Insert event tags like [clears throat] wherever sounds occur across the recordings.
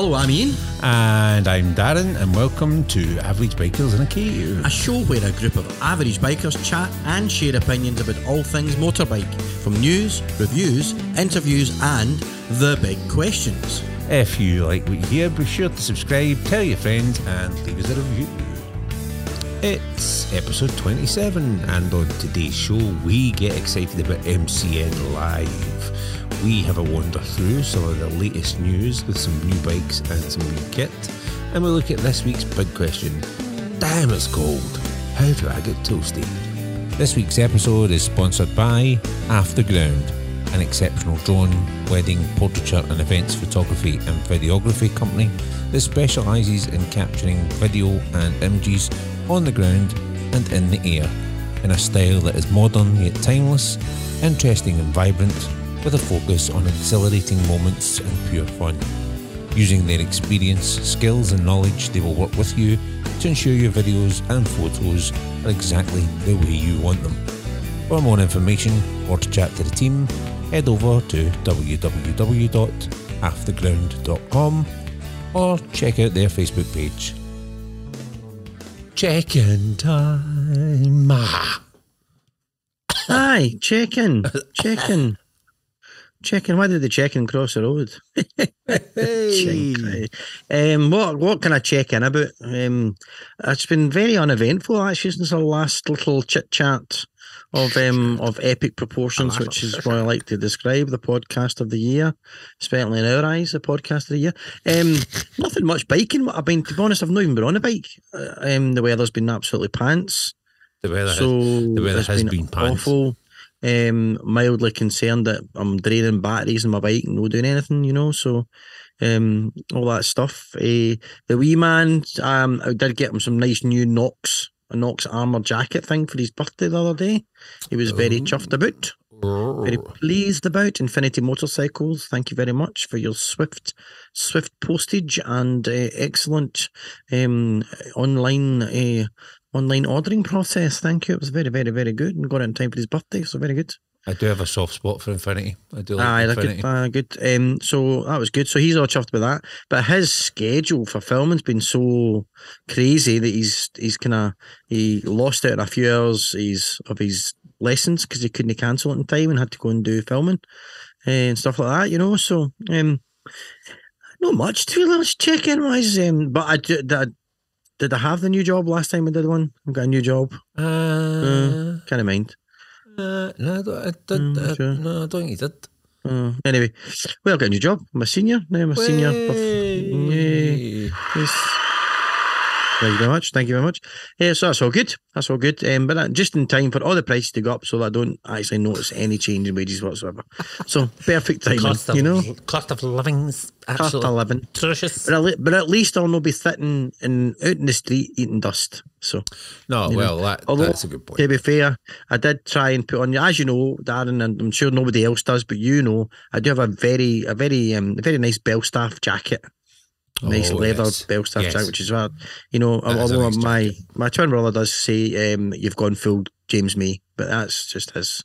Hello, I'm Ian. And I'm Darren, and welcome to Average Bikers in a Cave. A show where a group of average bikers chat and share opinions about all things motorbike, from news, reviews, interviews, and the big questions. If you like what you hear, be sure to subscribe, tell your friends, and leave us a review. It's episode 27, and on today's show, we get excited about MCN Live we have a wander through some of the latest news with some new bikes and some new kit, and we look at this week's big question Damn, it's cold. How do I get toasty? This week's episode is sponsored by Afterground, an exceptional drone, wedding, portraiture, and events photography and videography company that specialises in capturing video and images on the ground and in the air in a style that is modern yet timeless, interesting and vibrant with a focus on exhilarating moments and pure fun. Using their experience, skills, and knowledge, they will work with you to ensure your videos and photos are exactly the way you want them. For more information or to chat to the team, head over to www.halftheground.com or check out their Facebook page. Check-in time. Hi, check-in, check-in. [laughs] Checking. Why did they check in cross the road? [laughs] hey. um, what what can I check in about? Um, it's been very uneventful actually since our last little chit chat of um [laughs] of epic proportions, which is what I like to describe the podcast of the year, especially in our eyes, the podcast of the year. Um, nothing much biking. I mean, to be honest, I've not even been on a bike. Uh, um, the weather's been absolutely pants. The weather, so has, the weather has been, been pants. awful um, mildly concerned that I'm draining batteries in my bike and not doing anything, you know. So, um, all that stuff. Uh, the wee man, um, I did get him some nice new Knox, a Knox armor jacket thing for his birthday the other day. He was very chuffed about. Very pleased about Infinity Motorcycles. Thank you very much for your swift, swift postage and uh, excellent um, online uh, online ordering process. Thank you. It was very, very, very good and got it in time for his birthday. So very good. I do have a soft spot for Infinity. I do like Aye, Infinity. Good, uh, good. Um, so that was good. So he's all chuffed with that. But his schedule for filming's been so crazy that he's he's kind of he lost out in a few hours he's, of his lessons because he couldn't cancel it in time and had to go and do filming and stuff like that. You know, so um, not much to really check in wise. Um, but I, I did I have the new job last time I did one? I've got a new job. Uh, uh kind of mind. Uh, no, I don't, I, did, mm, sure. no, I don't think you did. Uh, anyway, well, I got a new job. I'm a senior now. I'm a Way. senior. Yay. Yes. Thank you very much. Thank you very much. Yeah, so that's all good. That's all good. Um, but just in time for all the prices to go up, so that I don't actually notice any change in wages whatsoever. So [laughs] perfect timing, cost of, you know. Cost of living's cost of living atrocious. But at, but at least I'll not be sitting in out in the street eating dust. So no, well, that, Although, that's a good point. To be fair, I did try and put on, as you know, Darren, and I'm sure nobody else does, but you know, I do have a very, a very, um, a very nice Belstaff jacket nice oh, leather yes. Belstaff yes. which is what you know. That although nice my jacket. my twin brother does say um, you've gone full James May, but that's just his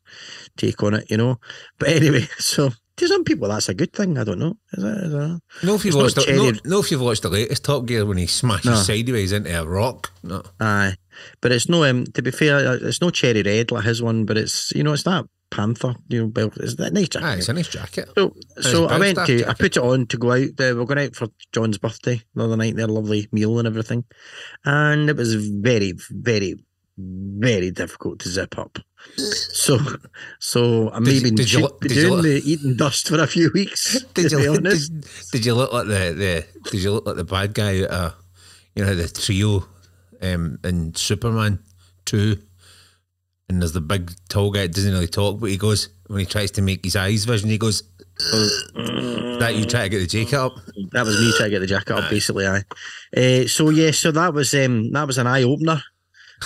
take on it, you know. But anyway, [laughs] so to some people that's a good thing. I don't know. Is that, is that, no, if you've watched the, no, no, if you've watched the latest Top Gear when he smashes no. sideways into a rock. No, aye, but it's no. Um, to be fair, uh, it's no cherry red like his one, but it's you know it's that Panther, you know, belt. It's a nice jacket. Ah, it's a nice jacket. So, so I went to, jacket. I put it on to go out. There. We're going out for John's birthday the other night. Their lovely meal and everything, and it was very, very, very difficult to zip up. So, so I maybe did, did you, did doing the eating dust for a few weeks. [laughs] Did you, did, did, you look like the, the did you look like the bad guy at uh, you know the trio um, in Superman two? And there's the big tall guy that doesn't really talk, but he goes when he tries to make his eyes vision, he goes. that you try to get the jacket up? That was me trying to get the jacket up, basically. I. Uh, so yeah, so that was um, that was an eye opener.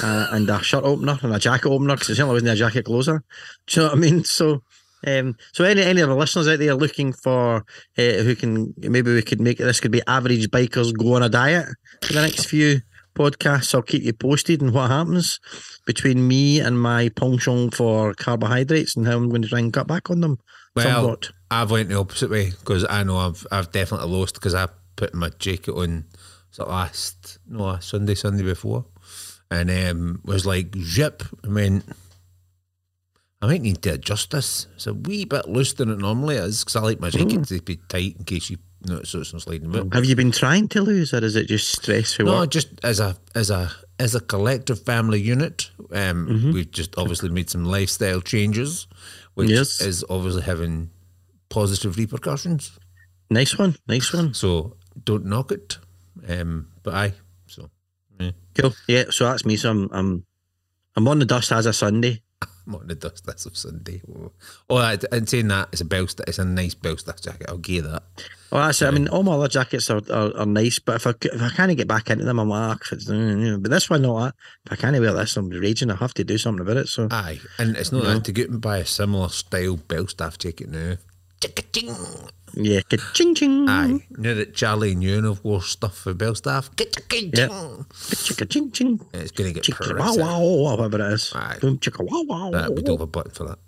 Uh, and a shirt opener and a jacket opener because it certainly wasn't a jacket closer. Do you know what I mean? So, um, so any any of the listeners out there looking for uh, who can maybe we could make this could be average bikers go on a diet for the next few podcasts. I'll keep you posted on what happens between me and my penchant for carbohydrates and how I'm going to try and cut back on them. Well, somewhat. I've went the opposite way because I know I've I've definitely lost because I put my jacket on sort of last no last Sunday, Sunday before, and um, was like zip. I mean, I might need to adjust this. It's a wee bit looser than it normally is because I like my jacket to be tight in case you notice it's not sliding about. Have you been trying to lose, or is it just stress for No, work? just as a as a as a collective family unit, um, Mm-hmm. we've just obviously made some lifestyle changes, which Yes. is obviously having positive repercussions. Nice one, nice one. So don't knock it. Um, but I so Cool. Yeah, so that's me. So I'm, I'm, I'm on the dust as a Sunday. I'm on the dust this of Sunday. Oh, and saying that it's a Belstaff, it's a nice Belstaff jacket. I'll give you that. Well, that's it. I mean, all my other jackets are, are, are nice, but if I if I can't get back into them, I'm like, "Ah, but this one, not that. If I can't wear this, I'm raging. I have to do something about it. So Aye, and it's not that to get and buy a similar style Belstaff jacket now. Yeah, ching ching. Aye, now that Charlie and Ewan wore stuff for Belstaff, chicka ching ching. it's going to get Chicka wow wow, whatever it is. Aye. Boom chicka wow wow. That we don't have a button for that.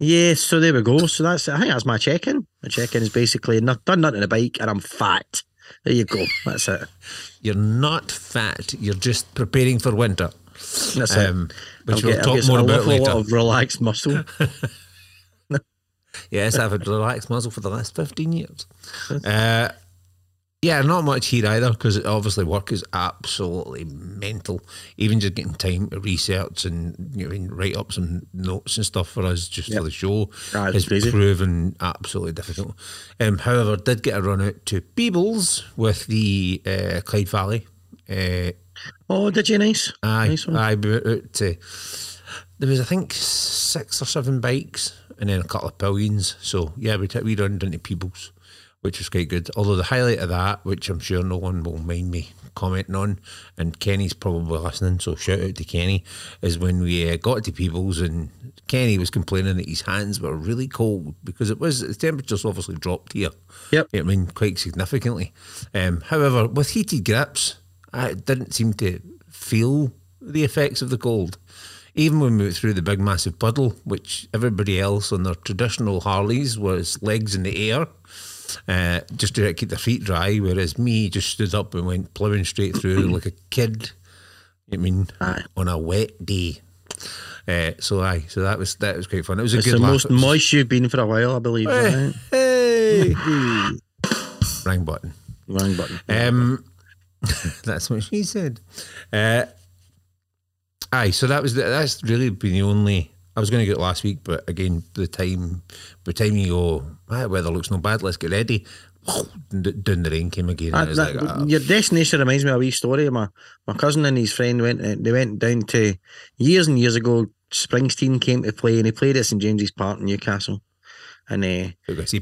Yeah, so there we go. So that's I think that's my check-in. My check-in is basically not done nothing on a bike, and I'm fat. There you go. That's it. [laughs] You're not fat. You're just preparing for winter, That's it. um, which I'll we'll get- talk more about later. lot of relaxed muscle. [laughs] Yes, I've had a relaxed muzzle for the last 15 years. Uh, yeah, not much here either because obviously work is absolutely mental. Even just getting time to research and you know, write up some notes and stuff for us just Yep. for the show Ah, has crazy. proven absolutely difficult. Um, however, did get a run out to Peebles with the uh, Clyde Valley. Uh, Oh, did you nice? Aye, Nice one. aye. We went out to, there was I think six or seven bikes and then a couple of pillions. So yeah, we took we run into Peebles, which was quite good. Although the highlight of that, which I'm sure no one will mind me commenting on, and Kenny's probably listening, so shout out to Kenny, is when we uh, got to Peebles and Kenny was complaining that his hands were really cold because it was the temperatures obviously dropped here. Yep. I mean, quite significantly. Um, however, with heated grips, I didn't seem to feel the effects of the cold. Even when we went through the big massive puddle, which everybody else on their traditional Harleys was legs in the air, uh, just to keep their feet dry, whereas me just stood up and went ploughing straight through [clears throat] like a kid. I mean, Aye. on a wet day. Uh, so aye, so that was that was quite fun. It was a It's good the laugh. most It was- moist you've been for a while, I believe. Hey, [laughs] right? hey. Button. Wrong button. Um, [laughs] that's what she said. Uh, aye, so that was the, that's really been the only. I was going to get last week, but again, the time, by the time you go, ah, weather looks no bad. Let's get ready. [sniffs] Down the rain came again. was that- like, ah, your destination reminds me of a wee story. My my cousin and his friend went. uh, They went down to years and years ago. Springsteen came to play, and he played at St James's Park in Newcastle. And uh,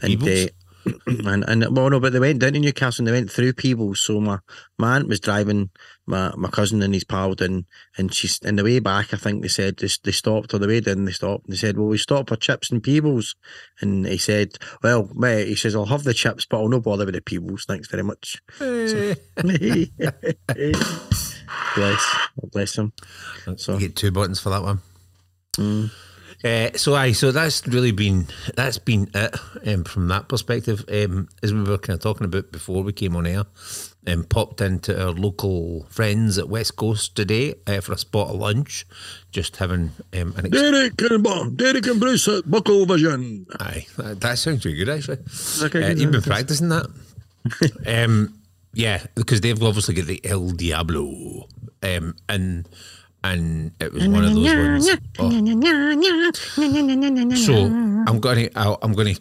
and, uh, [clears throat] and and well, no, but they went down to Newcastle and they went through Peebles. So my, my aunt was driving my, my cousin and his pal down, and she's in the way back. I think they said they, they stopped on the way down. They stopped. and They said, "Well, we stop for chips and Peebles," and he said, "Well, mate," he says, "I'll have the chips, but I'll no bother with the Peebles. Thanks very much." Eh. [laughs] bless, bless him. So you get two buttons for that one. mm, Uh, so aye, so that's really been that's been it um, from that perspective. Um, as we were kind of talking about before we came on air, um, popped into our local friends at West Coast today uh, for a spot of lunch, just having um, an. Ex- Derek and Derek and Bruce at Buckle Vision. aye, that, that sounds really good actually. Okay, Uh, you've been practicing that, [laughs] um, yeah, because they've obviously got the El Diablo, um, and and it was one of those ones. oh. So I'm going to, I'm going to,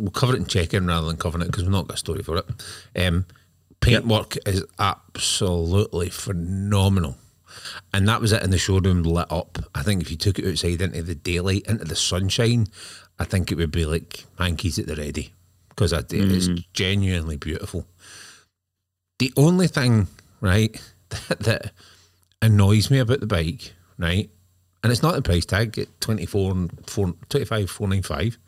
we'll cover it in check-in rather than covering it because we've not got a story for it. Um, paintwork is absolutely phenomenal, and that was it in the showroom lit up. I think if you took it outside into the daylight, into the sunshine, I think it would be like hankies at the ready because it is mm. genuinely beautiful. The only thing, right, [laughs] that, that annoys me about the bike, right, and it's not the price tag at 24 and 4, 25 495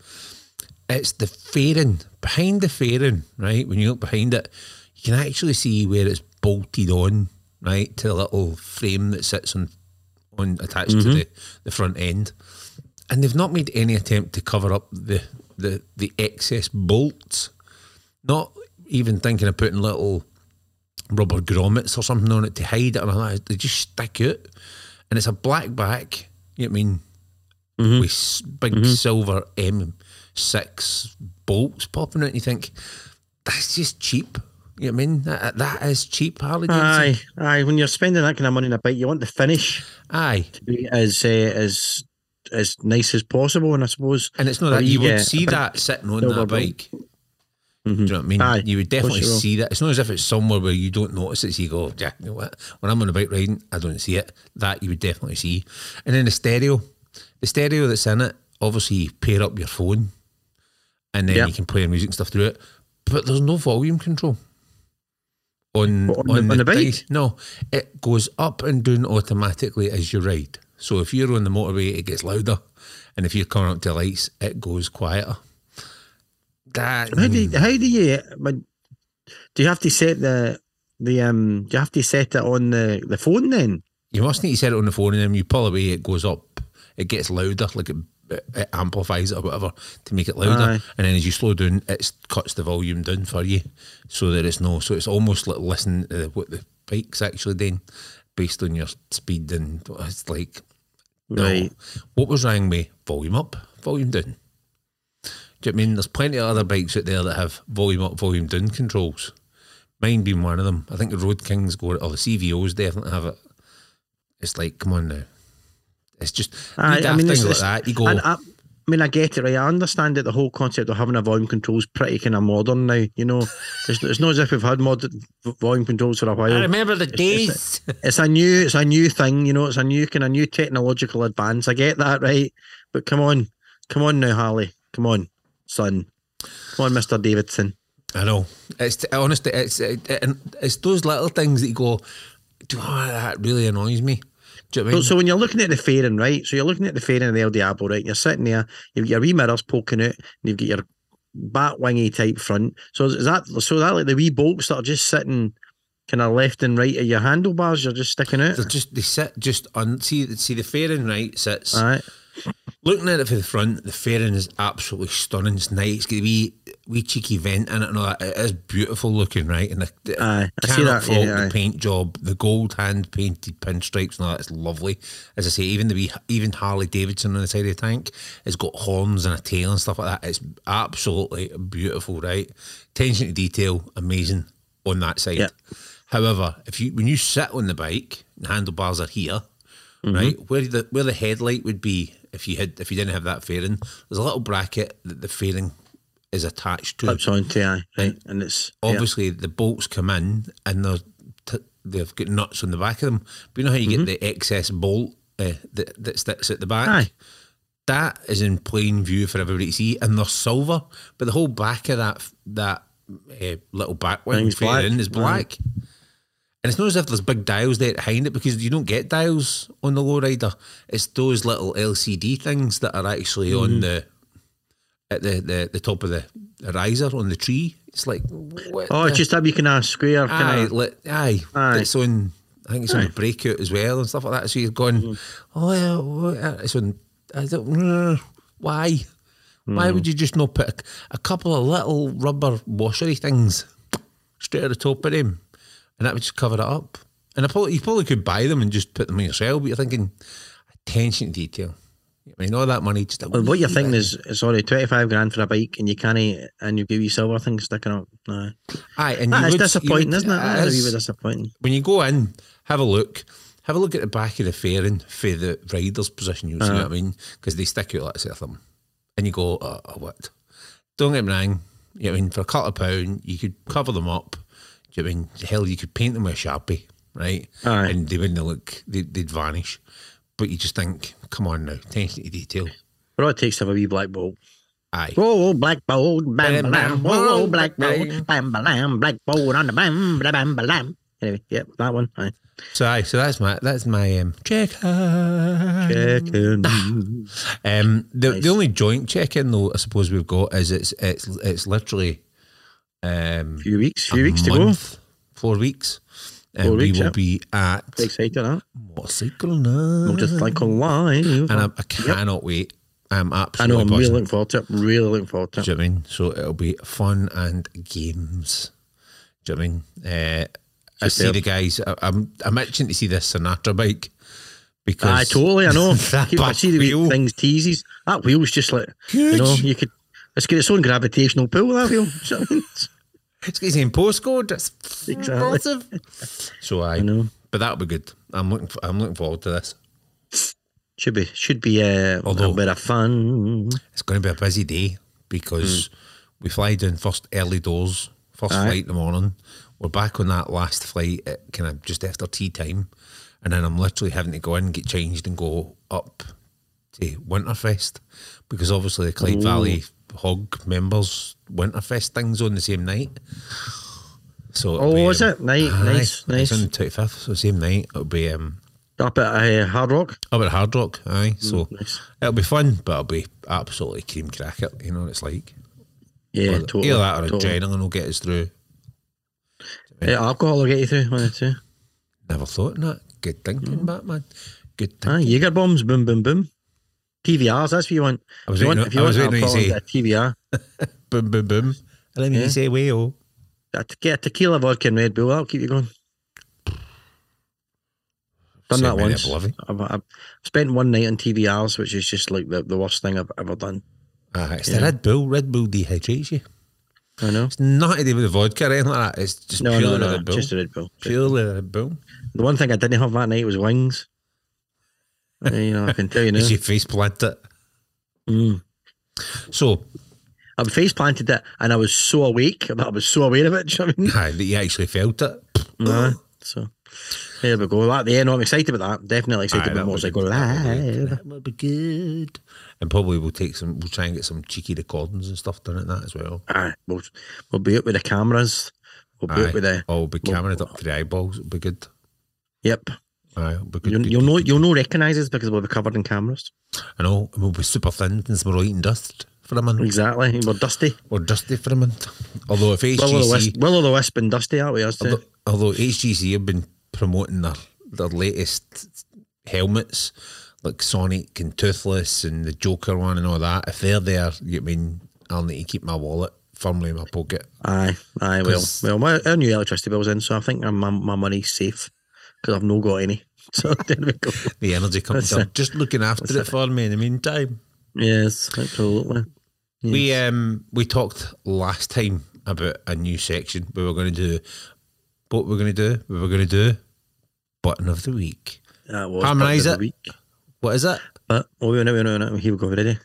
it's the fairing behind the fairing right when you look behind it you can actually see where it's bolted on right to the little frame that sits on on attached to the, the front end and they've not made any attempt to cover up the the, the excess bolts not even thinking of putting little rubber grommets or something on it to hide it, and all that, they just stick out, and it's a black back. You know what I mean? Mhm. With big silver M6 bolts popping out, and you think that's just cheap. You know what I mean? That, that is cheap, Harley Davidson. Aye, aye. When you're spending that kind of money on a bike, you want the finish Aye. to be as uh, as as nice as possible. And I suppose, And it's not that you would see that sitting on that bike. Do you know what I mean? Aye, you would definitely see that. It's not as if it's somewhere where you don't notice it. So you go, yeah, you know what? When I'm on a bike riding, I don't see it. That you would definitely see. And then the stereo, the stereo that's in it, obviously you pair up your phone, and then Yeah. you can play music and stuff through it. But there's no volume control on What, on the- on the bike? No, it goes up and down automatically as you ride. So if you're on the motorway, it gets louder, and if you're coming up to lights, it goes quieter. That how do you, how do you? But do you have to set the the um? Do you have to set it on the the phone then? You must need to set it on the phone, and then you pull away, it goes up, it gets louder, like it, it amplifies it or whatever to make it louder. Aye. And then as you slow down, it cuts the volume down for you, so that it's no. So it's almost like listening to what the bike's actually doing, based on your speed, and it's like, no. Right. What was wrong with volume up, volume down? Do you know I mean there's plenty of other bikes out there that have volume up, volume down controls? Mine being one of them. I think the Road Kings go, or the CVOs definitely have it. It's like, come on now. It's just Aye, you I mean, things it's- like that. You go, And I, I mean, I get it, right? I understand that the whole concept of having a volume control is pretty kind of modern now. You know, [laughs] it's, it's not as if we've had modern volume controls for a while. I remember the days. [laughs] It's a new, it's a new thing. You know, it's a new kind of new technological advance. I get that, right? But come on, come on now, Harley. Come on, son. Come on, Mister Davidson. I know. It's honestly, it's it, it- it's those little things that you go, do oh, that really annoys me. You know what I So, mean? so when you're looking at the fairing, right? So you're looking at the fairing of the El Diablo, right? You're sitting there, you've got your wee mirrors poking out, and you've got your bat wingy type front. So is, is that so that like the wee bolts that are just sitting kind of left and right of your handlebars, you're just sticking out? They're just they sit just on see see the fairing right sits All right. looking at it from the front. The fairing is absolutely stunning. It's nice. It's got a wee wee cheeky vent in it and all that. It is beautiful looking, right? And the, Aye, I see cannot that, fault yeah, the aye. paint job, the gold hand painted pinstripes and all that. It's lovely. As I say, even the wee even Harley Davidson on the side of the tank has got horns and a tail and stuff like that. It's absolutely beautiful, right? Attention to detail, amazing on that side. However, if you when you sit on the bike, the handlebars are here, Mm-hmm. right? Where the where the headlight would be if you had if you didn't have that fairing, there's a little bracket that the fairing is attached to. Clips onto aye, right? And it's yeah. Obviously, the bolts come in and they're t- they've got nuts on the back of them. But you know how you get the excess bolt uh, that that sticks at the back. Mm-hmm. Aye. That is in plain view for everybody to see, and they're silver. But the whole back of that that uh, little back wing fairing is black. And it's not as if there's big dials there behind it because you don't get dials on the lowrider. It's those little LCD things that are actually Mm-hmm. on the at the, the, the top of the, riser on the tree. It's like Oh, the- it's just that you can ask square aye, of li- aye, Aye. It's on. I think it's on Aye. the breakout as well and stuff like that. So you're going, Mm-hmm. oh yeah, it's on. I don't. mm, Why? Why Mm. would you just not put a, a couple of little rubber washery things straight at the top of them, and that would just cover it up? And I probably, you probably could buy them and just put them on yourself, but you're thinking attention to detail. I mean, all that money just. Well, what you're thinking is, is sorry, twenty five grand for a bike, and you can't, and you give you silver thing sticking up. Nah. aye, and you would- you disappointing, would- isn't it? That is is. disappointing. when you go in, have a look. Have a look at the back of the fairing for the rider's position. You'll see Uh-huh. what I mean because they stick out like a them, and you go, oh, oh, what? Don't get me wrong. You know what I mean for a couple of pound, you could cover them up. Do you know what I mean hell, you could paint them with a sharpie, right? Aye. And they wouldn't look. They, they'd vanish. But you just think, come on now, attention to detail. But all it takes to have a wee black bolt. Aye. Whoa, black bolt, bam, Bam, bam, bam, whoa, whoa, black bam. bolt, bam, bam, black bolt on the bam, bam, bam, bam. Anyway, yep, that one. Aye. So aye. So that's my that's my um, check. Checking. [laughs] Um, the Nice. the only joint check in though, I suppose we've got is it's it's it's literally um few weeks, a few weeks to go. month, four weeks, and Four we will yeah. be at Excited, huh? motorcycle night, We'll just like alive. and I, I cannot wait. I'm I know, absolutely I'm really buzzing. looking forward to it. Really looking forward to Do you know I mean? So it'll be fun and games. Do you know what I mean? Uh, I see the guys. I, I'm I'm itching to see this Sinatra bike because I totally. I know. [laughs] Keep- I see the wheel. things teases. That wheel's just like you know. You could. It's got its own gravitational pull. That wheel. [laughs] Do you know what I mean? It's got his own postcode. It's Exactly. massive. So I, I know. but that'll be good. I'm looking. For, I'm looking forward to this. Should be. Should be uh, Although- a bit of fun. It's going to be a busy day because we fly down first early doors, first. Aye. flight in the morning. We're back on that last flight at kind of just after tea time, and then I'm literally having to go in, get changed, and go up to Winterfest because obviously the Clyde Valley Hog members Winterfest things on the same night. So Oh, be, was um, it? Nice, aye, nice, nice. On the twenty fifth, so same night. It'll be um, Up at uh, Hard Rock. up at Hard Rock. Aye, so Mm, nice. it'll be fun, but it'll be absolutely cream cracker. You know what it's like. Yeah, Either- totally. Either that or totally. adrenaline will get us through. Yeah, alcohol will get you through one the two. Never thought of that. Good thinking, Batman. Good Ah, thinking. Jaeger bombs, boom, boom, boom. TVRs, that's what you want. I was if you waiting want, if you I was want to get a TVR. [laughs] Boom, boom, boom. And then you Yeah. say, way, oh. Get a- tequila, vodka, and Red Bull. That'll keep you going. Done that Sent me to once. I've, I've spent one night on TVRs, which is just like the, the worst thing I've ever done. Ah, it's Yeah. the Red Bull. Red Bull dehydrates you. I know. It's nothing to do with the vodka or anything like that. It's just No, purely no, no. Red Bull. Just a Red Bull. purely Red Bull. The one thing I didn't have that night was wings. Uh, you know, I can tell you [laughs] now. As you face plant it. Mm. So, I face planted it and I was so awake I was so aware of it. Do you know what I mean? [laughs] aye, that you actually felt it. Aye. So there we go. That yeah, no, I'm excited about that. Definitely excited Aye, about Motorcycle Live. That would be good. And probably we'll take some, we'll try and get some cheeky recordings and stuff done at that as well. Aye, we'll, we'll be out with the cameras. We'll be Aye. out with the. Oh, we'll be Well- cameraed up to the eyeballs. It'll be good. Yep. Aye, good. You'll, good, you'll know you'll know recognise us because we'll be covered in cameras. I know, we'll be super thin since we're all eating dust for a month. Exactly. We're dusty. Or dusty for a month. Although if Will o' the Wisp, HGC, Will o' the Wisp and Dusty, aren't we? Us although, although HJC have been promoting their their latest helmets, like Sonic and Toothless and the Joker one and all that, if they're there, you mean I'll need to keep my wallet firmly in my pocket. Aye, aye. Well, well, my our new electricity bill's in, so I think my my money's safe because I've no got any. So [laughs] there we go. The energy That's are just looking after it for me in the meantime. Yes, absolutely. We um we talked last time about a new section we were going to do. What we're going to do? We were going to do button of the week. That was Harmonise it. week. What is it? But oh, minute, wait a minute. Here we go. Ready?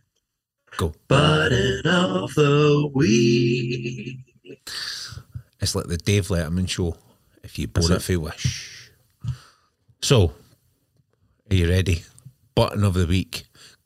Go. Button of the week. It's like the Dave Letterman show. If you bought it it. for wish. So, are you ready? Button of the week.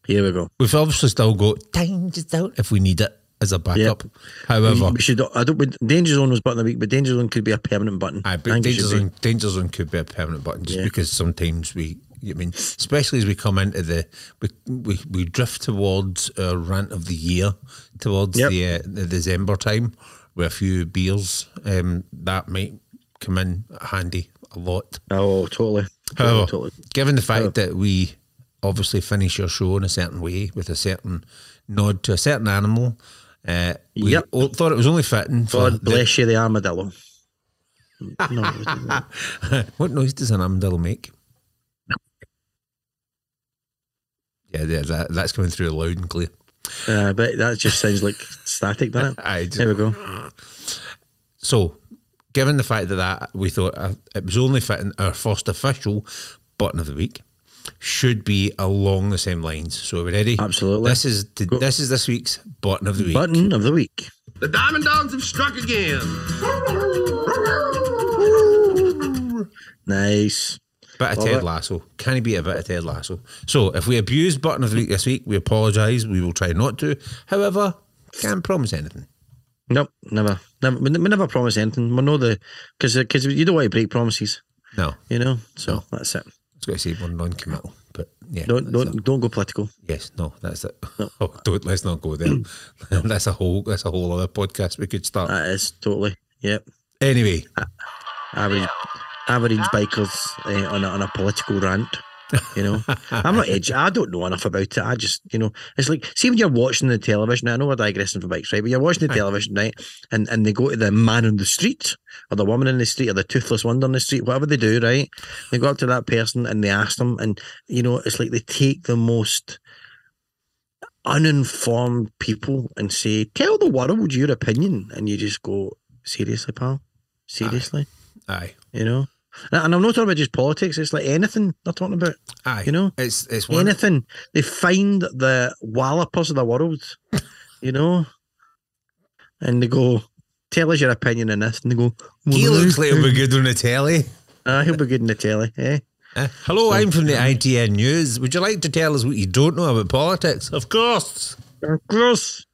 Here we go. We've obviously still got time just out if we need it as a backup. However, we should. I don't. Danger Zone was button of the week, but Danger Zone could be a permanent button. I I but it danger be. zone, danger zone could be a permanent button just Yeah. because sometimes we, I mean, especially as we come into the, we we, we drift towards our rant of the year, towards Yep. the uh, the December time, with a few beers, um, that might come in handy a lot. Oh, totally. However, Totally. given the fact that we obviously finish our show in a certain way with a certain nod to a certain animal, uh, we Yep. thought it was only fitting for God the- bless you, the armadillo. no, [laughs] what noise does an armadillo make? Yeah, yeah that, that's coming through loud and clear. uh, but that just sounds like static, doesn't it? [laughs] I just- There we go. so, given the fact that, that we thought uh, it was only fitting our first official button of the week should be along the same lines. So, we're we ready? Absolutely. This is the, this is this week's button of the week. Button of the week. The Diamond Dogs have struck again. Nice. Bit of Love Ted it. Lasso. Can he beat a bit of Ted Lasso? So, if we abuse button of the week this week, we apologise. We will try not to. However, can't promise anything. Nope, never, never. We never promise anything. We know the because because you don't want to break promises, No, you know. So that's it. I was going to say we're non-committal, but yeah, Don't don't it. don't go political. Yes, no, that's it. [laughs] Oh, don't let's not go there. [laughs] that's a whole that's a whole other podcast we could start. That is totally. Yep. anyway, Average average bikers uh, on a, on a political rant. You know, I'm not edgy. I don't know enough about it. I just, you know, it's like, see when you're watching the television. I know we're digressing for bikes, right? But you're watching the television, right? And and they go to the man on the street, or the woman in the street, or the toothless wonder on the street, whatever they do, right? They go up to that person and they ask them, and you know, it's like they take the most uninformed people and say, "Tell the world your opinion," and you just go, "Seriously, pal? Seriously?" Aye. You know. And I'm not talking about just politics. It's like anything they're talking about. Aye. You know, It's it's one anything. They find the wallopers of the world, [laughs] you know, and they go, tell us your opinion on this. And they go, he "Well, looks like [laughs] he'll be good on the telly. Ah, he'll be good in the telly, eh? Uh, hello, I'm from the ITN News. Would you like to tell us what you don't know about politics? Of course. Of course.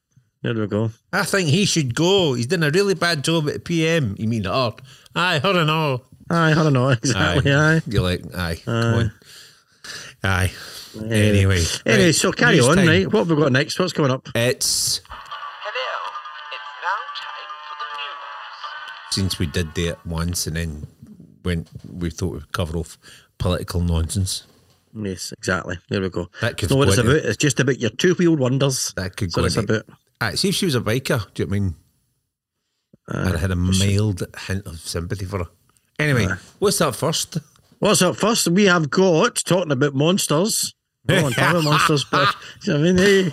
There we go. I think he should go. He's done a really bad job at PM. You mean art? Aye, I don't know. Aye, I don't know exactly. Aye. You're like, aye, come on. Aye. Eh, Anyway. Anyway, right, so carry news on, time. right? What have we got next? What's coming up? It's Hello, it's now time for the news. since we did that once and then went, we thought we'd cover off political nonsense. Yes, exactly. There we go. That could That's what it's about. It's just about your two wheeled wonders. That could That's what go it's into- about. Aye, see if she was a biker, do you know what I mean? Uh, I had a mild hint of sympathy for her. Anyway, what's up first? What's up first? We have got talking about monsters. One talking monsters, [laughs] but I mean, hey.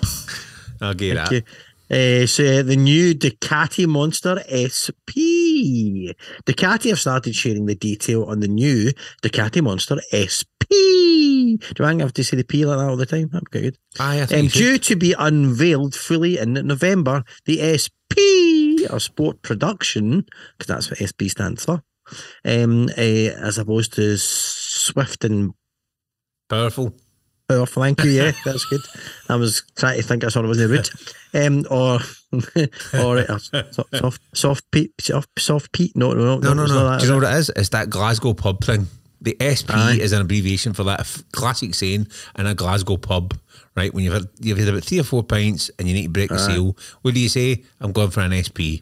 I'll get. Okay. Uh, so the new Ducati Monster SP. Ducati have started sharing the detail on the new Ducati Monster SP. Do I have to say the P like that all the time? Be good. Aye, Um, due to be unveiled fully in November, the SP or Sport Production, because that's what SP stands for, um, uh, as opposed to Swift and Powerful. Powerful. Thank you. Yeah, [laughs] that's good. I was trying to think I thought it wasn't rude. Um, or [laughs] or uh, soft soft Pete soft soft Pete. No, no, No, no, no. that, Do you know what it is? It's that Glasgow pub thing. The SP Aye. is an abbreviation for that f- classic saying in a Glasgow pub, right? When you've had, you've had about three or four pints and you need to break the seal, what do you say? I'm going for an SP.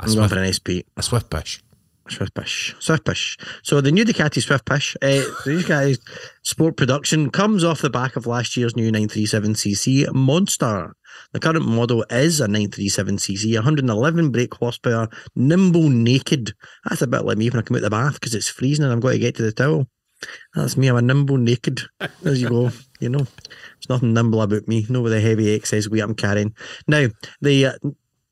A I'm going for an SP. a swift push. Swift Push. Swift Push. So the new Ducati Swift Push, uh, these guys sport production comes off the back of last year's new 937cc Monster. The current model is a 937cc, 111 brake horsepower, nimble naked. That's a bit like me when I come out the bath because it's freezing and I've got to get to the towel. That's me. I'm a nimble naked. There you go. [laughs] You know, there's nothing nimble about me. No with the heavy excess weight I'm carrying. Now, the uh,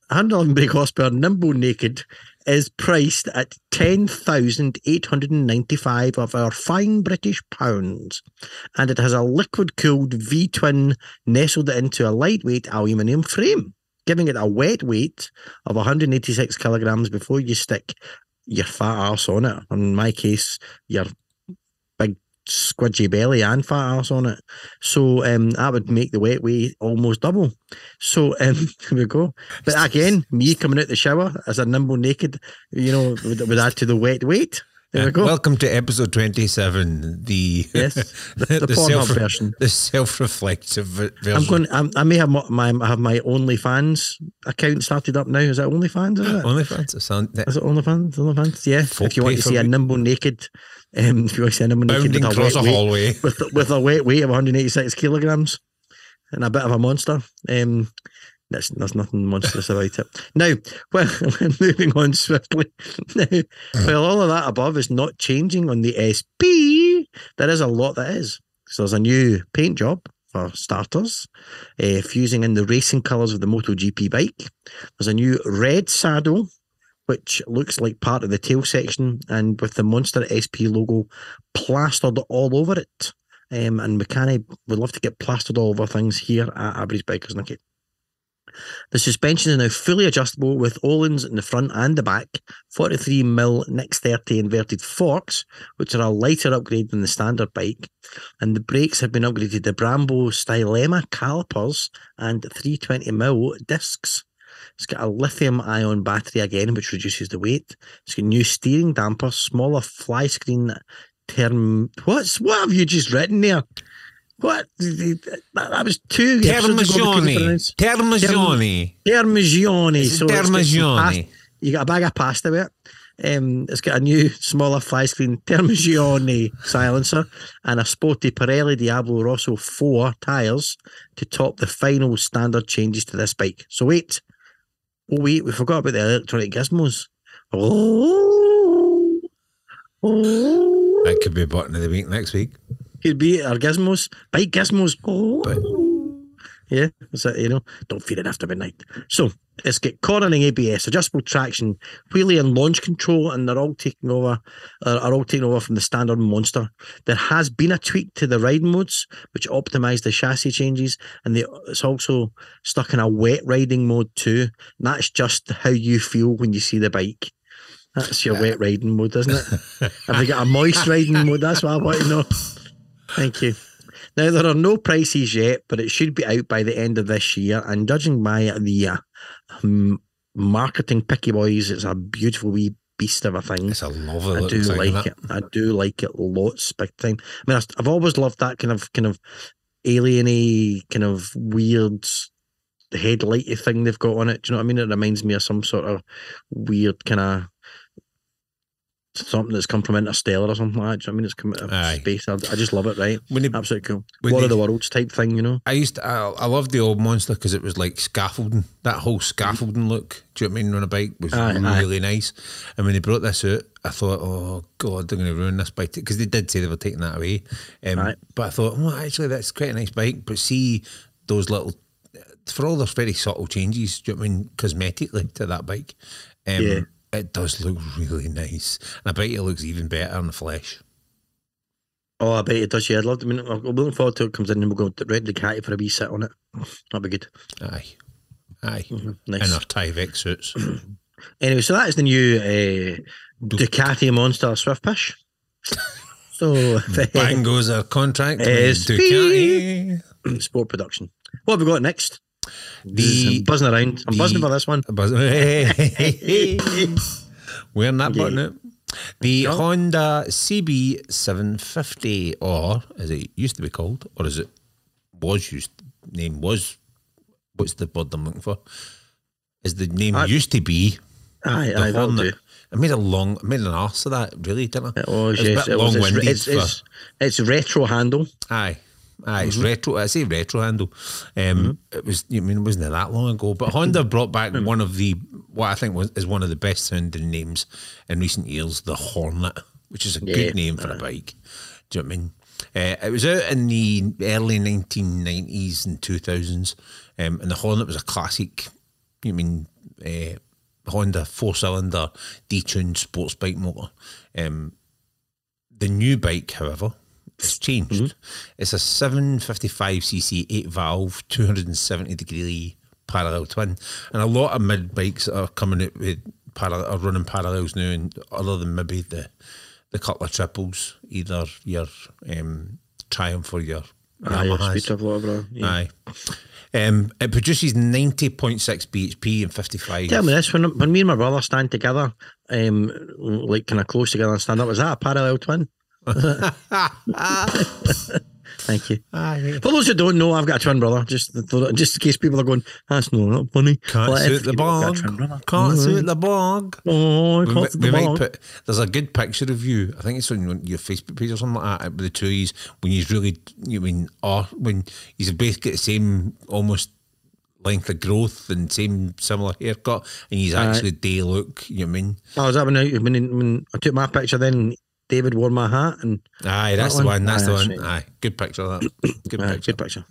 111 brake horsepower nimble naked is priced at 10,895 of our fine British pounds. And it has a liquid cooled V twin nestled into a lightweight aluminium frame, giving it a wet weight of 186 kilograms before you stick your fat ass on it. In my case, your squidgy belly and fat ass on it. So um, that would make the wet weight almost double. So [laughs] um, here we go. But again, me coming out the shower as a nimble naked, you know, would, would add to the wet weight. There we go. Welcome to episode 27, the [laughs] Yes, [laughs] the- the Pornhub version. The self-reflective version. I'm going. I'm, I may have my, my have my OnlyFans account started up now. Is that OnlyFans? Is it? OnlyFans. Is it OnlyFans? OnlyFans? Yeah. Folk if you want to see a it. nimble naked, um, if you want to see a nimble naked with a across wet a weight, hallway. [laughs] with with a wet weight of 186 kilograms and a bit of a monster. Um, there's, there's nothing monstrous about it. Now, [laughs] well, moving on swiftly. [laughs] Now, well, all of that above is not changing on the SP. There is a lot that is. So there's a new paint job for starters, uh, fusing in the racing colours of the MotoGP bike. There's a new red saddle, which looks like part of the tail section, and with the Monster SP logo plastered all over it. Um, and we kind would love to get plastered all over things here at Aberys Bikers Nicky. The suspension is now fully adjustable with Öhlins in the front and the back, 43mm Nix 30 inverted forks, which are a lighter upgrade than the standard bike. And the brakes have been upgraded to Brembo Stylema calipers and 320mm discs. It's got a lithium ion battery again, which reduces the weight. It's got new steering damper, smaller fly screen term. What's what have you just written there? What that, that was two episodes ago we Termignoni. Termignoni. Termignoni. So Termignoni. You got a bag of pasta with it. Um, it's got a new, smaller fly screen Termignoni silencer and a sporty Pirelli Diablo Rosso 4 tyres to top the final standard changes to this bike. So wait, oh wait, we forgot about the electronic gizmos. Oh, oh. That could be a button of the week next week. Could be our gizmos, bike gizmos. Oh. But- Yeah, it, you know. Don't fear it after midnight. So it's got cornering ABS, adjustable traction, wheelie and launch control, and they're all taking over uh, are all taken over from the standard monster. There has been a tweak to the ride modes, which optimize the chassis changes, and they, it's also stuck in a wet riding mode too. And that's just how you feel when you see the bike. That's your wet riding mode, isn't it? [laughs] Have they got a moist riding mode? That's what I want to know. Thank you. Now there are no prices yet, but it should be out by the end of this year. And judging by the uh, um, marketing picky boys, it's a beautiful wee beast of a thing. It's a lovely I do thing, like it. I do like it lots, big time. I mean, I've always loved that kind of kind of alieny, kind of weird headlighty thing they've got on it. Do you know what I mean? It reminds me of some sort of weird kind of something that's come from Interstellar or something like that. Do you know what I mean? It's come out of space. I, I just love it, right? When they, Absolutely cool. War they- of the Worlds type thing, you know? I used to, I, I loved the old monster because it was like scaffolding. That whole scaffolding look, do you know what I mean, on a bike was Aye, aye. really nice. And when they brought this out, I thought, oh god, they're going to ruin this bike because they did say they were taking that away. Um, But I thought, well, actually, that's quite a nice bike. But see those little, for all those very subtle changes, do you know what I mean, cosmetically to that bike, um, Yeah. It does look really nice. And I bet it looks even better in the flesh. Oh, I bet it does. Yeah, I'd love to. I mean, I'm looking forward to it comes in and we'll go to Red Ducati for a wee sit on it. That'd be good. Aye. Aye. Nice. In our Tyvek suits. [clears throat] Anyway, so that is the new uh, Ducati Monster Swift Push. So, [laughs] Bang goes our contract. [laughs] with Yes. Ducati. [clears throat] sport production. What have we got next? The- I'm buzzing around. I'm the- buzzing for this one. Buzz- Wearing that button out. The Honda CB750, or as it used to be called, or as it was used, name was, what's the word I'm looking for? Is the name I- used to be Aye, aye, that'll do. I made a long, I made an arse of that, really, didn't I? It was, It was a yes. bit It was. It's, it's, it's retro handle. Aye. Aye, it's Mm-hmm. retro. I say retro handle. Um, It was. I mean, it wasn't that long ago. But Honda [laughs] brought back Mm. one of the what I think was is one of the best sounding names in recent years, the Hornet, which is a Yeah, good name for a bike. Do you know what I mean? Uh, it was out in the early 1990s and 2000s, um, and the Hornet was a classic. You mean uh, Honda four cylinder detuned sports bike motor. Um, the new bike, however, has changed. Mm-hmm. It's a 755cc, 8 valve, 270 degree parallel twin. And a lot of mid bikes are coming out with parallel, are running parallels now, and other than maybe the the couple of triples, either your um, Triumph or your Aye, your Yamahas. speed blah, yeah. Aye. Um, it produces 90.6 bhp and 55. Tell me this: when when me and my brother stand together, um, like kind of close together and stand up, is that a parallel twin? [laughs] Thank you. Ah, Aye. For those who don't know, I've got a twin brother. Just just in case people are going, that's no, not funny. Can't Well, suit the you've got a bog. Can't suit the bog. Oh, I can't suit we the might bog. put. There's a good picture of you. I think it's on your- Facebook page or something like that. With the two of when he's really, you mean, or when he's basically the same almost length of growth and same similar haircut, and he's actually day look. You know I mean? Oh, was that when I, when, when I took my picture? Then David wore my hat, and Aye, that's That the one? one. That's Aye, the that's one. right. Aye, good picture of that. [coughs] Good uh, picture. good picture.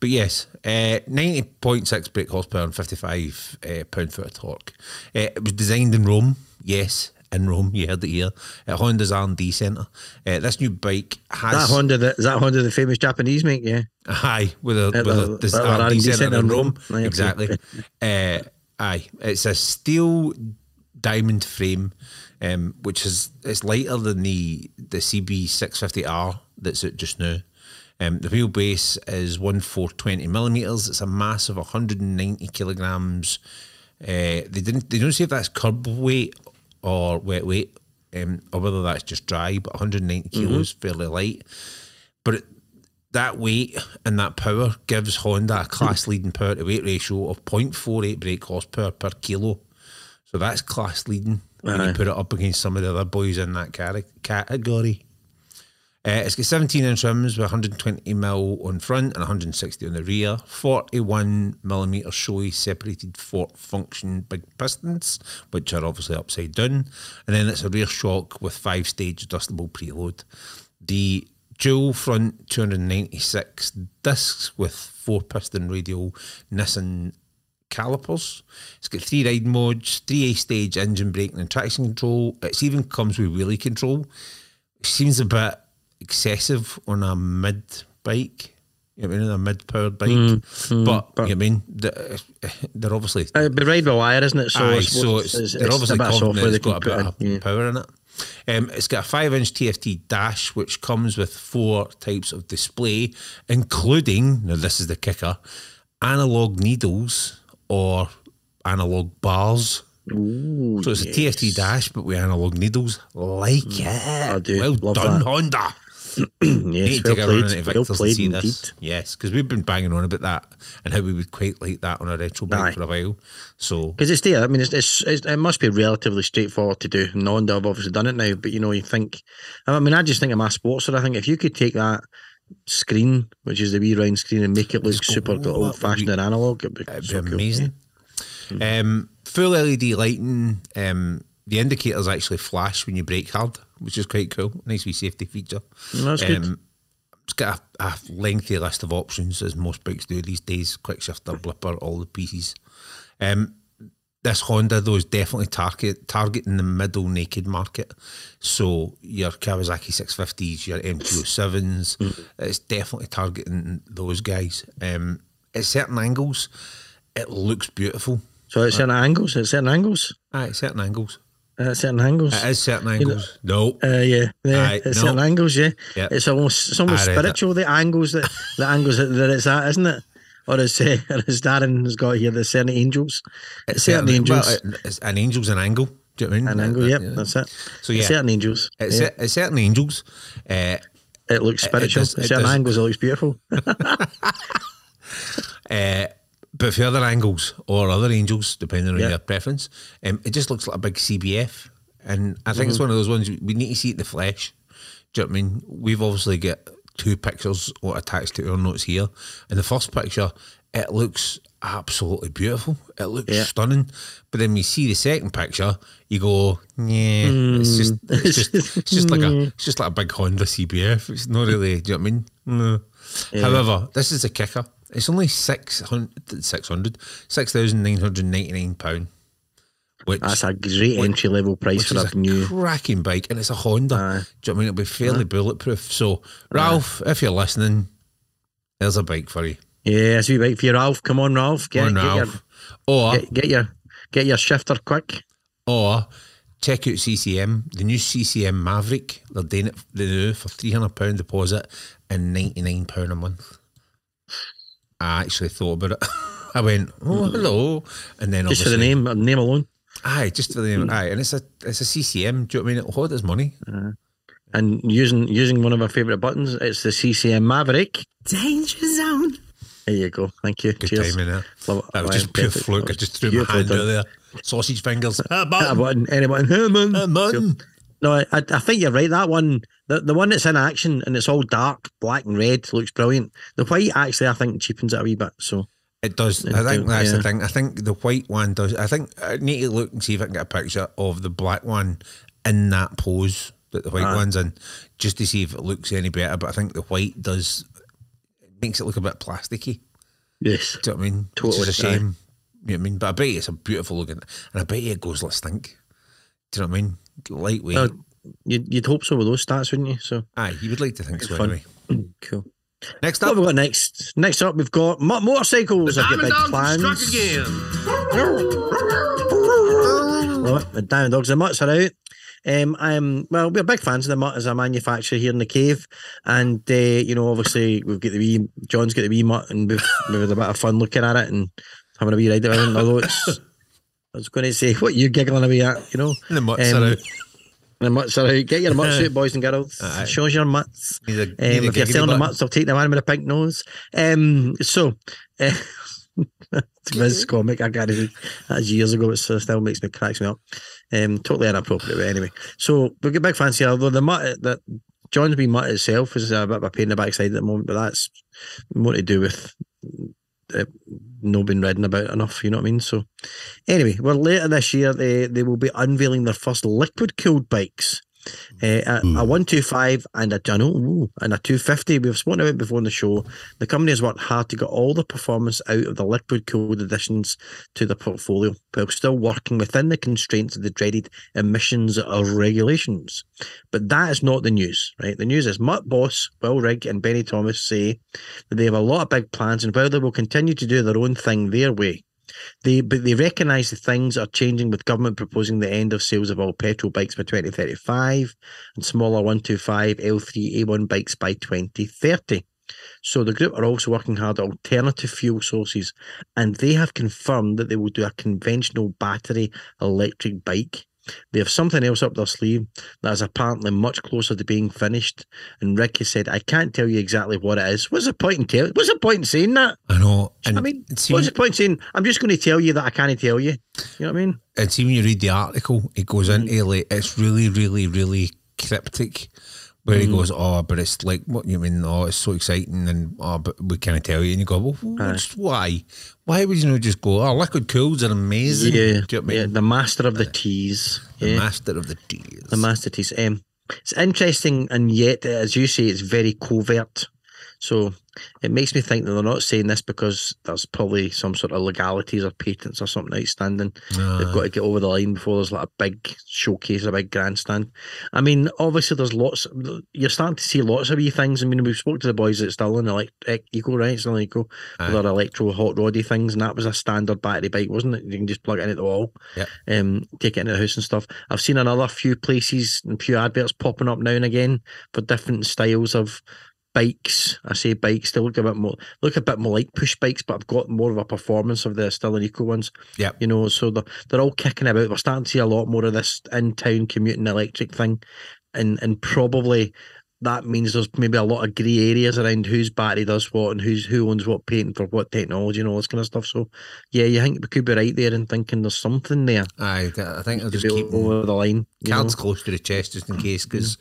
But yes, uh, 90.6 brake horsepower and 55 uh, pound foot of torque. Uh, it was designed in Rome. Yes, in Rome. You heard it here at Honda's R&D centre. Uh, this new bike has That Honda, the, is that Honda, the famous Japanese make? Yeah. Aye, with a, At with the- a the R&D R&D centre centre in in Rome. Rome. Aye, exactly. uh, aye, it's a steel diamond frame, um, which is it's lighter than the the CB six fifty R that's out just now. Um, the wheelbase is one four twenty millimeters. It's a mass of one hundred and ninety kilograms. Uh, they didn't. They don't say if that's curb weight or wet weight, um, or whether that's just dry. But one hundred and ninety kilos, fairly light. But it, that weight and that power gives Honda a class leading power to weight ratio of 0.48 brake horsepower per kilo. So that's class leading. When you put it up against some of the other boys in that category. Uh, it's got 17 inch rims with 120 mil on front and 160 on the rear. 41 millimeter Showa separated Ford function big pistons, which are obviously upside down. And then it's a rear shock with five stage adjustable preload. The dual front 296 discs with four piston radial Nissin calipers. It's got three ride modes, three A stage engine braking and traction control. It even comes with wheelie control. It seems a bit excessive on a mid bike. You know what I mean? A mid powered bike. but, you know what I mean? The- They're obviously Uh, but ride by wire, isn't it? So, Aye, I so suppose it's, they're obviously a bit of confident it's got a bit put of. Yeah. power in it. Um, it's got a five inch TFT dash, which comes with four types of display, including now this is the kicker: analog needles or analog bars. Ooh, So it's a TFT dash, but with analog needles. Like mm, it. I do. Well done, that. Honda. [clears throat] yes, well take a run played. Well played indeed. Yes, because we've been banging on about that and how we would quite like that on a retro bike Aye. for a while. So Because it's there. I mean, it's, it's, it's it must be relatively straightforward to do. Honda have obviously done it now, but you know, you think. I mean, I just think of my sports, and I think if you could take that screen, which is the wee round screen, and make it look Just super "Oh, old fashioned and analog, it'd be, It'd so be cool. amazing. Um, full LED lighting. Um, the indicators actually flash when you brake hard, which is quite cool. Nice wee safety feature. Mm, that's good. It's got a, a lengthy list of options, as most bikes do these days. Quick shifter, blipper, all the pieces. Um, this Honda though is definitely target targeting the middle naked market. So your Kawasaki 650s, your MT-07s, Mm. it's definitely targeting those guys. Um, at certain angles, it looks beautiful. So at certain angles, at certain angles, Aye, at certain angles. at certain angles. It is certain angles. no. Uh, yeah, yeah. Aye, at no. certain angles, yeah. Yeah. It's almost it's almost I spiritual. The angles that the angles that, that it's at, isn't it? Or as [laughs] uh, or as Darren has got here, the certain angels. It's certain angels. Well, it's an angel's an angle. Do you know what I mean? An angle, yep, yeah. that's it. So yeah, certain angels. it's, yeah. it's certain angels. Uh, It looks it spiritual. does- it certain does. angles, it looks beautiful. [laughs] [laughs] Uh, but for other angles or other angels, depending on Yeah. your preference, um, it just looks like a big CBF. And I think it's Mm-hmm. one of those ones we need to see it in the flesh. Do you know what I mean? We've obviously got two pictures or attached to our notes here. In the first picture, it looks absolutely beautiful. It looks Yeah. stunning. But then when you see the second picture, you go, yeah, it's just hmm. it's just it's just like a [laughs] it's just like a big Honda CBF. It's not really. Do you know what I mean? No. However, this is a kicker. It's only 600, 600 6,999 pound, which That's a great entry level price which for a a new. cracking bike, and it's a Honda. Do you know what I mean? It'll be fairly bulletproof. So, Ralph, if you're listening, there's a bike for you. Yeah, it's a bike for you, Ralph. Come on, Ralph. Get, on get your Ralph, or get, get your get your shifter quick. or check out CCM, the new CCM Maverick. They're doing it they do for three hundred pound deposit and ninety nine pound a month. I actually thought about it. [laughs] I went, oh hello, and then Just for the name, uh, name alone. Aye, just for the name. Aye, and it's a it's a CCM. Do you know what I mean? It'll hold his money. And using using one of our favourite buttons, it's the CCM Maverick. Danger zone. There you go. Thank you. Good Cheers. timing there. Love it. That was just pure perfect. fluke. I just threw my hand done. out there. Sausage fingers. [laughs] Ah, button. button, any button. Hey, man. Button. No, I, I think you're right. That one, the, the one that's in action and it's all dark, black and red, looks brilliant. The white, actually, I think cheapens it a wee bit. So It does. It I think that's yeah. the thing. I think the white one does. I think I need to look and see if I can get a picture of the black one in that pose that the white Ah. one's in, just to see if it looks any better. But I think the white does it makes it look a bit plasticky. yes, Do you know what I mean? Totally, is a shame. You know what I mean? But I bet you it's a beautiful looking, and I bet you it goes like stink. Do you know what I mean? Lightweight. Well, you'd, you'd hope so with those stats, wouldn't you? So Aye, you would like to think so fun. anyway. [clears throat] cool. Next What up, have we got next? Next up, we've got mo- motorcycles. I've got Diamond big Dogs have plans. struck again. Love it. The Diamond Dogs, the mutts are out. Um, I'm well. We're big fans of the mutt as a manufacturer here in the cave, and uh, you know, obviously, we've got the wee John's got the wee mutt, and we've we've had a bit of fun looking at it and having a wee ride it. Although it's, I was going to say, what you giggling away at? You know, the mutts um, are out. Are out. Get your mutts [laughs] out, boys and girls. Aye. Show us your mutts. A- Um, a if you're selling the mutts, I'll take the one with a pink nose. Um, so, uh, [laughs] Viz comic. I got it. That's years ago. It still makes me cracks me up. Um, totally inappropriate. But anyway, so we get got big fans here. Although the mutt that John's been mutt itself is a bit of a pain in the backside at the moment, but that's more to do with uh, not been written about enough. You know what I mean? So anyway, well later this year they they will be unveiling their first liquid cooled bikes. Uh, a, a 125 and a ooh, and a 250. We've spoken about before in the show. The company has worked hard to get all the performance out of the liquid cooled additions to the portfolio, while still working within the constraints of the dreaded emissions of regulations. But that is not the news, right? The news is Mutt Boss, Will Rigg, and Benny Thomas say that they have a lot of big plans, and while they will continue to do their own thing their way, they but they recognise that things are changing with government proposing the end of sales of all petrol bikes by 2035 and smaller 125 L3 A1 bikes by 2030. So the group are also working hard at alternative fuel sources and they have confirmed that they will do a conventional battery electric bike. They have something else up their sleeve that is apparently much closer to being finished. And Ricky said, I can't tell you exactly what it is. What's the point in telling what's the point in saying that? I know. And I mean, what's the point in saying I'm just going to tell you that I can't tell you? You know what I mean? and see when you read the article, it goes Mm-hmm. into like it's really, really, really cryptic. Where Mm-hmm. he goes, oh, but it's like what you mean? Oh, it's so exciting, and oh, but we can't tell you. And you go, well, what's, why? Why would you not just go? Oh, liquid cools are amazing. Yeah, Do you know I yeah, the master of the teas. The Yeah, master of the teas. the master teas. Um, it's interesting, and yet, as you say, it's very covert. So it makes me think that they're not saying this because there's probably some sort of legalities or patents or something outstanding. They've got to get over the line before there's like a big showcase, a big grandstand. I mean, obviously, there's lots. You're starting to see lots of wee things. I mean, we've spoke to the boys at Stirling Elect- Eco, right? Stirling Eco, with their electro hot roddy things, and that was a standard battery bike, wasn't it? You can just plug it into the wall, Yep. um, take it into the house and stuff. I've seen another few places and few adverts popping up now and again for different styles of bikes. I say bikes, they look a bit more look a bit more like push bikes, but I've got more of a performance of the Stirling Eco ones. Yeah, You know, so they're they're all kicking about. We're starting to see a lot more of this in town commuting electric thing. And and probably that means there's maybe a lot of grey areas around whose battery does what and who's who owns what patent for what technology and all this kind of stuff. So yeah, you think we could be right there in thinking there's something there Aye, I think to just keep over the line. you know? close to the chest just in case. Mm. Because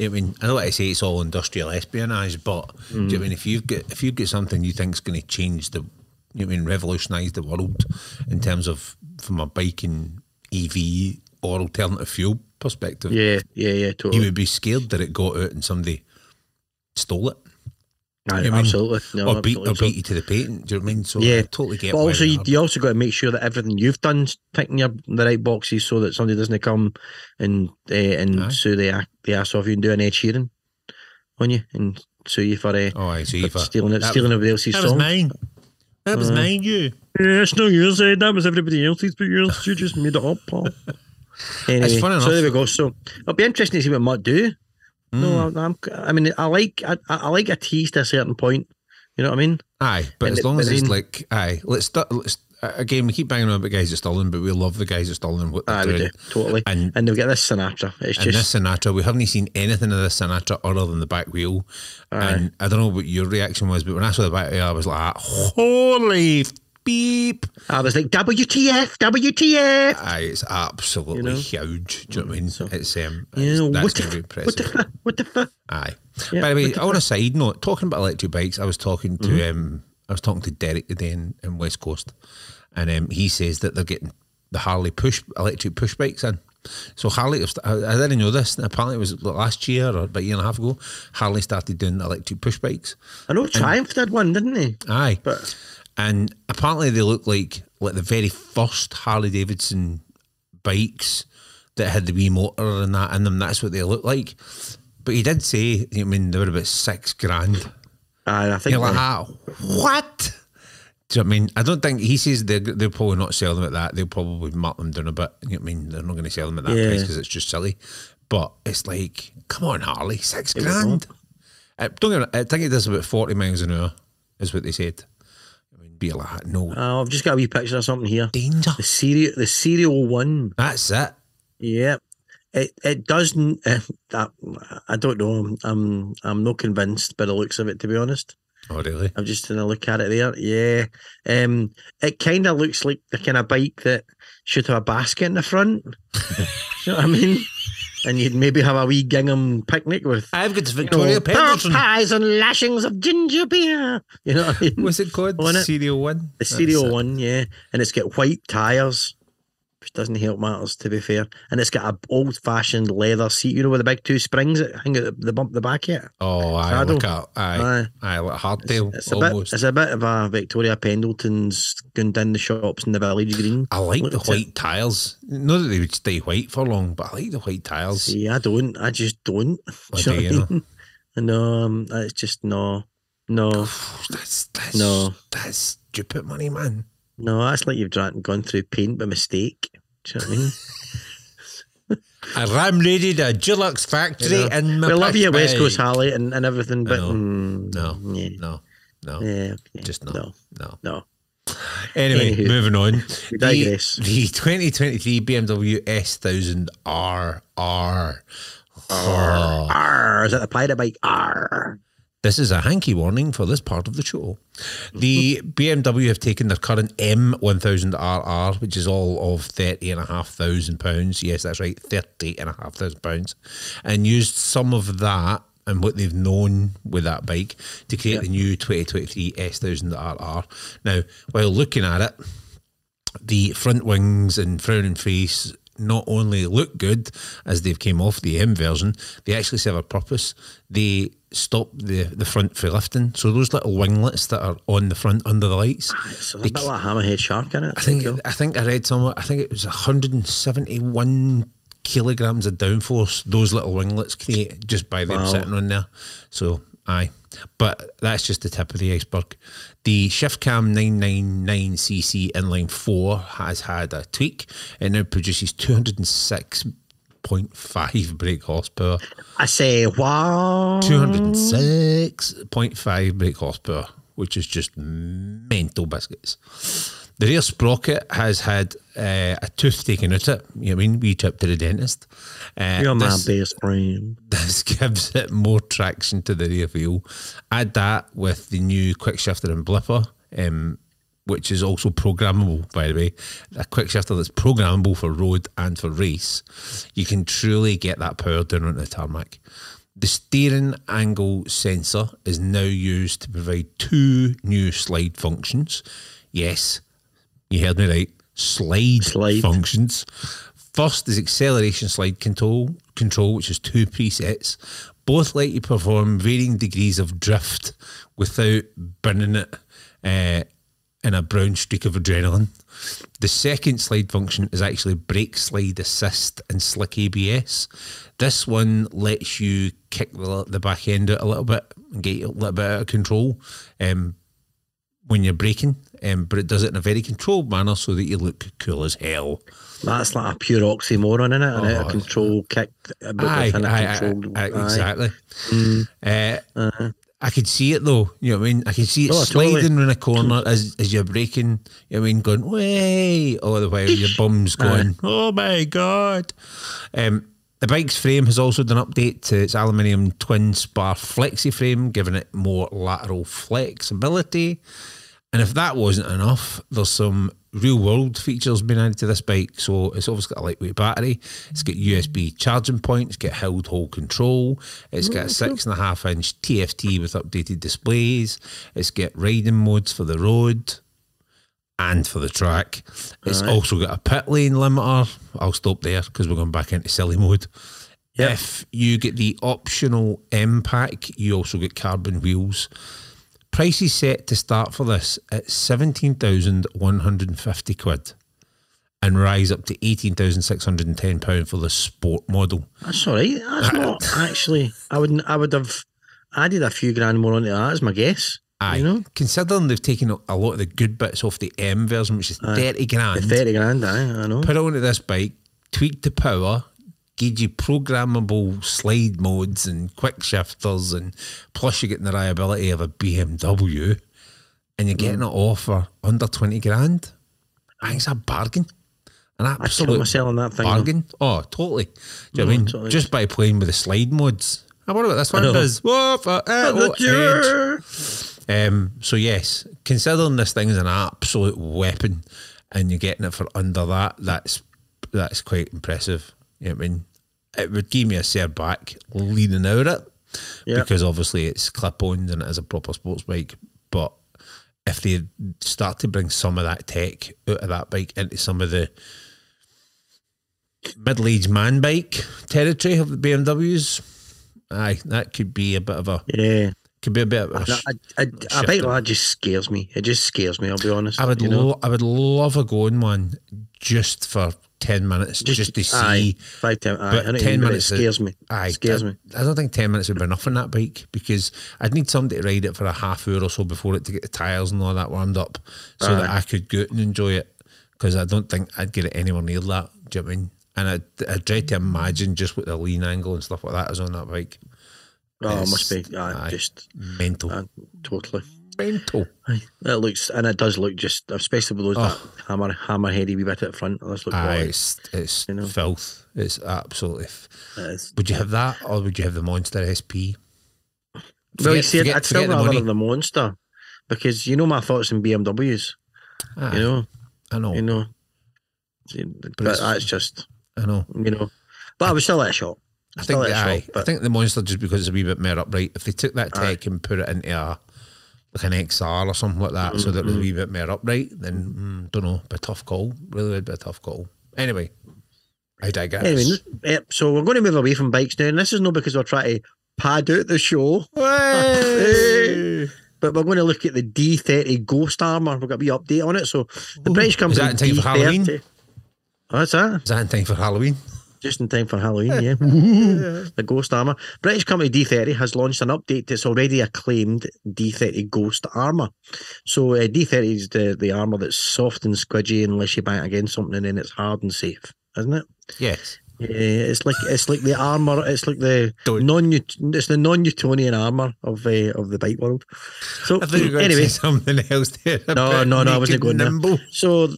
I mean, I know what I say it's all industrial espionage, but do you know mm. I mean if you've got if you've got something you think's going to change the, you know I mean, revolutionise the world in terms of from a biking EV or alternative fuel perspective, Yeah, yeah, yeah, totally. you would be scared that it got out and somebody stole it you know what I mean? absolutely. No, or beat or absolutely. So- beat you to the patent. Do you know what I mean? So Yeah. I totally get. But also, you, you also got to make sure that everything you've done's ticking your the right boxes so that somebody doesn't come and uh, and Aye. sue the the ass off you and do an Ed Sheeran on you and sue you for, uh, Oh, I see. for For, stealing it, stealing everybody else's that was song. mine. That was Uh, mine. You. Yeah, it's not yours, eh? That was everybody else's, but yours, you just made it up, Paul. [laughs] Anyway, funny so there we go. So it'll be interesting to see what Mutt do. Hmm. No, I, I'm, I mean, I like I, I like a tease to a certain point. You know what I mean? Aye, but And as long as it's then- like, aye, let's, st- let's again, we keep banging on about guys at Stirling, but we love the guys at Stirling. What they're Aye, doing. do totally. And And they'll get this Sinatra. It's and just this Sinatra, we haven't seen anything of this Sinatra other than the back wheel. And I don't know what your reaction was, but when I saw the back wheel, I was like, holy beep. I was like, WTF, WTF. Aye, it's absolutely You know? huge. Do you know what I mean? it's um, You it's, that's what the, going to be f- what the, impressive. what the, f- Aye. Yeah, By the way, what the on a side note, talking about electric bikes, I was talking to Mm-hmm. um, I was talking to Derek today in, in West Coast, and um, he says that they're getting the Harley push electric push bikes in. So Harley, I I didn't know this. Apparently, it was last year or about a year and a half ago. Harley started doing electric push bikes. I know Triumph did one, didn't they? Aye, But and apparently they look like like the very first Harley Davidson bikes that had the wee motor and that in them. That's what they look like. But he did say, I mean, they were about six grand. aye, I think You're like, ah, what? Do you know what I mean? I don't think he says they're, they'll probably not sell them at that. They'll probably mark them down a bit. You know what I mean? They're not going to sell them at that Yeah. price because it's just silly. But it's like, come on, Harley, six grand. Uh, don't get, I think it does about 40 miles an hour, is what they said. Be like, no Oh, I've just got a wee picture of something here. danger. The serial, the serial one. That's it. Yeah, it it doesn't. Uh, [laughs] that I don't know. I'm I'm not convinced by the looks of it, to be honest. Oh, really? I'm just going to look at it there. Yeah. Um, it kind of looks like the kind of bike that should have a basket in the front. [laughs] you know what I mean? And you'd maybe have a wee gingham picnic with I've got you Victoria know, Pendleton. pies and lashings of ginger beer. You know what I mean? What's it called? On it. Serial One. The serial one, yeah. And it's got white tyres, which doesn't help matters, to be fair. And it's got a old fashioned leather seat, you know, with the big two springs that hang at the, bump the back yet. Oh, I look at aye, Aye. aye, like hardtail It's a bit it's a bit of a Victoria Pendleton's going down the shops in the village green. I like the white tiles. Not that they would stay white for long, but I like the white tiles. See, I don't. I just don't. [laughs] What Do you know I mean? [laughs] No, um, it's just no, no, [sighs] That's that's No. that's stupid money, man. no. That's like you've gone through paint by mistake. Do you [laughs] know I mean? I ram raided a Dulux factory You know, in my we love you, West. Coast Harley, and, and everything, but know. mm, No, yeah, no, no, yeah, okay. just no, no, no. no. Anyway, Anywho. moving on. The, digress. the 2023 BMW S1000 RR. R. R. is that the pirate bike? Arr. This is a hanky warning for this part of the show. The BMW have taken their current M1000RR, which is all of £30,500. Yes, that's right, £30,500. And used some of that and what they've known with that bike to create the new 2023 S1000RR. Now, while looking at it, the front wings and frowning face not only look good as they've came off the M version, they actually serve a purpose. They stop the, the front for lifting. So those little winglets that are on the front under the lights, ah, It's a bit like a hammerhead shark in it. I think I think I read somewhere. I think it was 171 kilograms of downforce those little winglets create just by them Wow. sitting on there. So aye, but that's just the tip of the iceberg. The Shiftcam 999cc inline four has had a tweak. It now produces 206.5 [laughs] brake horsepower. I say, wow. 206.5 brake horsepower, which is just mental biscuits. The rear sprocket has had uh, a tooth taken out of it. You know what I mean? We trip to the dentist. Uh, You're my best friend. [laughs] this gives it more traction to the rear wheel. Add that with the new quick shifter and blipper, um, which is also programmable, by the way. A quick shifter that's programmable for road and for race. You can truly get that power down on the tarmac. The steering angle sensor is now used to provide two new slide functions. Yes, you heard me right. Slide, Slide. functions. First is acceleration slide control, control, which is two presets. Both let you perform varying degrees of drift without burning it uh, in a brown streak of adrenaline. The second slide function is actually brake slide assist and slick ABS. This one lets you kick the, the back end out a little bit and get a little bit out of control um, when you're braking, um, but it does it in a very controlled manner so that you look cool as hell. That's like a pure oxymoron, isn't it? An out Oh, of control kick, but Aye, within a aye, aye, controlled. aye, exactly. Mm, Uh, uh-huh. I could see it though. You know what I mean? I can see it Oh, sliding totally. around a corner as as you're breaking. You know what I mean? Going way all the while your bum's going. oh my god! Um, the bike's frame has also done an update to its aluminium twin spar flexi frame, giving it more lateral flexibility. And if that wasn't enough, there's some real world features being added to this bike. So it's obviously got a lightweight battery, it's got USB charging point, it's got held hold control, it's got a mm-hmm. six and a half inch TFT with updated displays, it's got riding modes for the road and for the track. It's also got a pit lane limiter. I'll stop there because we're going back into silly mode. Yep. If you get the optional M pack, you also get carbon wheels. Price is set to start for this at 17,150 quid and rise up to £18,610 for the sport model. That's all right. That's not actually. I wouldn't. I would have added a few grand more onto that. As my guess. Aye. You know, Considering they've taken a lot of the good bits off the M version, which is 30 grand, the thirty grand. Aye, I know. put it onto this bike, tweak the power, give you programmable slide modes and quick shifters, and plus you're getting the reliability of a BMW, and you're getting it off for under 20 grand. I think it's a bargain. An absolute myself on that thing. though. bargain. Oh, totally. Do you know what I mean? totally. Just by playing with the slide modes. I wonder what this one does. Whoa, for, uh, The edge. Cure. Um, so yes, considering this thing is an absolute weapon, and you're getting it for under that, that's that's quite impressive. I mean? It would give me a fair back leaning out it Yeah. because obviously it's clip-ons and it is a proper sports bike. But if they start to bring some of that tech out of that bike into some of the middle-aged man bike territory of the BMWs, aye, that could be a bit of a Yeah. could be a bit of a I, sh- I, I, a Shifter. bike like that just scares me. It just scares me. I'll be honest. I would you know? lo- I would love a going one just for ten minutes, just, to see. Aye, five ten. Aye, but I know 10 10 minutes is- scares me. Aye, scares I, me. I don't think ten minutes would be enough on that bike because I'd need somebody to ride it for a half hour or so before it to get the tyres and all that warmed up, so that I could go out and enjoy it. Because I don't think I'd get it anywhere near that. Do you know what I mean? And I I dread to imagine just what the lean angle and stuff like that is on that bike. Oh, it must be. Aye, aye. just Mental, aye, totally. Mental. It looks and it does look just, especially with those that hammer hammer heady wee bit at the front. It does look Oh. Aye, quality. it's it's You know. filth. It's absolutely. F- It is. would you have that, or would you have the Monster SP? well, you see, forget- I'd still forget the rather money. have the monster because you know my thoughts on BMWs. You know, I know, you know. But, it's- that's just I know. you know. But I was still at a shop. I think, aye, shop. I But think the monster just because it's a wee bit more upright. If they took that tech and put it into a like an XR or something like that, so that was a wee bit more upright, then mm, don't know, a tough call. Really would be a tough call. Anyway, I digress. anyway, eh, so we're going to move away from bikes now, and this is not because we're trying to pad out the show. [laughs] But we're going to look at the D30 Ghost Armour. We've got a wee update on it. So the British company that in time for D30 Halloween? Oh, that's that. Is that in time for Halloween? Just in time for Halloween, yeah. [laughs] the Ghost Armour. British company D30 has launched an update to its already acclaimed D30 Ghost Armour. So uh, D30 is the, the armour that's soft and squidgy unless you bang it against something and then it's hard and safe, isn't it? Yes. Yeah, it's like it's like the armor. It's like the Don't- non it's the non Newtonian armor of uh, of the bike world. So I thought you were going anyway, something else there. No, no, no, I wasn't going there. so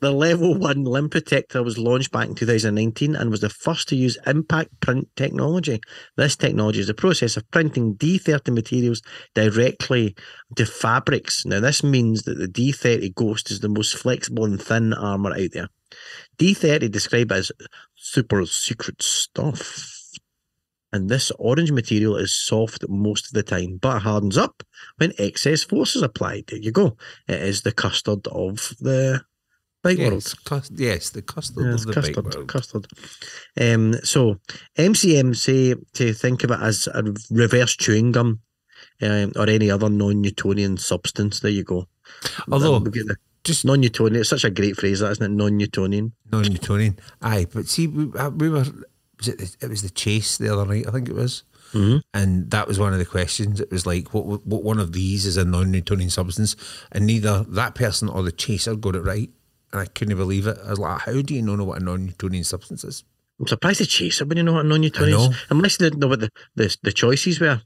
the level one limb protector was launched back in 2019 and was the first to use impact print technology. This technology is the process of printing D30 materials directly to fabrics. Now, this means that the D30 Ghost is the most flexible and thin armor out there. D30 described as super secret stuff. And this orange material is soft most of the time, but hardens up when excess force is applied. There you go. It is the custard of the bike world. Yes, cus- yes, the custard Yeah, of the bike custard, world. custard. Um, so MCN say to think of it as a reverse chewing gum um, or any other non-Newtonian substance. There you go. Although, We get the just non-Newtonian. It's such a great phrase, that isn't it? Non-Newtonian. non-Newtonian. Aye, but see, we, uh, we were. Was it? the- It was the chase the other night. I think it was, Mhm. and that was one of the questions. It was like, what, what one of these is a non-Newtonian substance, and neither that person or the chaser got it right, and I couldn't believe it. I was like, how do you not know what a non-Newtonian substance is? I'm surprised the chaser when you know what a non-Newtonian is. know. Unless you didn't know what the, the, the choices were.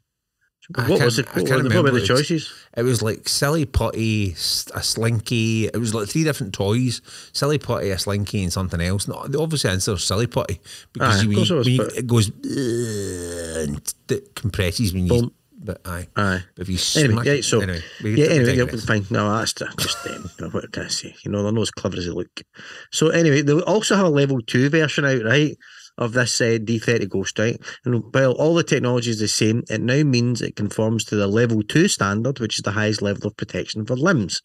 I What was it? I What, can't were the- what were remember the it. choices? It was like silly putty, a slinky. It was like three different toys: silly putty, a slinky, and something else. No, the obvious answer is silly putty because Aye, you, of it was, when you- it goes and it compresses when you. Boom. But aye, Aye. if you Anyway, smack yeah, so anyway, we yeah, anyway, yeah, digress. fine. No, that's ju- just them. [laughs] what can I say? You know, they're not as clever as they look. So anyway, they also have a level two version out, right, of this uh, D30 Ghost, right? And while all the technology is the same, it now means it conforms to the level two standard, which is the highest level of protection for limbs.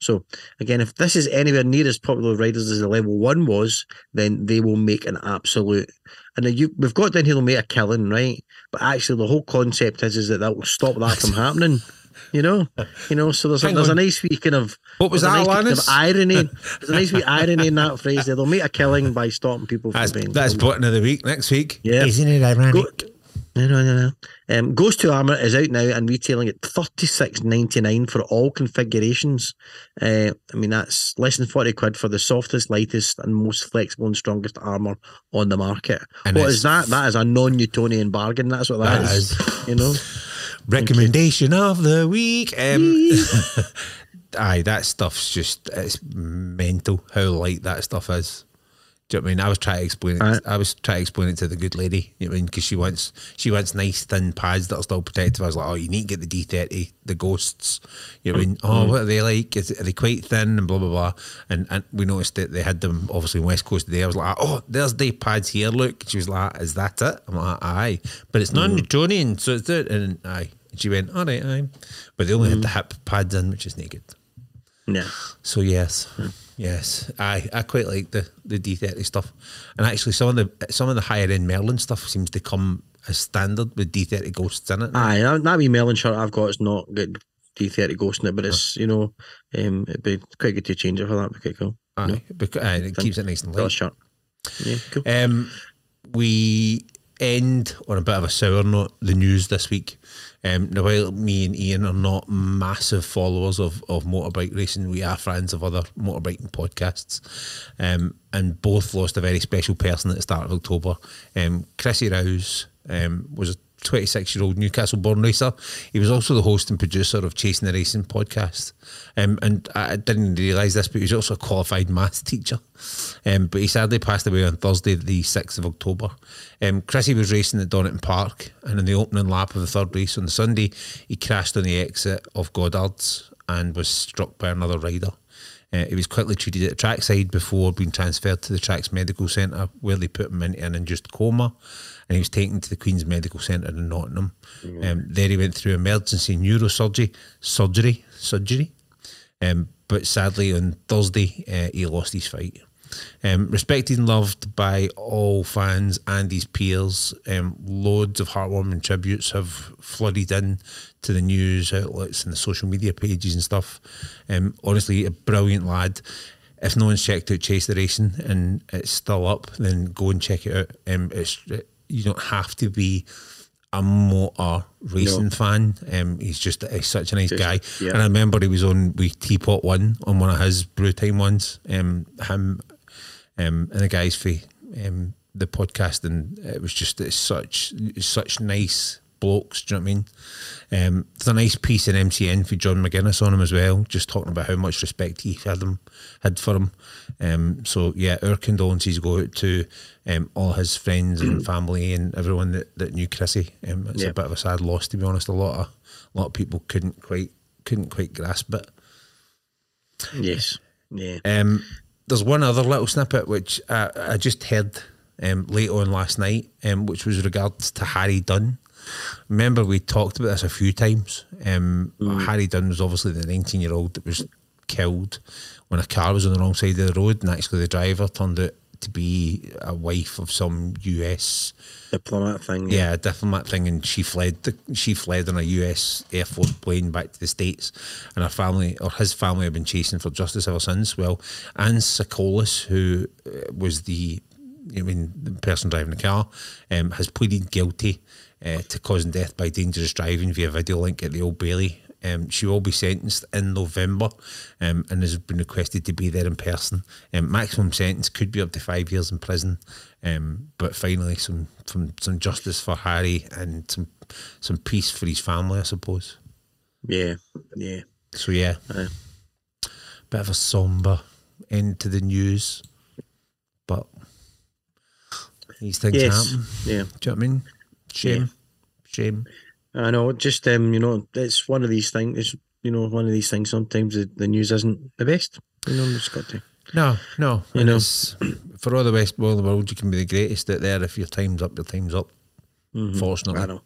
So again, if this is anywhere near as popular with riders as the level one was, then they will make an absolute. And you, we've got down here, they'll make a killing, right? But actually, the whole concept is is that that will stop that from [laughs] happening. You know, you know. So there's a, Hang there's a nice wee kind of What was that, nice kind of irony. [laughs] There's a nice wee irony in that phrase. There, they'll make a killing by stopping people from That's being. that's button of the week next week. Yeah. isn't it ironic? Go- no, no, no, no. Um, Ghost 2 Armour is out now and retailing at thirty six ninety nine for all configurations. Uh, I mean, that's less than 40 quid for the softest, lightest, and most flexible and strongest armour on the market. And what is that? That is a non Newtonian bargain. That's what that That is. You know? Recommendation of the week. Um, [laughs] aye, that stuff's just it's mental how light that stuff is. Do you know what I mean? I was trying to explain it. Aye. I was trying to explain it to the good lady. You know what I mean? Because she wants she wants nice thin pads that are still protective. I was like, oh, you need to get the D thirty, the ghosts. You know what I mean? Oh, mm. what are they like? Is are they quite thin and blah blah blah? And and we noticed that they had them obviously in West Coast today. I was like, oh, there's the pads here. Look. She was like, is that it? I'm like, aye, but it's non mm. Newtonian, so it's it. And aye, and she went, all right, aye, but they only had the mm. hip pads in, which is naked. Yeah. So yes, hmm. Yes, I I quite like the the D thirty stuff, and actually some of the some of the higher end Merlin stuff seems to come as standard with D thirty ghosts in it. Aye, that, that wee Merlin shirt I've got is not good D30 ghost in it, but it's, you know, um, it'd be quite good to change it for that. It'd be quite cool. Aye, because, aye, it keeps it nice and light. shirt. Yeah, cool. Um, we end on a bit of a sour note. The news this week. Um, now, while me and Ian are not massive followers of, of motorbike racing, we are friends of other motorbiking podcasts, um, and both lost a very special person at the start of October. Um, Chrissy Rouse um, was 26 year old Newcastle born racer. He was also the host and producer of Chasing the Racing podcast. Um, and I didn't realise this, but he was also a qualified [laughs] maths teacher. Um, but he sadly passed away on Thursday, the 6th of October. Um, Chrissy was racing at Donington Park, and in the opening lap of the third race on Sunday, he crashed on the exit of Goddard's and was struck by another rider. Uh, he was quickly treated at the trackside before being transferred to the track's medical centre, where they put him into an induced coma. And he was taken to the Queen's Medical Centre in Nottingham. Um, there he went through emergency neurosurgery, surgery, surgery. Um, but sadly, on Thursday, uh, he lost his fight. Um, respected and loved by all fans and his peers, um, loads of heartwarming tributes have flooded in to the news outlets and the social media pages and stuff. Um, honestly, a brilliant lad. If no one's checked out Chase the Racing and it's still up, then go and check it out. Um, it's you don't have to be a motor racing fan. Um, he's just he's such a nice Just- guy. yeah. And I remember he was on with Teapot One on one of his brew time ones. Um, him um, and the guys for um, the podcast, and it was just it's such such nice blokes. Do you know what I mean? Um, there's a nice piece in MCN for John McGuinness on him as well, just talking about how much respect he had him had for him. Um, so yeah, our condolences go out to um, all his friends and [clears throat] family and everyone that, that knew Chrissy. Um, it's Yeah. a bit of a sad loss to be honest. A lot of a lot of people couldn't quite couldn't quite grasp it. Yes. Yeah. Um, there's one other little snippet which I, I just heard um, late on last night, um, which was regards to Harry Dunn. Remember, we talked about this a few times. Um, Harry Dunn was obviously the 19 year old that was killed when a car was on the wrong side of the road, and actually the driver turned out to be a wife of some US Diplomat thing. yeah, a diplomat thing, and she fled. The, she fled on a U.S. Air Force plane back to the states, and her family or his family have been chasing for justice ever since. Well, Anne Sacoolas, who uh, was the, I mean, the person driving the car, um, has pleaded guilty uh, to causing death by dangerous driving via video link at the Old Bailey. Um, she will be sentenced in November um, and has been requested to be there in person. Um, maximum sentence could be up to five years in prison, um, but finally some, some some justice for Harry and some some peace for his family, I suppose. Yeah. Yeah. So yeah, Aye. bit of a somber end to the news, but these things Yes. happen. Yeah. Do you know what I mean? Shame, shame. I know. Just um, you know, it's one of these things. It's you know, one of these things. Sometimes the, the news isn't the best. You know, it's got to. No, no. You and know. for all the best of the world, you can be the greatest out there. If your time's up, your time's up. Fortunately, I know.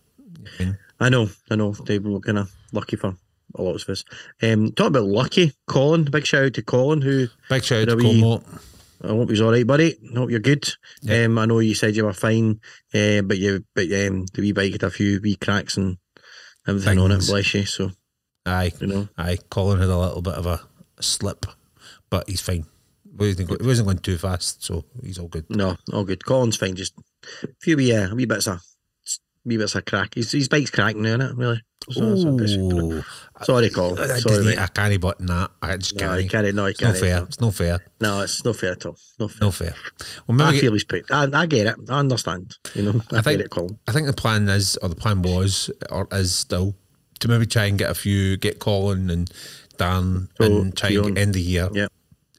I I know. I know. They were kind of lucky for a lot of us. Um, talk about lucky. Colin. Big shout out to Colin who big shout out to wee-. I hope he's all right, buddy. I hope you're good. Yeah. Um, I know you said you were fine, uh, but you but um, the wee bike had a few wee cracks and everything on it. Things. Bless you. So Aye, you know, aye. Colin had a little bit of a slip, but he's fine. He wasn't, go- he wasn't going too fast, so he's all good. no, all good. Colin's fine. Just a few wee, uh, wee bits of wee bits of crack. His, his bike's cracked now, innit? Really. So, so Ooh. Sorry, Colin. I, Sorry, mate. I uh, can't button that. I just No, can't. you can't. No, it's not can't. fair. It's not fair. No, it's not fair at all. No fair. No fair. Well, maybe I get- feel he's paid. I, I get it. I understand. You know, I, I think- get it, Colin. I think the plan is, or the plan was, or is still, to maybe try and get a few, get Colin and Dan So, and try and end the year. Yeah.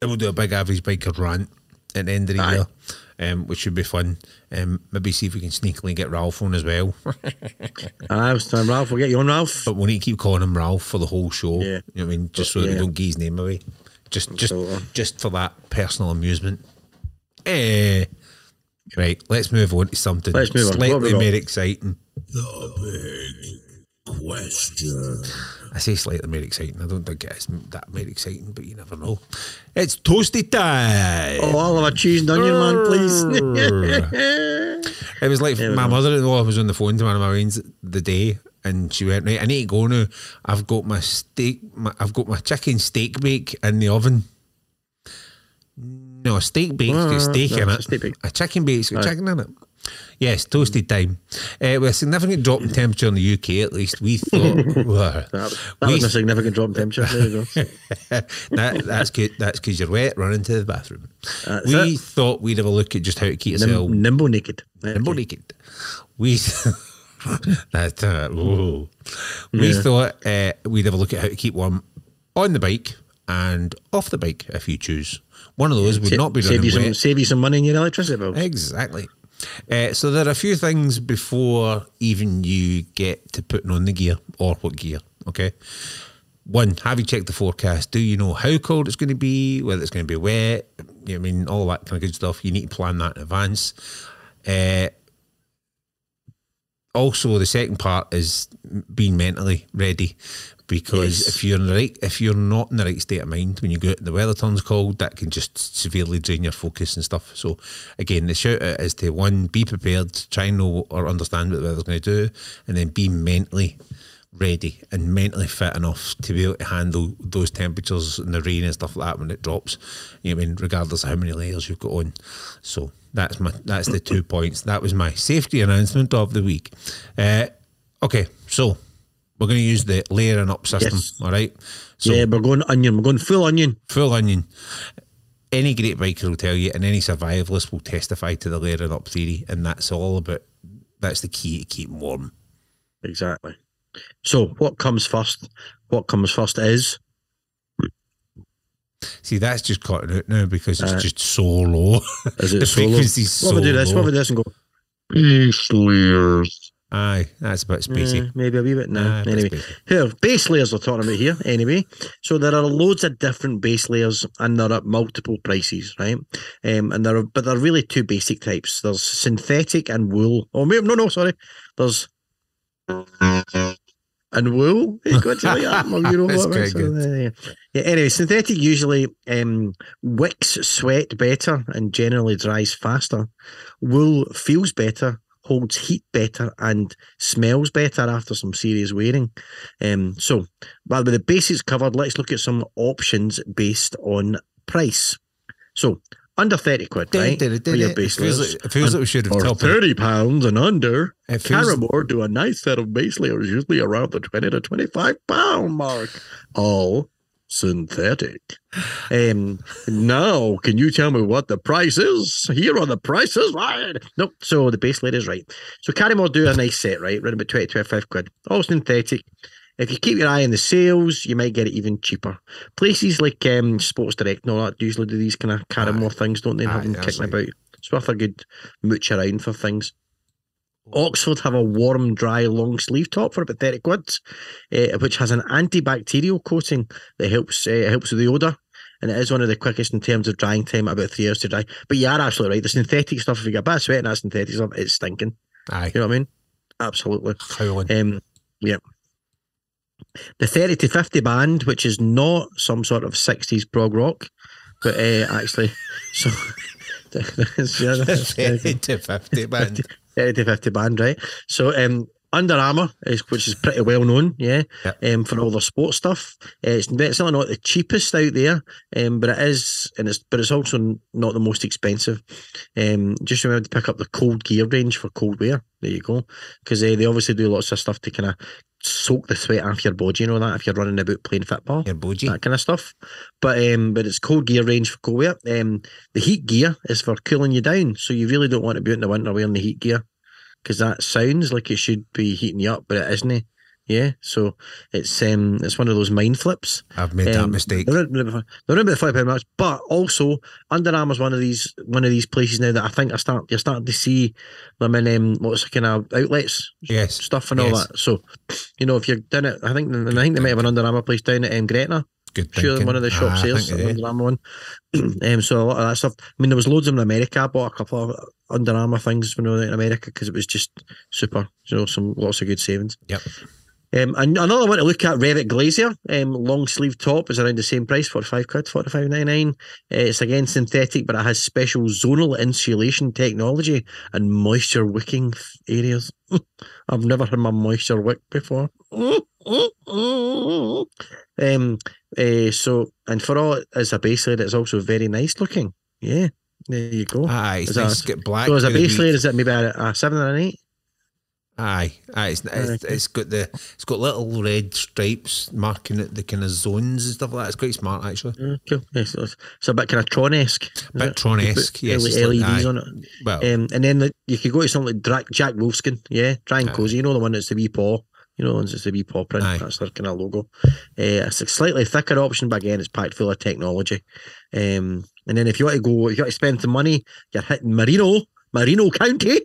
And we'll do a big average biker rant at the end of the Aye. year, um, which should be fun. Um, maybe see if we can sneakily get Ralph on as well. I was telling Ralph, we'll get you on, Ralph. but we need to keep calling him Ralph for the whole show. Yeah. You know what I mean? Just so that we don't give his name away. Just just Absolutely. just for that personal amusement. Eh. Right, let's move on to something Let's on. Slightly more exciting. The big question. I say slightly more exciting. I don't think it is that more exciting, but you never know. It's toasty time. Oh, I'll have a cheese and onion, man, please. [laughs] It was like There we my mother-in-law was on the phone to one of my friends the day, and she went, "Right, I need to go now. I've got my steak. My, I've got my chicken steak bake in the oven. No, a steak bake, Ah, got steak no, in it. a steak bake. A chicken bake's got chicken in it. Yes, toasted time. Uh, with a significant drop in temperature in the UK, at least we thought. [laughs] Well, That, that we- was a significant drop in temperature. There you go. [laughs] that, that's good. That's because you're wet. Run into the bathroom. That's we it. thought we'd have a look at just how to keep yourself Nim- nimble naked. nimble naked. We that uh, whoa. we Yeah. thought uh, we'd have a look at how to keep warm on the bike and off the bike if you choose. One of those would Sa- not be save you some save you some money in your electricity bills. Exactly. Uh, so there are a few things before even you get to putting on the gear or what gear. Okay. One, have you checked the forecast? Do you know how cold it's going to be? Whether it's going to be wet? You know, I mean, all that kind of good stuff. You need to plan that in advance. Uh, also, the second part is being mentally ready, because Yes. if you're in the right, if you're not in the right state of mind when you go out and the weather turns cold, that can just severely drain your focus and stuff. So, again, the shout out is to one, be prepared, try and know or understand what the weather's going to do, and then be mentally ready and mentally fit enough to be able to handle those temperatures and the rain and stuff like that when it drops. You know what I mean, regardless of how many layers you've got on. So that's my that's the two points. That was my safety announcement of the week. Uh, okay, so we're going to use the layering up system. Yes. All right. So yeah, we're going onion. We're going full onion. full onion. Any great biker will tell you, and any survivalist will testify to the layering up theory, and that's all about. That's the key to keep warm. Exactly. So what comes first? What comes first is See, that's just cutting out now because it's Uh, just so low. is it [laughs] the solo? frequency's What if we do this? low. What if we do this and go? Peace layers. Aye, that's a bit spacey. Eh, maybe a wee bit. No. Aye, a bit anyway, here base layers we're talking about here. Anyway, so there are loads of different base layers, and they're at multiple prices, right? Um, and there are, but there are really two basic types. There's synthetic and wool. Oh, no, no, sorry. There's and wool. You got to like that. You know [laughs] That's what, quite so, good. uh, yeah. yeah. Anyway, synthetic usually um, wicks sweat better and generally dries faster. Wool feels better, holds heat better, and smells better after some serious wearing. Um, so, well, with the basics covered, let's look at some options based on price. So, under 30 quid, right? For your It base feels, layers. like, it feels like we should have topped 30 pounds and under. It feels, Karrimor do a nice set of base layers, usually around the 20 to 25 pound mark. All synthetic. Um, now, can you tell me what the price is? Here are the prices, right? Nope. So the base layer is right. So Karrimor do a nice set, right? Around about 20, 25 quid. All synthetic. If you keep your eye on the sales, you might get it even cheaper. Places like um, Sports Direct and all that usually do these kind of Karrimor things, don't they? Aye, have them that's kicking about. It's worth a good mooch around for things. Oxford have a warm, dry, long sleeve top for about 30 quid, uh, which has an antibacterial coating that helps uh, helps with the odour. And it is one of the quickest in terms of drying time, about three hours to dry. But you are absolutely right. The synthetic stuff, if you get a bad sweat and that synthetic stuff, it's stinking. aye, You know what I mean? Absolutely. howling. Um, yeah. The 30 to 50 band, which is not some sort of 60s prog rock, but uh, actually, [laughs] so. yeah, that's very good. 30 to 50 band. [laughs] 30 to 50 band, right? So, um, Under Armour, is, which is pretty well known, yeah, Yep. um, for all their sports stuff. Uh, it's certainly not the cheapest out there, um, but it is, and it's but it's also not the most expensive. Um, just remember to pick up the cold gear range for cold wear. There you go, because uh, they obviously do lots of stuff to kind of soak the sweat off your body. You know that if you're running about playing football Your bogie. that kind of stuff. But um, but it's cold gear range for cold wear. Um, the heat gear is for cooling you down, so you really don't want to be out in the winter wearing the heat gear because that sounds like it should be heating you up, but it isn't. Yeah, so it's um it's one of those mind flips. I've made that Um, mistake. They're around about five pound marks, but also Under Armour's one of these one of these places now that I think I start you're starting to see them in um, what's kind of outlets Yes. stuff and all that. So you know if you're down it, I think I think they might have an Under Armour place down at um, Gretna. Good Sure, thinking. one of the shop Ah, sales think Under Armour one. [clears throat] um, so a lot of that stuff. I mean, there was loads of them in America. I bought a couple of Under Armour things when I was in America because it was just super. You know, some lots of good savings. Yep. Um, and another one to look at, Revit Glacier, um, long sleeve top is around the same price, 45 quid, 45.99. Uh, it's again synthetic, but it has special zonal insulation technology and moisture wicking areas. [laughs] I've never had my moisture wick before. [laughs] um, uh, so, and for all as a base layer, it's also very nice looking. Yeah, there you go. Aye, it's Is nice get black. so, as a base layer, is it maybe a, a seven or an eight? Aye, aye. It's, it's, it's got the it's got little red stripes marking it, the kind of zones and stuff like that. It's quite smart actually. Mm, cool. Yes, it's, it's a bit kind of Tron esque. Bit Tron-esque, yes, LEDs like- on it. Well, Um, and then the, you could go to something like Jack Wolfskin, yeah, Try and Cozy, you know the one that's the wee paw, you know that's the wee paw print, Aye. that's their kind of logo. Uh, it's a slightly thicker option, but again, it's packed full of technology. Um, and then if you want to go, if you want to spend some money, you're hitting Marino, Marino County,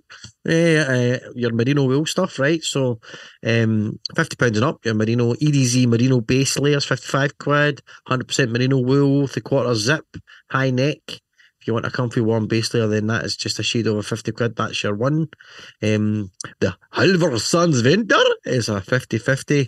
uh, uh, your Merino wool stuff, right? So, um, fifty pounds and up, your Merino EDZ Merino base layers, fifty-five quid, hundred percent Merino wool, three quarter zip, high neck. You want a comfy warm base layer, then that is just a shade over 50 quid. That's your one. Um, the Halvarssons Winter is a 50 50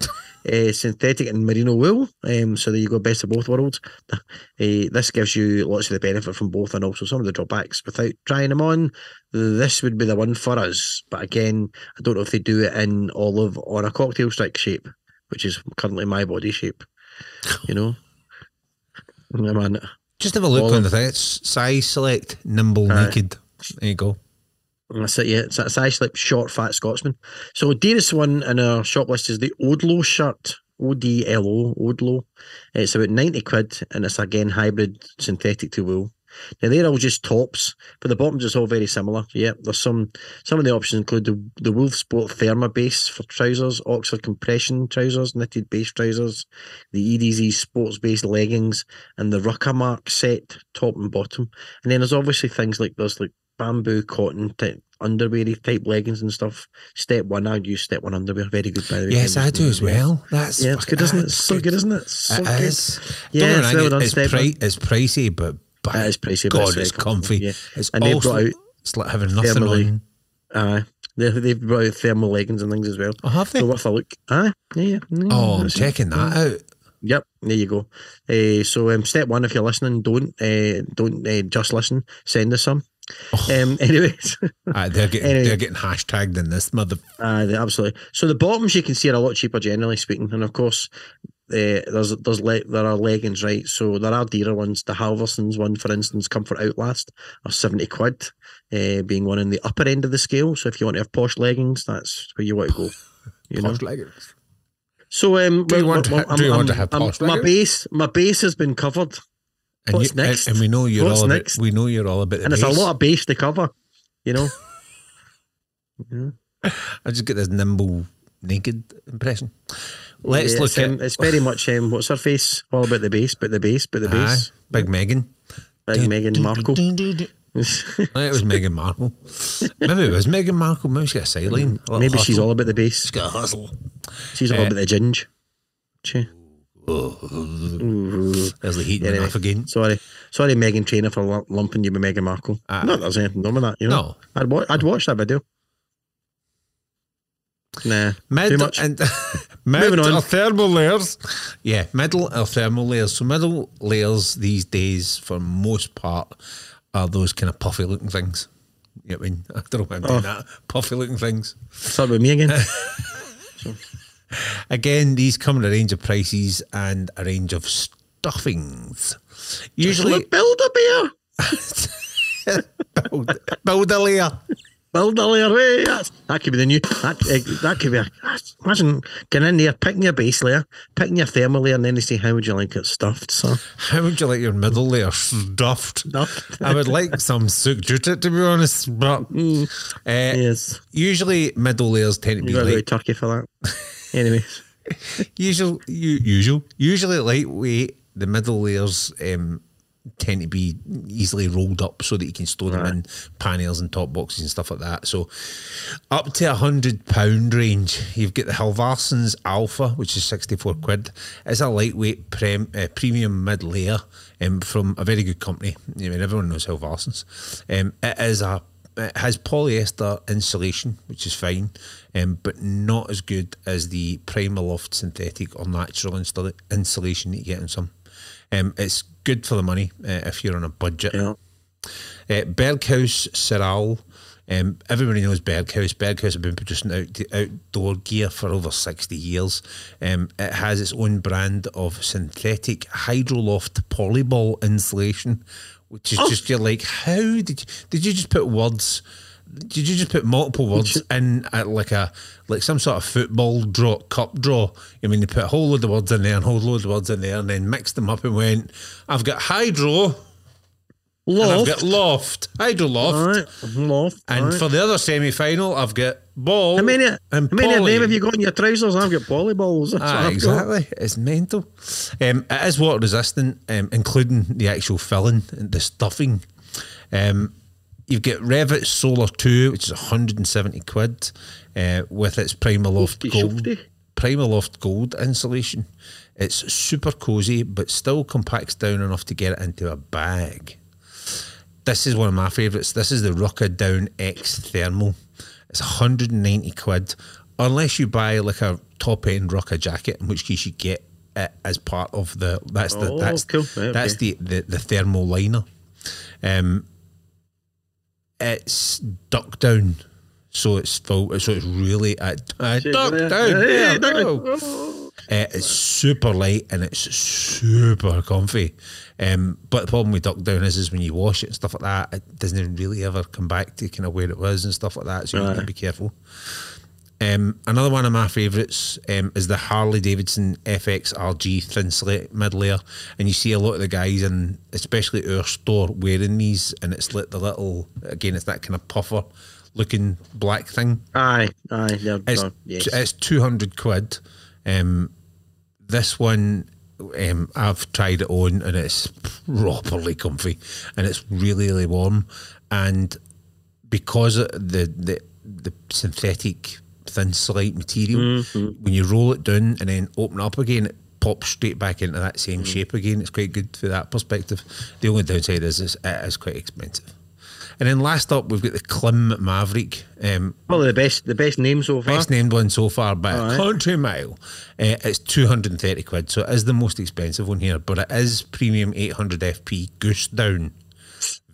uh, [laughs] synthetic and merino wool. Um, so there you go, best of both worlds. Uh, [laughs] this gives you lots of the benefit from both and also some of the drawbacks. Without trying them on, this would be the one for us. But again, I don't know if they do it in olive or a cocktail stick shape, which is currently my body shape. You know? [laughs] Man. Just have a look all on the thing. It's size select, nimble, Aye. naked. There you go. That's it, yeah. It's a size slip, short, fat Scotsman. So, dearest one in our shop list is the Odlo shirt. O D L O, Odlo. It's about 90 quid and it's again hybrid synthetic to wool. Now, they're all just tops, but the bottoms is all very similar. Yeah, there's some some of the options include the, the Wolf Sport Therma base for trousers, Oxford compression trousers, knitted base trousers, the EDZ sports base leggings, and the Rukka Mark set top and bottom. And then there's obviously things like there's like bamboo cotton type underwear type leggings and stuff. Step one, I'd use step one underwear. Very good by the way. Yes, I do as well. That's Yeah, it's good, isn't it? It's so good, isn't it? So It good. is. Yeah, it's well it's, pri- it's pricey, but It is pricey, God, it's comfy. Yeah. It's And also, brought out it's like having nothing on. Aye. They, they've brought out thermal leggings and things as well. Oh, have they? So worth a look. Aye. Yeah, yeah. yeah, oh, I'm it. checking that out. Yep, there you go. Uh, so um, step one, if you're listening, don't uh, don't uh, just listen. Send us some. Oh. Um, [laughs] anyways, they're getting Anyway. they're getting hashtagged in this mother. uh, absolutely. So the bottoms you can see are a lot cheaper, generally speaking, and of course, uh, there's there's le- there are leggings, right? So there are dearer ones. The Halvarssons one, for instance, Comfort Outlast, are seventy quid, uh, being one in the upper end of the scale. So if you want to have posh leggings, that's where you want to go. [sighs] You know. Posh leggings. So um, Do you well, want to ha- I'm- do you I'm- to have I'm- posh my base? My base has been covered. And What's you, next? And, we know you're What's all next? about. We know you're all about the and it's a lot of base to cover, you know. [laughs] Yeah. I just get this nimble naked impression. Let's Yeah, look it's, at um, it's very much um, what's her face all about the base, but the base, but the Aye, base. Big Megan. Big Meghan Markle. it [laughs] was Meghan Markle. Maybe it was Meghan Markle. Maybe she got a sideline. a Maybe she's all about the base. She's got a hustle. She's all Eh. about the ginge. She. Oh, Ooh. there's the heating Anyway, off again. Sorry, sorry, Meghan Trainor for lumping you with Meghan Markle. Ah. Not that there's anything wrong with that, you know. No. I'd wa- I'd watch that video. Nah, Mid too much. and [laughs] Moving on. or thermal layers. Yeah, metal or thermal layers. So metal layers these days, for most part, are those kind of puffy looking things. You know what I mean? [laughs] I don't know why I'm doing Oh. that. Puffy looking things. Start with me again. [laughs] Again, these come in a range of prices and a range of stuffings. Usually, build a beer. [laughs] build, build a layer. Build a layer. Hey, that's, that could be the new. That uh, that could be. A, imagine getting in there, picking your base layer, picking your thermal layer, and then they say, "How would you like it stuffed?" So How would you like your middle layer stuffed? stuffed. I would like some souk jute to be honest, but uh, yes, usually middle layers tend to you be got to go to like Turkey for that. Anyways, [laughs] usual, u- usual, usually lightweight. The middle layers um, tend to be easily rolled up so that you can store them in panels and top boxes and stuff like that. So, up to a hundred pound range, you've got the Halvarssons Alpha, which is sixty four quid. It's a lightweight prem, uh, premium mid layer um, from a very good company. I mean, everyone knows Halvarssons. Um, it is a it has polyester insulation, which is fine, um, but not as good as the Primaloft synthetic or natural insulation that you get in some. Um, it's good for the money uh, if you're on a budget. Yeah. Uh, Berghaus Seral. Um, everybody knows Berghaus. Berghaus have been producing out, outdoor gear for over 60 years. Um, it has its own brand of synthetic Hydroloft polyball insulation, which is just, you're like, how did you, did you just put words? Did you just put multiple words in at like a like some sort of football draw cup draw? I mean, you put a whole load of words in there and a whole load of words in there, and then mixed them up and went, "I've got hydro, and I've Loft. got loft, hydro loft, right. Loft. and right. for the other semi final, I've got ball. how many, and how many of poly. them have you got in your trousers? I've got polyballs. That's Ah, I've got. exactly. It's mental. Um, it is water resistant, um, including the actual filling, and the stuffing. Um, you've got Revit Solar 2, which is 170 quid, uh, with its Primaloft Gold. Primaloft Gold insulation. It's super cozy, but still compacts down enough to get it into a bag. This is one of my favourites. This is the Rukka Down X Thermal. It's 190 quid. Unless you buy like a top end Rukka jacket, in which case you get it as part of the that's the Oh, that's cool. That's okay. the, the the thermal liner. Um it's duck down. So it's full so it's really a, a duck down. yeah, There you duck go. down. Uh, it's super light and it's super comfy. Um, but the problem with duck down is, is when you wash it and stuff like that, it doesn't really ever come back to kind of where it was and stuff like that. So you need to be careful. Um, another one of my favourites um, is the Harley Davidson FXRG Thinsulate mid layer, and you see a lot of the guys and especially our store, wearing these, and it's like the little again, it's that kind of puffer looking black thing. Aye, aye. They're, It's, they're- yes. it's 200 quid. Um, this one, um, I've tried it on and it's properly comfy and it's really, really warm. And because of the, the, the synthetic Thinsulate material, Mm-hmm. when you roll it down and then open it up again, it pops straight back into that same Mm. shape again. It's quite good for that perspective. The only downside is, is it is quite expensive. And then last up, we've got the Klim Maverick. Um, Probably the best, the best name so far. Best named one so far by a Alright. country mile. Uh, it's 230 quid, so it is the most expensive one here, but it is premium 800 FP goose down.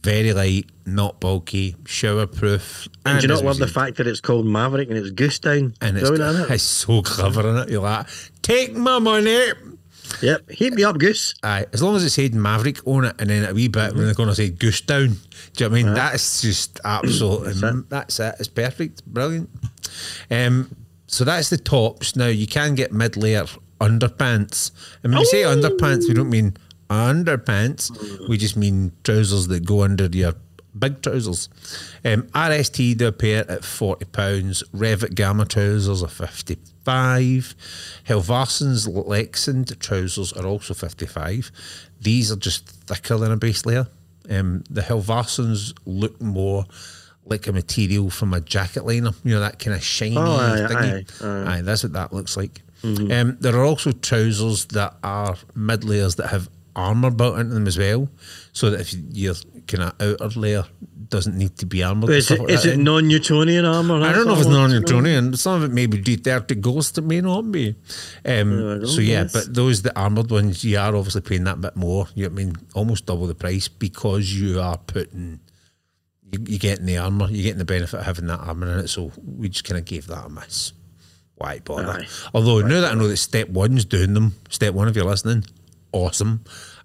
Very light, not bulky, shower proof. And do you not love the fact that it's called Maverick and it's Goose Down? And it's, isn't it? it's so clever in it. You're like, take my money. Yep. Heat me up, Goose. Aye, as long as it said Maverick on it, and then a wee bit when they're going to say Goose Down. Do you know what I mean? That's just absolutely. That's That's it. it. It's perfect. Brilliant. Um, so that's the tops. Now you can get mid layer underpants, and when we say underpants, we don't mean underpants. We just mean trousers that go under your big trousers. Um, RST do a pair at forty pounds. Revit Gamma trousers are fifty five. Helvarson's Lexand trousers are also fifty five. These are just thicker than a base layer. Um, the Helvarsons look more like a material from a jacket liner. You know that kind of shiny Oh, aye, thingy. aye, Aye, that's what that looks like. Um, there are also trousers that are mid layers that have armour built into them as well, so that if your kind of outer layer doesn't need to be armoured. Is it, like is it non-Newtonian armour? I don't know if it's all I know. non-Newtonian. Some of it may be D3O Ghost, it may not be. Um, don't so yeah, guess. but those the armoured ones, you are obviously paying that bit more. You know I mean almost double the price because you are putting you, you're getting the armour, you're getting the benefit of having that armour in it. So we just kind of gave that a miss. Why bother? Aye. Although now that I know that step one's doing them, step one if you're listening, awesome.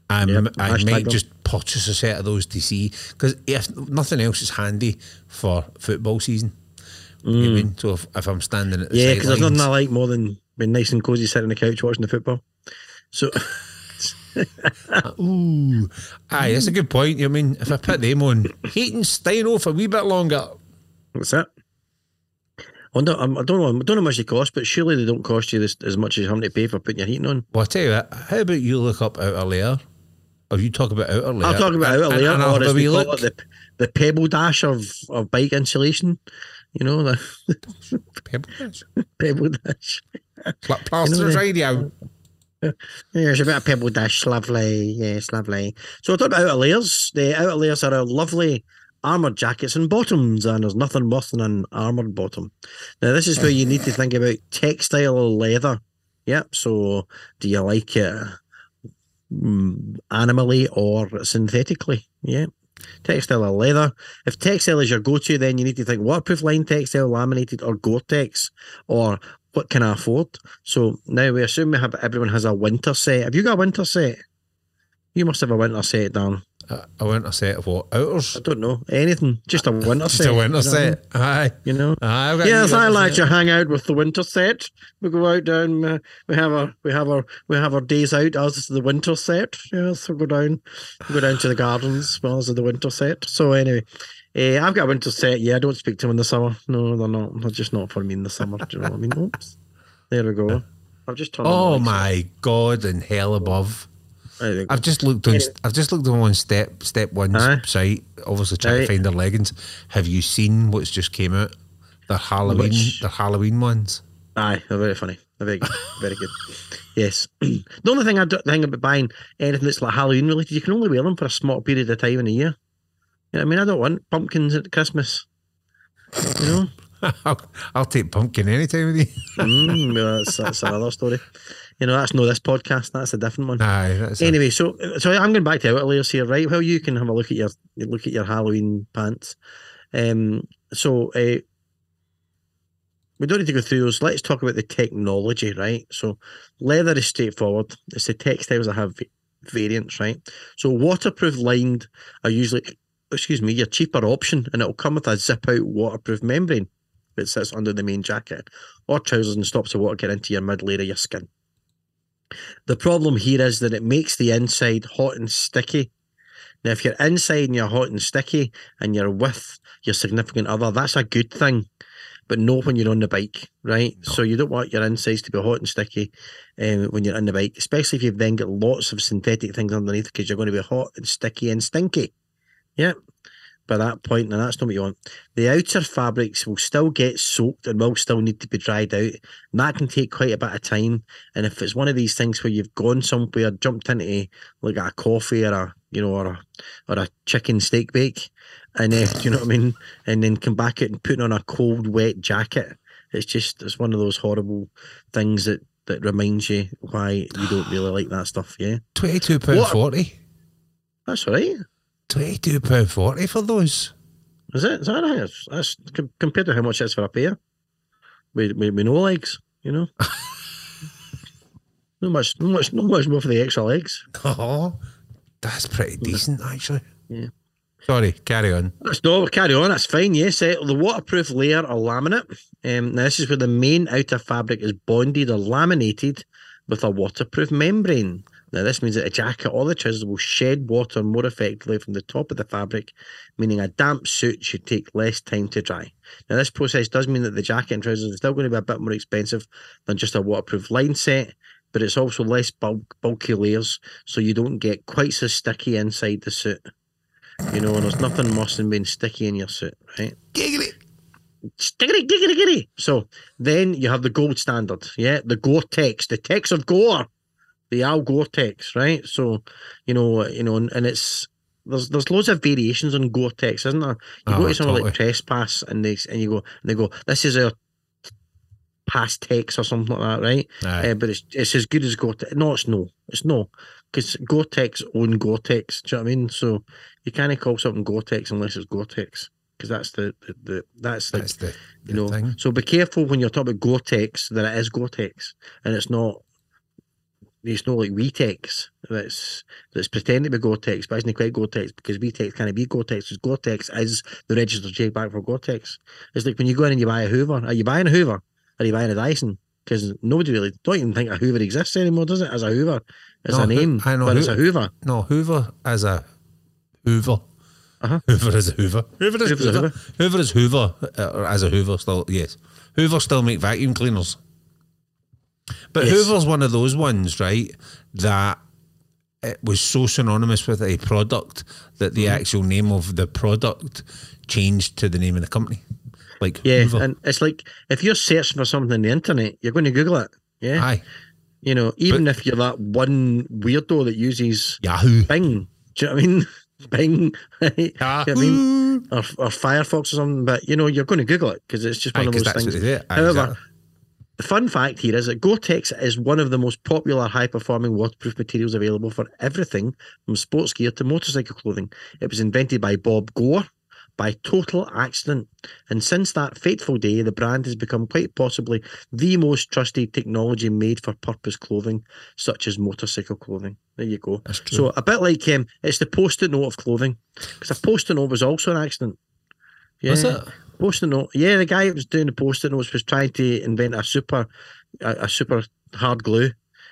Um, Yep, I might them. just purchase a set of those to see because if nothing else is handy for football season. You what I mean? So if, if I'm standing at the Mm. Yeah, because there's nothing I like more than being nice and cosy sitting on the couch watching the football. So [laughs] Ooh, aye, that's a good point. You I mean? If I put them on, Hayden staying off a wee bit longer. What's it. Wonder, um, I don't know. I don't know how much they cost, but surely they don't cost you this, as much as having to pay for putting your heating on. Well, I tell you what, how about you look up outer layer? Or you talk about outer layer? I'll talk about outer and- layer, and I'll or as we call it, the the pebble dash of, of bike insulation. You know the [laughs] Pebble dash. [laughs] pebble dash. Pla- Plaster's the- radio. Yeah, there's a bit of pebble dash, lovely. Yes, lovely. So I talked about outer layers. The outer layers are a lovely armored jackets and bottoms, and there's nothing worse than an armored bottom. Now, this is where you need to think about textile or leather. Yep. So, do you like it mm, animally or synthetically? Yeah. Textile or leather. If textile is your go-to, then you need to think waterproof line textile, laminated, or Gore-Tex, or what can I afford? So now we assume we have everyone has a winter set. Have you got a winter set? You must have a winter set, Dan. Went a set of what? Outers? I don't know anything. Just a winter [laughs] Just set. a winter you know what I mean? set. Aye. You know. Aye, a Yes, I like set. to hang out with the winter set. We go out down. Uh, we have our we have our we have our days out as the winter set. Yes, we go down, go down to the gardens as the winter set. So anyway, uh, I've got a winter set. Yeah, I don't speak to them in the summer. No, they're not. They're just not for me in the summer. Do you know what I mean? Oops. There we go. [laughs] I've just turned. Oh my God and hell above. There we go. I've just looked on. Anyway. I've just looked on one step step one's Aye. site. Obviously, trying Aye. to find their leggings. Have you seen what's just came out? Their Halloween. Which? Their Halloween ones. Aye, they're very funny. They're very good. Very good. Yes. [clears throat] the only thing I do, thing about buying anything that's like Halloween related, you can only wear them for a small period of time in a year. You know what I mean? I don't want pumpkins at Christmas. You know? [laughs] I'll, I'll take pumpkin any time of the year. mm, that's, that's another story. You know, that's no this podcast. That's a different one. Aye. Anyway, so so I'm going back to outer layers here, right? Well, you can have a look at your look at your Halloween pants. Um, so uh, we don't need to go through those. Let's talk about the technology, right? So leather is straightforward. It's the textiles that have va- variants, right? So waterproof lined are usually, excuse me, your cheaper option, and it'll come with a zip out waterproof membrane that sits under the main jacket or trousers and stops the water get into your mid layer of your skin. The problem here is that it makes the inside hot and sticky. Now, if you're inside and you're hot and sticky and you're with your significant other, that's a good thing. But no when you're on the bike, right? So you don't want your insides to be hot and sticky um, when you're on the bike, especially if you've then got lots of synthetic things underneath because you're going to be hot and sticky and stinky. Yeah. By that point, and that's not what you want. The outer fabrics will still get soaked and will still need to be dried out. And that can take quite a bit of time. And if it's one of these things where you've gone somewhere, jumped into like a coffee or a you know or a or a chicken steak bake, and uh, [laughs] you know what I mean? And then come back out and put on a cold, wet jacket. It's just it's one of those horrible things that that reminds you why you don't really like that stuff. Yeah, Twenty-two pound forty. that's right. Twenty-two pound forty for those. Is it? Is that right? That's, that's compared to how much it's for a pair. With, with, with no legs, you know. [laughs] not much, not much, not much more for the extra legs. Oh, that's pretty decent actually. Yeah. Sorry, carry on. That's no, carry on. That's fine. Yes, uh, the waterproof layer or laminate. Um, now this is where the main outer fabric is bonded or laminated with a waterproof membrane. Now this means that a jacket or the trousers will shed water more effectively from the top of the fabric, meaning a damp suit should take less time to dry. Now this process does mean that the jacket and trousers are still going to be a bit more expensive than just a waterproof line set, but it's also less bulk, bulky layers, so you don't get quite so sticky inside the suit. You know, and there's nothing worse than being sticky in your suit, right? Giggly. Stiggity, giggity, giggity. So then you have the gold standard, yeah, the Gore-Tex, the Tex of Gore, the Al Gore-Tex, right? So, you know, you know, and, and it's there's there's loads of variations on Gore-Tex, isn't there? You go Oh, to somewhere like. Trespass and they and you go and they go, this is a past Tex or something like that, right? Uh, but it's it's as good as Gore-Tex. No, it's no, it's no, because Gore-Tex own Gore-Tex. Do you know what I mean? So you can't call something Gore-Tex unless it's Gore-Tex, because that's the, the, the that's like that's the, you the know. thing. So be careful when you're talking about Gore-Tex that it is Gore-Tex and it's not. It's not like Wetex that's that's pretending to be Gore-Tex, but isn't quite Gore-Tex because Wetex can't be Gore-Tex. Because Gore-Tex is the registered trademark for Gore-Tex. It's like when you go in and you buy a Hoover. Are you buying a Hoover? Are you buying a Dyson? Because nobody really don't even think a Hoover exists anymore, does it? As a Hoover, it's No, a name, I know but it's a Hoover. No, Hoover as a Hoover. Uh-huh. Hoover as a Hoover. Hoover is Hoover's Hoover. Hoover is Hoover uh, as a Hoover. Still, yes. Hoover still make vacuum cleaners. But Yes. Hoover's one of those ones, right, that it was so synonymous with a product that the Mm-hmm. actual name of the product changed to the name of the company. Like Yeah, Hoover. and it's like if you're searching for something on the internet, you're going to Google it. Yeah, Aye. you know, even if you're that one weirdo that uses Yahoo. Bing, do you know what I mean? [laughs] Bing, [laughs] right? Do you know I mean? Yahoo. or, or Firefox or something, but you know, you're going to Google it because it's just Aye, one of those things. what they do. Aye, However, exactly. The fun fact here is that Gore-Tex is one of the most popular high-performing waterproof materials available for everything from sports gear to motorcycle clothing. It was invented by Bob Gore by total accident, and since that fateful day, the brand has become quite possibly the most trusted technology made for purpose clothing, such as motorcycle clothing. There you go. So a bit like um, it's the post-it note of clothing, because a post-it note was also an accident. Yeah. Was it? Post-it note. Yeah, the guy that was doing the post-it notes was trying to invent a super, a, a super hard glue,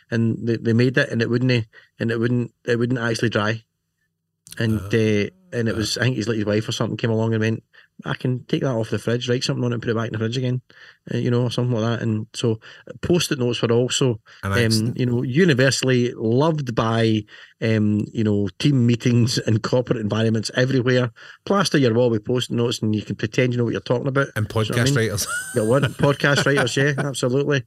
and they, they made it, and it wouldn't, and it wouldn't, it wouldn't actually dry, and uh, and it was I think his like his wife or something came along and went, I can take that off the fridge, write something on it, and put it back in the fridge again, uh, you know, or something like that. And so post-it notes were also um, you know, universally loved by, um, you know, team meetings [laughs] and corporate environments everywhere. Plaster your wall with post it notes, and you can pretend you know what you're talking about. and Do you know podcast I mean? writers. You want podcast [laughs] writers, yeah, absolutely.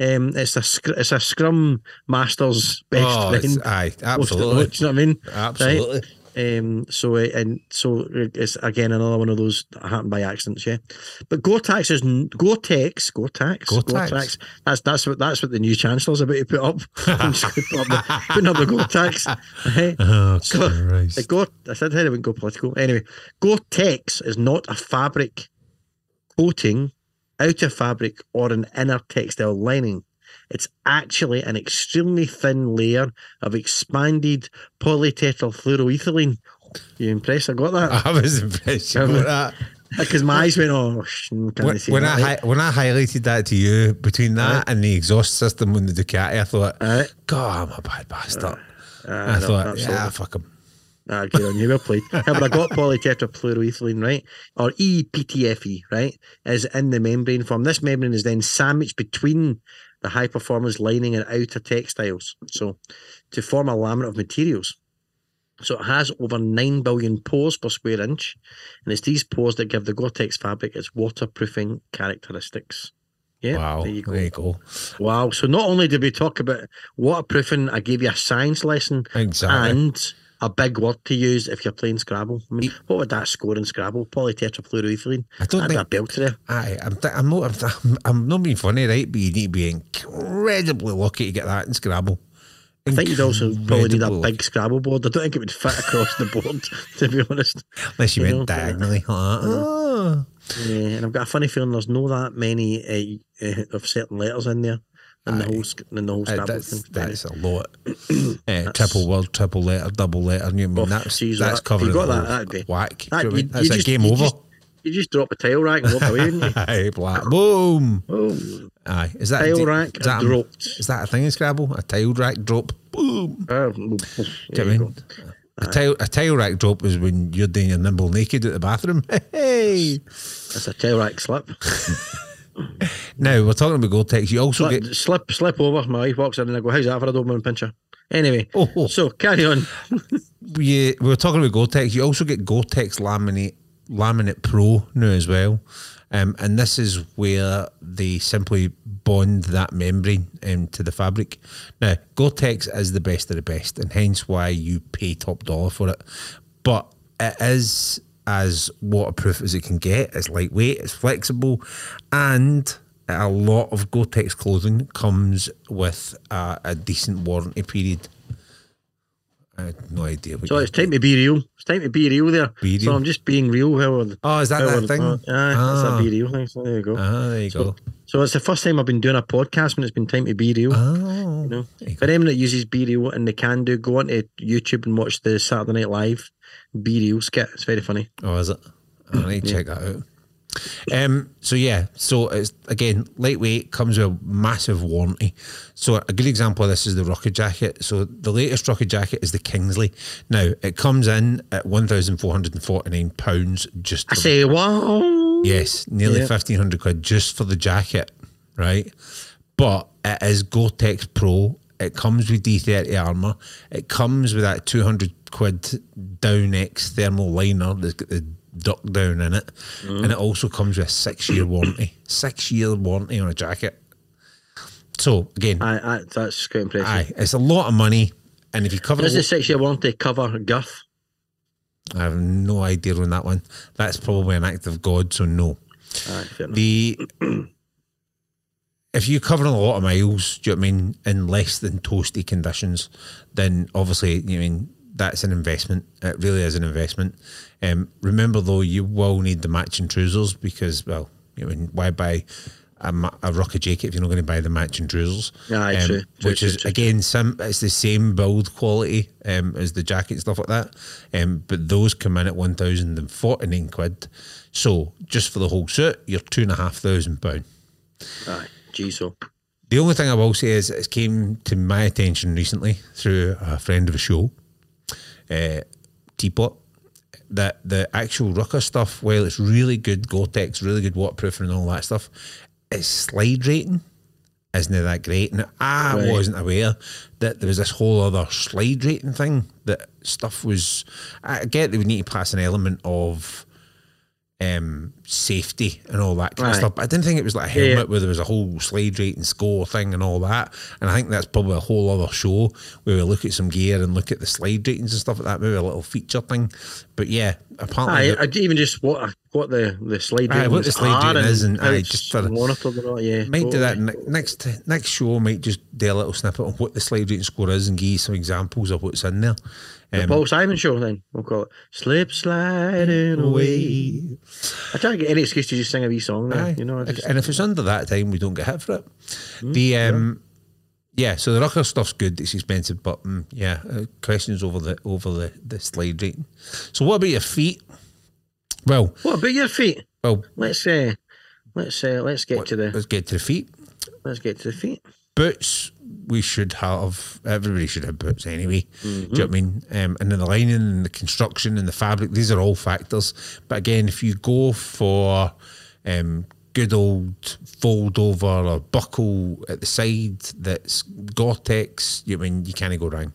Um, it's a scr- it's a Scrum Master's best oh, friend. aye, absolutely. notes, you know what I mean? Absolutely. Um, so uh, and so it's again another one of those that happened by accidents, yeah. But Gore-Tex is Gore-Tex, Gore-Tex, Gore-Tex. Gore-Tex. That's that's what that's what the new chancellor's about to put up. I'm [laughs] [laughs] just put up the, putting up the Gore-Tex. right? [laughs] Oh, So, The Gore, I said I wouldn't go political. Anyway, Gore-Tex is not a fabric coating, outer fabric, or an inner textile lining. It's actually an extremely thin layer of expanded polytethyl You impressed? I got that [laughs] I was impressed you got that. [laughs] because my eyes went, "Oh, When, when I right? hi- when I highlighted that to you between that and the exhaust system on the Ducati, I thought, Aye. God, I'm a bad bastard. Aye, I no, thought, absolutely. yeah, fuck him. Ah, good on you. Well played. [laughs] Yeah, but I got polytetrafluoroethylene, right? Or EPTFE, right? Is in the membrane form. This membrane is then sandwiched between the high performance lining and outer textiles. So to form a laminate of materials. So it has over 9 billion pores per square inch. And it's these pores that give the Gore-Tex fabric its waterproofing characteristics. Yeah, wow, there you go. There you go. Wow. So not only did we talk about waterproofing, I gave you a science lesson Exactly. and a big word to use if you're playing Scrabble. I mean, what would that score in Scrabble? Polytetrafluoroethylene. I don't That'd be a think. belter there. Aye, I'm, th- I'm not. I'm, I'm not being funny, right? But you need to be incredibly lucky to get that in Scrabble. I think you'd also probably need a big Scrabble board. I don't think it would fit across the board, [laughs] to be honest. Unless you, you went know, diagonally. like. Ah. Yeah, and I've got a funny feeling there's no that many uh, uh, of certain letters in there in the whole in the whole Uh, that's, thing. that's a lot. [clears throat] uh, triple word, triple letter, double letter. You know, Oh, that's geez, that's that- covering you got that, that'd be- whack. That- you know what I mean? you- That's you a just- game you over. just- You just drop a tile rack and walk away, [laughs] wouldn't you? Aye, black. Boom. Oh, Aye, is that tile a, rack is that, a, dropped. is that a thing in Scrabble? A tile rack drop. Boom. Uh, Do you know I mean? A tile, a tile rack drop is when you're doing your nimble naked at the bathroom. [laughs] Hey. That's a tile rack slip. [laughs] Now we're talking about Gore-Tex. You also Slip, get slip, slip over. My wife walks in and I go, "How's that for a Doberman pincher?" Anyway, Oh, oh. so carry on. [laughs] we, we were talking about Gore-Tex. You also get Gore-Tex laminate laminate Pro now as well, um, and this is where they simply bond that membrane um, to the fabric. Now Gore-Tex is the best of the best, and hence why you pay top dollar for it. But it is as waterproof as it can get. It's lightweight, it's flexible, and a lot of Gore-Tex clothing comes with a, a decent warranty period. I had no idea. What So it's time to be real. It's time to be real there. Be So. I'm just being real. How we're- Oh, is that how that thing? uh, that's Ah. a be real thing. So there you go. Ah, there you so, go. so it's the first time I've been doing a podcast when it's been time to be real. Oh, you know, you for anyone that uses Be Real and they can do, go onto YouTube and watch the Saturday Night Live Be Real skit. It's very funny. Oh, is it? I need to check that out. Um, so yeah, so it's again lightweight, comes with a massive warranty. So a good example of this is the rocket jacket. So the latest rocket jacket is the Kingsley. Now it comes in at one thousand four hundred and forty nine pounds. Just I say, wow. Yes, nearly Yeah. fifteen hundred quid just for the jacket, right? But it is Gore-Tex Pro. It comes with D thirty armor. It comes with that two hundred quid Down X thermal liner that's got the duck down in it, Mm-hmm. and it also comes with a six year warranty. [coughs] Six year warranty on a jacket. So again, Aye, aye, that's quite impressive. aye, it's a lot of money, and if you cover, Does a the six year warranty cover girth? I have no idea on that one. That's probably an act of God, so no. Aye. The [coughs] if you're covering a lot of miles, do you know what I mean, in less than toasty conditions, then obviously you know mean that's an investment. It really is an investment. Um, remember though, you will need the matching trousers because well, you know, why buy a, a rocket jacket if you're not going to buy the matching trousers? Aye, true, true, which true, is again, sim, it's the same build quality um, as the jacket and stuff like that. Um, but those come in at one thousand and forty nine quid. So just for the whole suit, you're two and a half thousand pound. Aye, geez, so. The only thing I will say is it came to my attention recently through a friend of the show, uh, Teapot, that the actual Rukka stuff, while it's really good Gore-Tex, really good waterproofing and all that stuff, its slide rating isn't that great. And I Right. wasn't aware that there was this whole other slide rating thing that stuff was. I get they would need to pass an element of um, safety and all that kind of stuff. But I didn't think it was like a Yeah. helmet where there was a whole slide rate and score thing and all that. And I think that's probably a whole other show where we look at some gear and look at the slide ratings and stuff like that. Maybe a little feature thing. But yeah, apparently, Aye, the- I didn't even just what what the the slide Aye, what the slide rating is and, aye, just for- and all. Yeah, might do that ne- next next show. Might just do a little snippet on what the slide rating score is and give you some examples of what's in there. The Um, Paul Simon show then we'll call it slip sliding away. I try to get any excuse to just sing a wee song there. Aye. You know, just, and if it's under that time, we don't get hit for it. Hmm, the um, yeah. so the Rukka stuff's good. It's expensive, but mm, yeah, uh, questions over the over the the slide rating. So what about your feet? Well, what about your feet? well, Let's uh, let's uh, let's get to the let's get to the feet. let's get to the feet. Boots we should have everybody should have boots anyway. Do you know what I Mm-hmm. mean? Um, and then the lining and the construction and the fabric these are all factors. But again if you go for um, good old fold over or buckle at the side that's Gore-Tex you know I mean? You can't go wrong.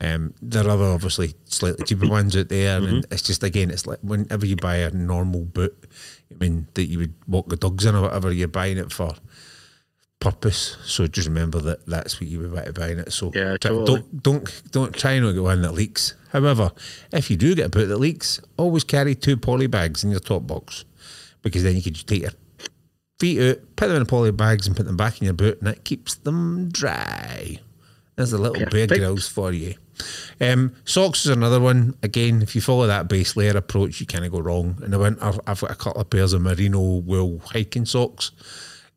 Um, there are obviously slightly cheaper ones out there, and Mm-hmm. it's just again, it's like whenever you buy a normal boot, I mean that you would walk the dogs in or whatever, you're buying it for purpose. So just remember that that's what you would buy buying it. So Yeah, totally. don't don't don't try not to get one that leaks. However, if you do get a boot that leaks, always carry two poly bags in your top box, because then you could just take your feet out, put them in poly bags, and put them back in your boot, and it keeps them dry. There's a little Bear Perfect. Grylls for you. Um, socks is another one. Again, if you follow that base layer approach, you can't go wrong. In the winter, I've got a couple of pairs of merino wool hiking socks.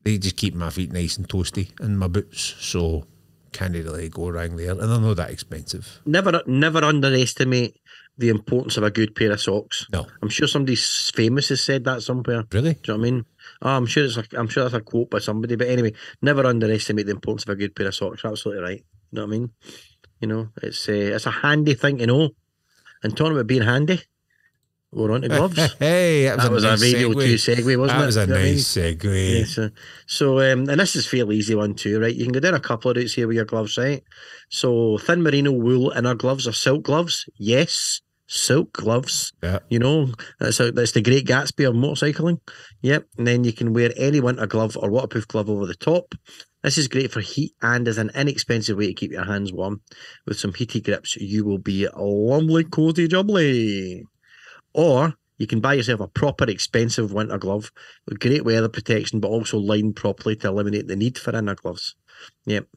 They just keep my feet nice and toasty in my boots, so can't really go wrong there. And they're not that expensive. Never never underestimate the importance of a good pair of socks. No. I'm sure somebody famous has said that somewhere. Really? Do you know what I mean? Oh, I'm sure it's like I'm sure that's a quote by somebody. But anyway, never underestimate the importance of a good pair of socks. You're absolutely right. You know what I mean? You know, it's a it's a handy thing to know. And talking about being handy, we're on to gloves. [laughs] hey, that was, that was a, nice segue. Two segue, wasn't that it? That was a You what I mean? nice segue. Yeah, so, so um, and this is fairly easy one too, right? You can go down a couple of routes here with your gloves, right? So thin merino wool inner gloves or silk gloves, yes, silk gloves. Yeah. You know, that's a, that's the great Gatsby of motorcycling. Yep, and then you can wear any winter glove or waterproof glove over the top. This is great for heat and is an inexpensive way to keep your hands warm. With some heaty grips, you will be a lovely, cozy, jubbly. Or you can buy yourself a proper expensive winter glove with great weather protection, but also lined properly to eliminate the need for inner gloves. Yep.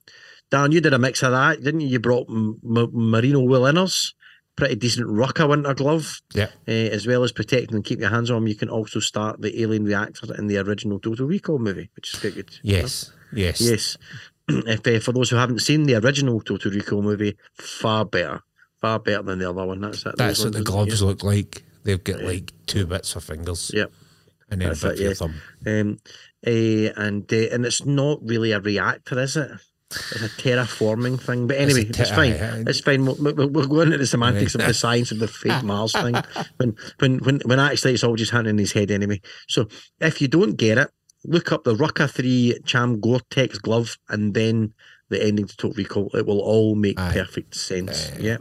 Dan, you did a mix of that, didn't you? You brought m- m- merino wool inners, pretty decent Rukka winter glove, Yeah. uh, as well as protecting and keep your hands warm. You can also start the alien reactor in the original Total Recall movie, which is quite good. you know? Yes. Yes. Yes. [clears throat] if uh, for those who haven't seen the original Total Recall movie, far better, far better than the other one. That's it. That's what the gloves look like. They've got like two bits for fingers. Yep. And then That's a bit it, yeah. thumb. Um, uh, and uh, and it's not really a reactor, is it? it's a terraforming thing. But anyway, it's fine. aye, aye. It's fine. We'll, we'll, we'll go into the semantics of the [laughs] science of the fake Mars thing. When, when, when, when actually it's all just happening in his head anyway. So if you don't get it, look up the Rukka 3 Cham Gore-Tex glove and then the ending to Total Recall. It will all make Aye. perfect sense. Aye. yeah.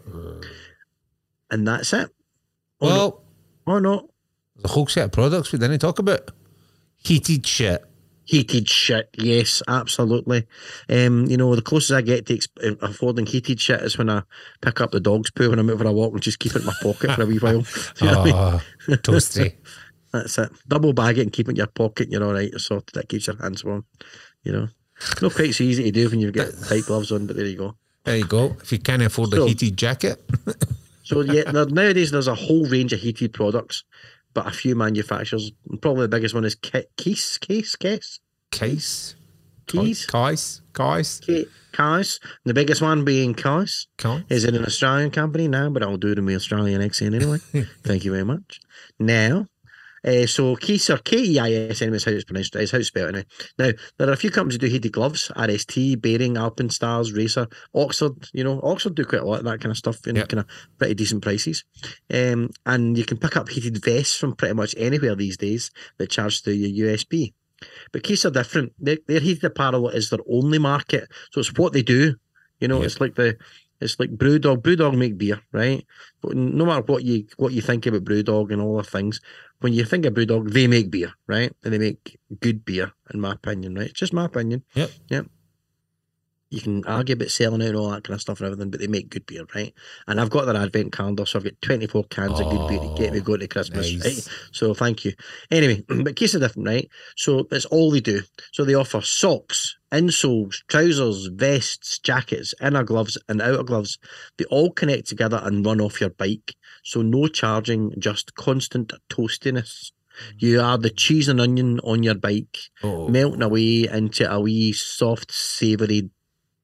And that's it. Oh, Well, Oh, no. the whole set of products we didn't talk about. Heated shit. Heated shit, yes, absolutely. Um, you know, the closest I get to exp- affording heated shit is when I pick up the dog's poo when I'm out for a walk and just keep it in my pocket for a wee while. [laughs] Do you know what I mean? Oh, toasty. [laughs] That's it. Double bag it and keep it in your pocket and you're all right. You're sorted. That keeps your hands warm. You know, not quite so easy to do when you've got tight gloves on, but there you go. There you go. If you can't afford a heated jacket, [laughs] So yeah, nowadays there's a whole range of heated products, but a few manufacturers. Probably the biggest one is Ke- Case, Case, case, Keys, case, case, Ke- Case. The biggest one being Case. case. Is it an Australian company now? But I'll do it in my Australian accent anyway. [laughs] Thank you very much. Now, uh, so Keys or K E I S anyway is how it's pronounced. Is how it's spelled anyway. Now there are a few companies who do heated gloves: RST, Baring, Alpen Stars, Racer, Oxford. You know, Oxford do quite a lot of that kind of stuff in Yep. kind of pretty decent prices. Um, and you can pick up heated vests from pretty much anywhere these days that charge through your USB. But Keys are different. Their, their heated apparel is their only market, so it's what they do. You know, Yep. it's like the it's like Brewdog. Brewdog make beer, right? But no matter what you what you think about Brewdog and all the things, when you think of Brewdog, they make beer, right? And they make good beer, in my opinion, right? It's just my opinion. Yep. Yep. You can argue about selling out and all that kind of stuff and everything, but they make good beer, right? And I've got their advent calendar, so I've got 24 cans of good beer to get me Oh, going to Christmas, nice. right? So thank you. Anyway, [clears throat] but case are different, right? So that's all they do. So they offer socks, insoles, trousers, vests, jackets, inner gloves, and outer gloves. They all connect together and run off your bike. So no charging, just constant toastiness. You are the cheese and onion on your bike, Oh, melting away into a wee soft, savoury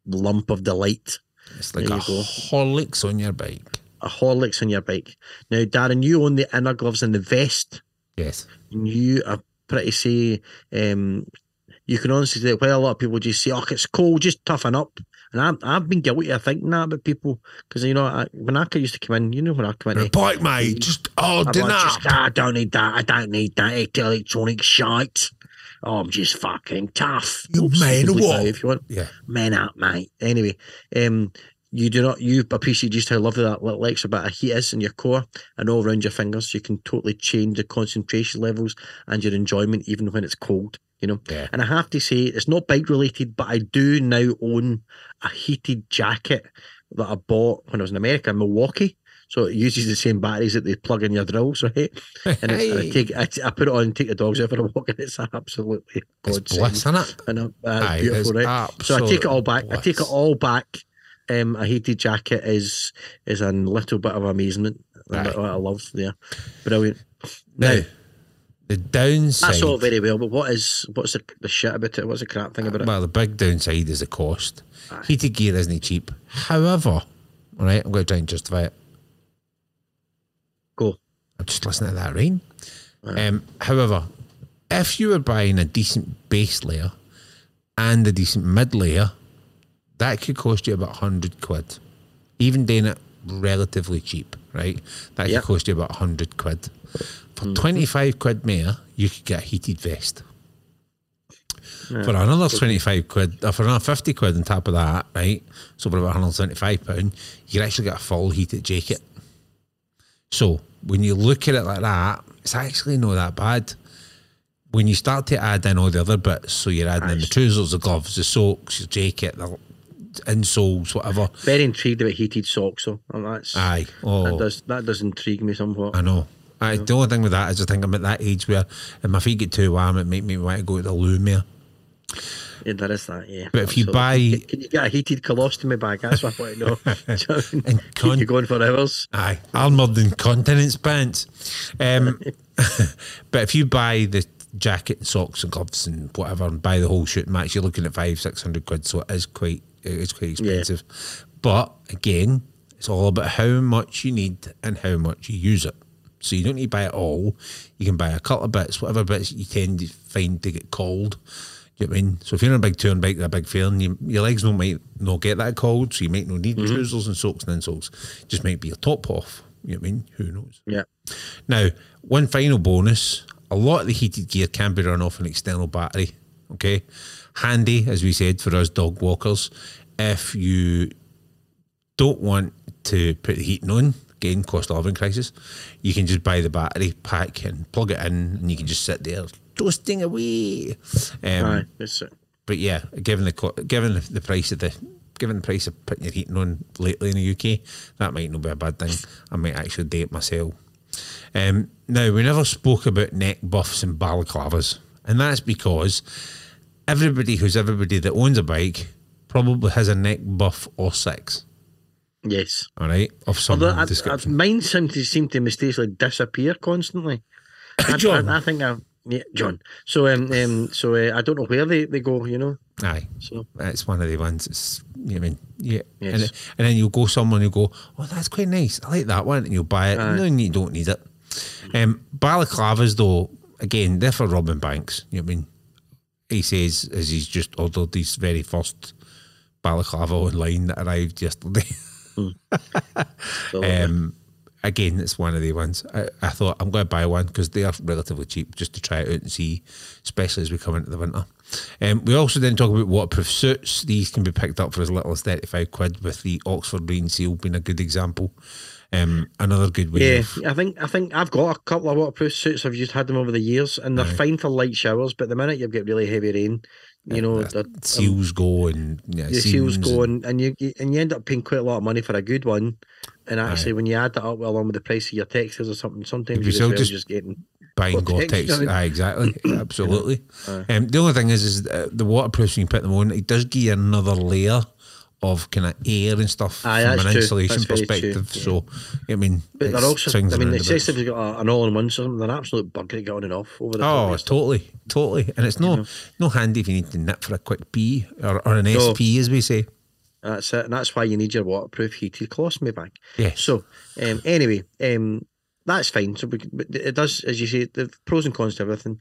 lump of delight. it's like there a. Horlicks on your bike. A Horlicks on your bike. Now, Darren, you own the inner gloves and the vest. Yes. and you are pretty say um you can honestly say well a lot of people just say oh it's cold just toughen up and I've, I've been guilty of thinking that about people because you know I, when I used to come in you know when I come in Report, mate. Just oh, dinner. like, "Ah, I don't need that I don't need that it's electronic shite oh I'm just fucking tough You man what? if you want Yeah. man up mate anyway um you do not you appreciate just how lovely that little extra bit of heat is in your core and all around your fingers you can totally change the concentration levels and your enjoyment even when it's cold you know Yeah. and i have to say it's not bike related but i do now own a heated jacket that i bought when i was in america in milwaukee so it uses the same batteries that they plug in your drills right and, I take I, I put it on and take the dogs out for a walk and it's absolutely [laughs] it's godsend bliss, isn't it? and uh, Aye, beautiful right so I take it all back. I take it all back. Um, a heated jacket is is a little bit of amazement. What I love there. Brilliant. Now, Now, the downside. that's all very well, but what is what's the, the shit about it? What's the crap thing about it? Well, the big downside is the cost. Aye. Heated gear isn't cheap. However, all right, I'm going to try and justify it. Just listening to that rain. Um, however, if you were buying a decent base layer and a decent mid layer, that could cost you about 100 quid. Even doing it relatively cheap, right? That Yeah. could cost you about 100 quid. For Mm-hmm. 25 quid more, you could get a heated vest. For another 25 quid, or for another 50 quid on top of that, right? So for about 175 pound, you can actually get a full heated jacket. So when you look at it like that, it's actually not that bad. When you start to add in all the other bits, so you're adding in the trousers, the gloves, the socks, your jacket, the insoles, whatever. Very intrigued about heated socks, though. And that's Aye. that Oh, does that does intrigue me somewhat. I know. I, the only thing with that is I think I'm at that age where if my feet get too warm, it make me want to go to the loo more. Yeah, there is that. Yeah. But if you absolutely. buy- can, you get a heated colostomy bag? That's what I want to know. Do you know what I mean? And [laughs] Keep con- you going for hours. Aye, armoured incontinence pants. Um, [laughs] [laughs] but if you buy the jacket, and socks, and gloves, and whatever, and buy the whole shooting match, you're looking at five, six hundred quid. So it is quite, it is quite expensive. But again, it's all about how much you need and how much you use it. So you don't need to buy it all. You can buy a couple of bits, whatever bits you tend to find to get cold. You know what I mean? So if you're on a big touring bike, a big fair, and you, your legs don't might not get that cold, so you might not need mm-hmm. trousers and socks and insoles. Just might be your top off. You know what I mean? Who knows? Yeah. Now, one final bonus: a lot of the heated gear can be run off an external battery. Okay, handy as we said for us dog walkers. If you don't want to put the heating on, again, cost of living crisis, you can just buy the battery pack and plug it in, and you can just sit there toasting away. Um, Aye, that's it. but yeah, given the given the, price of the given the price of putting your heating on lately in the UK, that might not be a bad thing. I might actually date myself. Um, now we never spoke about neck buffs and balaclavas, and that's because everybody who's everybody that owns a bike probably has a neck buff or six. Yes. All right, of some Although I, I, mine seem to seem to mysteriously disappear constantly. [coughs] I. I, I think I yeah, John. So um, um so uh, I don't know where they, they go. You know. Aye, So it's one of the ones. It's you know what I mean, yeah, Yes. and, and then you'll go someone who go, oh, that's quite nice. I like that one, and you'll buy it. Aye. No, you don't need it. Um, balaclavas, though, again, they're for Robin Banks. You know what I mean? He says as he's just ordered his very first balaclava online that arrived yesterday. [laughs] so, Um, again, it's one of the ones. I, I thought I'm going to buy one because they are relatively cheap just to try it out and see, especially as we come into the winter. Um, we also then talk about waterproof suits. These can be picked up for as little as 35 quid, with the Oxford Rainseal being a good example. Um, another good way. yeah, of- I think I think I've got a couple of waterproof suits. I've just had them over the years, and they're Aye. fine for light showers. But the minute you get really heavy rain, you know, uh, they're- seals go and yeah, the seals go and- and, you- and you end up paying quite a lot of money for a good one. And actually, when you add that up along with the price of your textiles or something, sometimes you're you still just, well just- just getting buying Gore-Tex. I mean- Aye, exactly, [coughs] absolutely. Aye. Um, the only thing is, is uh, the waterproofs when you put them on, it does give you another layer of kind of air and stuff Aye, from an true. insulation That's perspective. yeah. So, I mean, But they're it's also, I mean, roundabouts. Excessive's got a, an all-in-one system. They're an absolute bugger to get on and off over the Oh, totally, totally. And it's no no handy if you need to nip for a quick pee or, or an No. SP, as we say. That's it, and that's why you need your waterproof heated colostomy bag. Yes. So, um, anyway, um, that's fine. So, we, it does, as you say, the pros and cons to everything.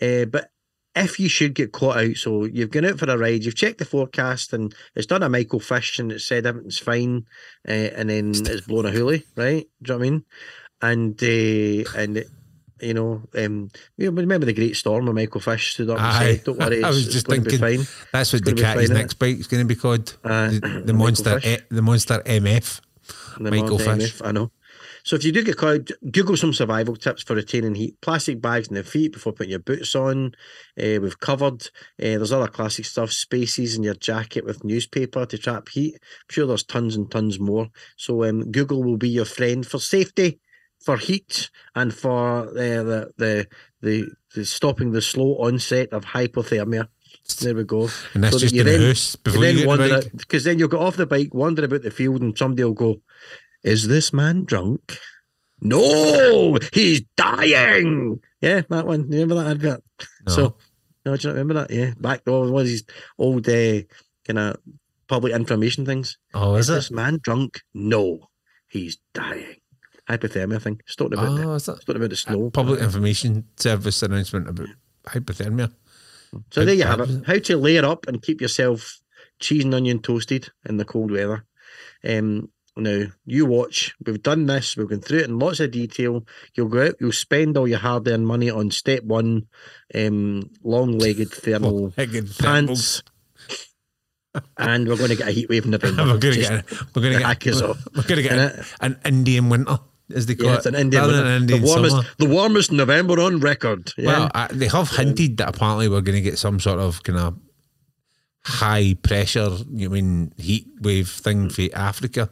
Uh, but if you should get caught out, so you've gone out for a ride, you've checked the forecast, and it's done a Michael Fish, and it said everything's fine, uh, and then it's blown a hoolie, right? Do you know what I mean? And uh, and it, you know, um, you remember the Great Storm when Michael Fish stood up and Aye. said, "Don't worry, [laughs] I it's, was just going to be thinking- fine." That's what Ducati's next bike is going to be called. Aye. the, the monster, eh, the monster MF. The Michael Fish. MF, I know. So if you do get caught, Google some survival tips for retaining heat. Plastic bags in the feet before putting your boots on. Uh, we've covered. Uh, there's other classic stuff. Spaces in your jacket with newspaper to trap heat. I'm sure there's tons and tons more. So um, Google will be your friend for safety, for heat, and for uh, the, the the the stopping the slow onset of hypothermia. There we go. And that's So that just you in the then- house before you, then get on the wander bike. because then you'll get off the bike, wander about the field, and somebody will go, "Is this man drunk?" No, he's dying. Yeah, that one. Remember that advert? No. So, no, do you not remember that? Yeah, back to all one of these old uh, kind of public information things. Oh, is this it? man drunk? No, he's dying. Hypothermia thing. It's talking about the, Oh, is that? it's talking about the snow. Public information service announcement about hypothermia. So there you have it. How to layer up and keep yourself cheese and onion toasted in the cold weather. Um, now you watch. We've done this. We've gone through it in lots of detail. You'll go out. You'll spend all your hard-earned money on step one, um, long-legged [laughs] thermal Higgins pants, [laughs] and we're going to get a heat wave in [laughs] November. We're going to get. We're going to get. We're, we're going to get an Indian winter, as they call yeah, it. it's an Indian, rather than an Indian the warmest, summer. the warmest November on record. Yeah. Well, uh, they have hinted that apparently we're going to get some sort of kind of high pressure, you mean heat wave thing for Africa.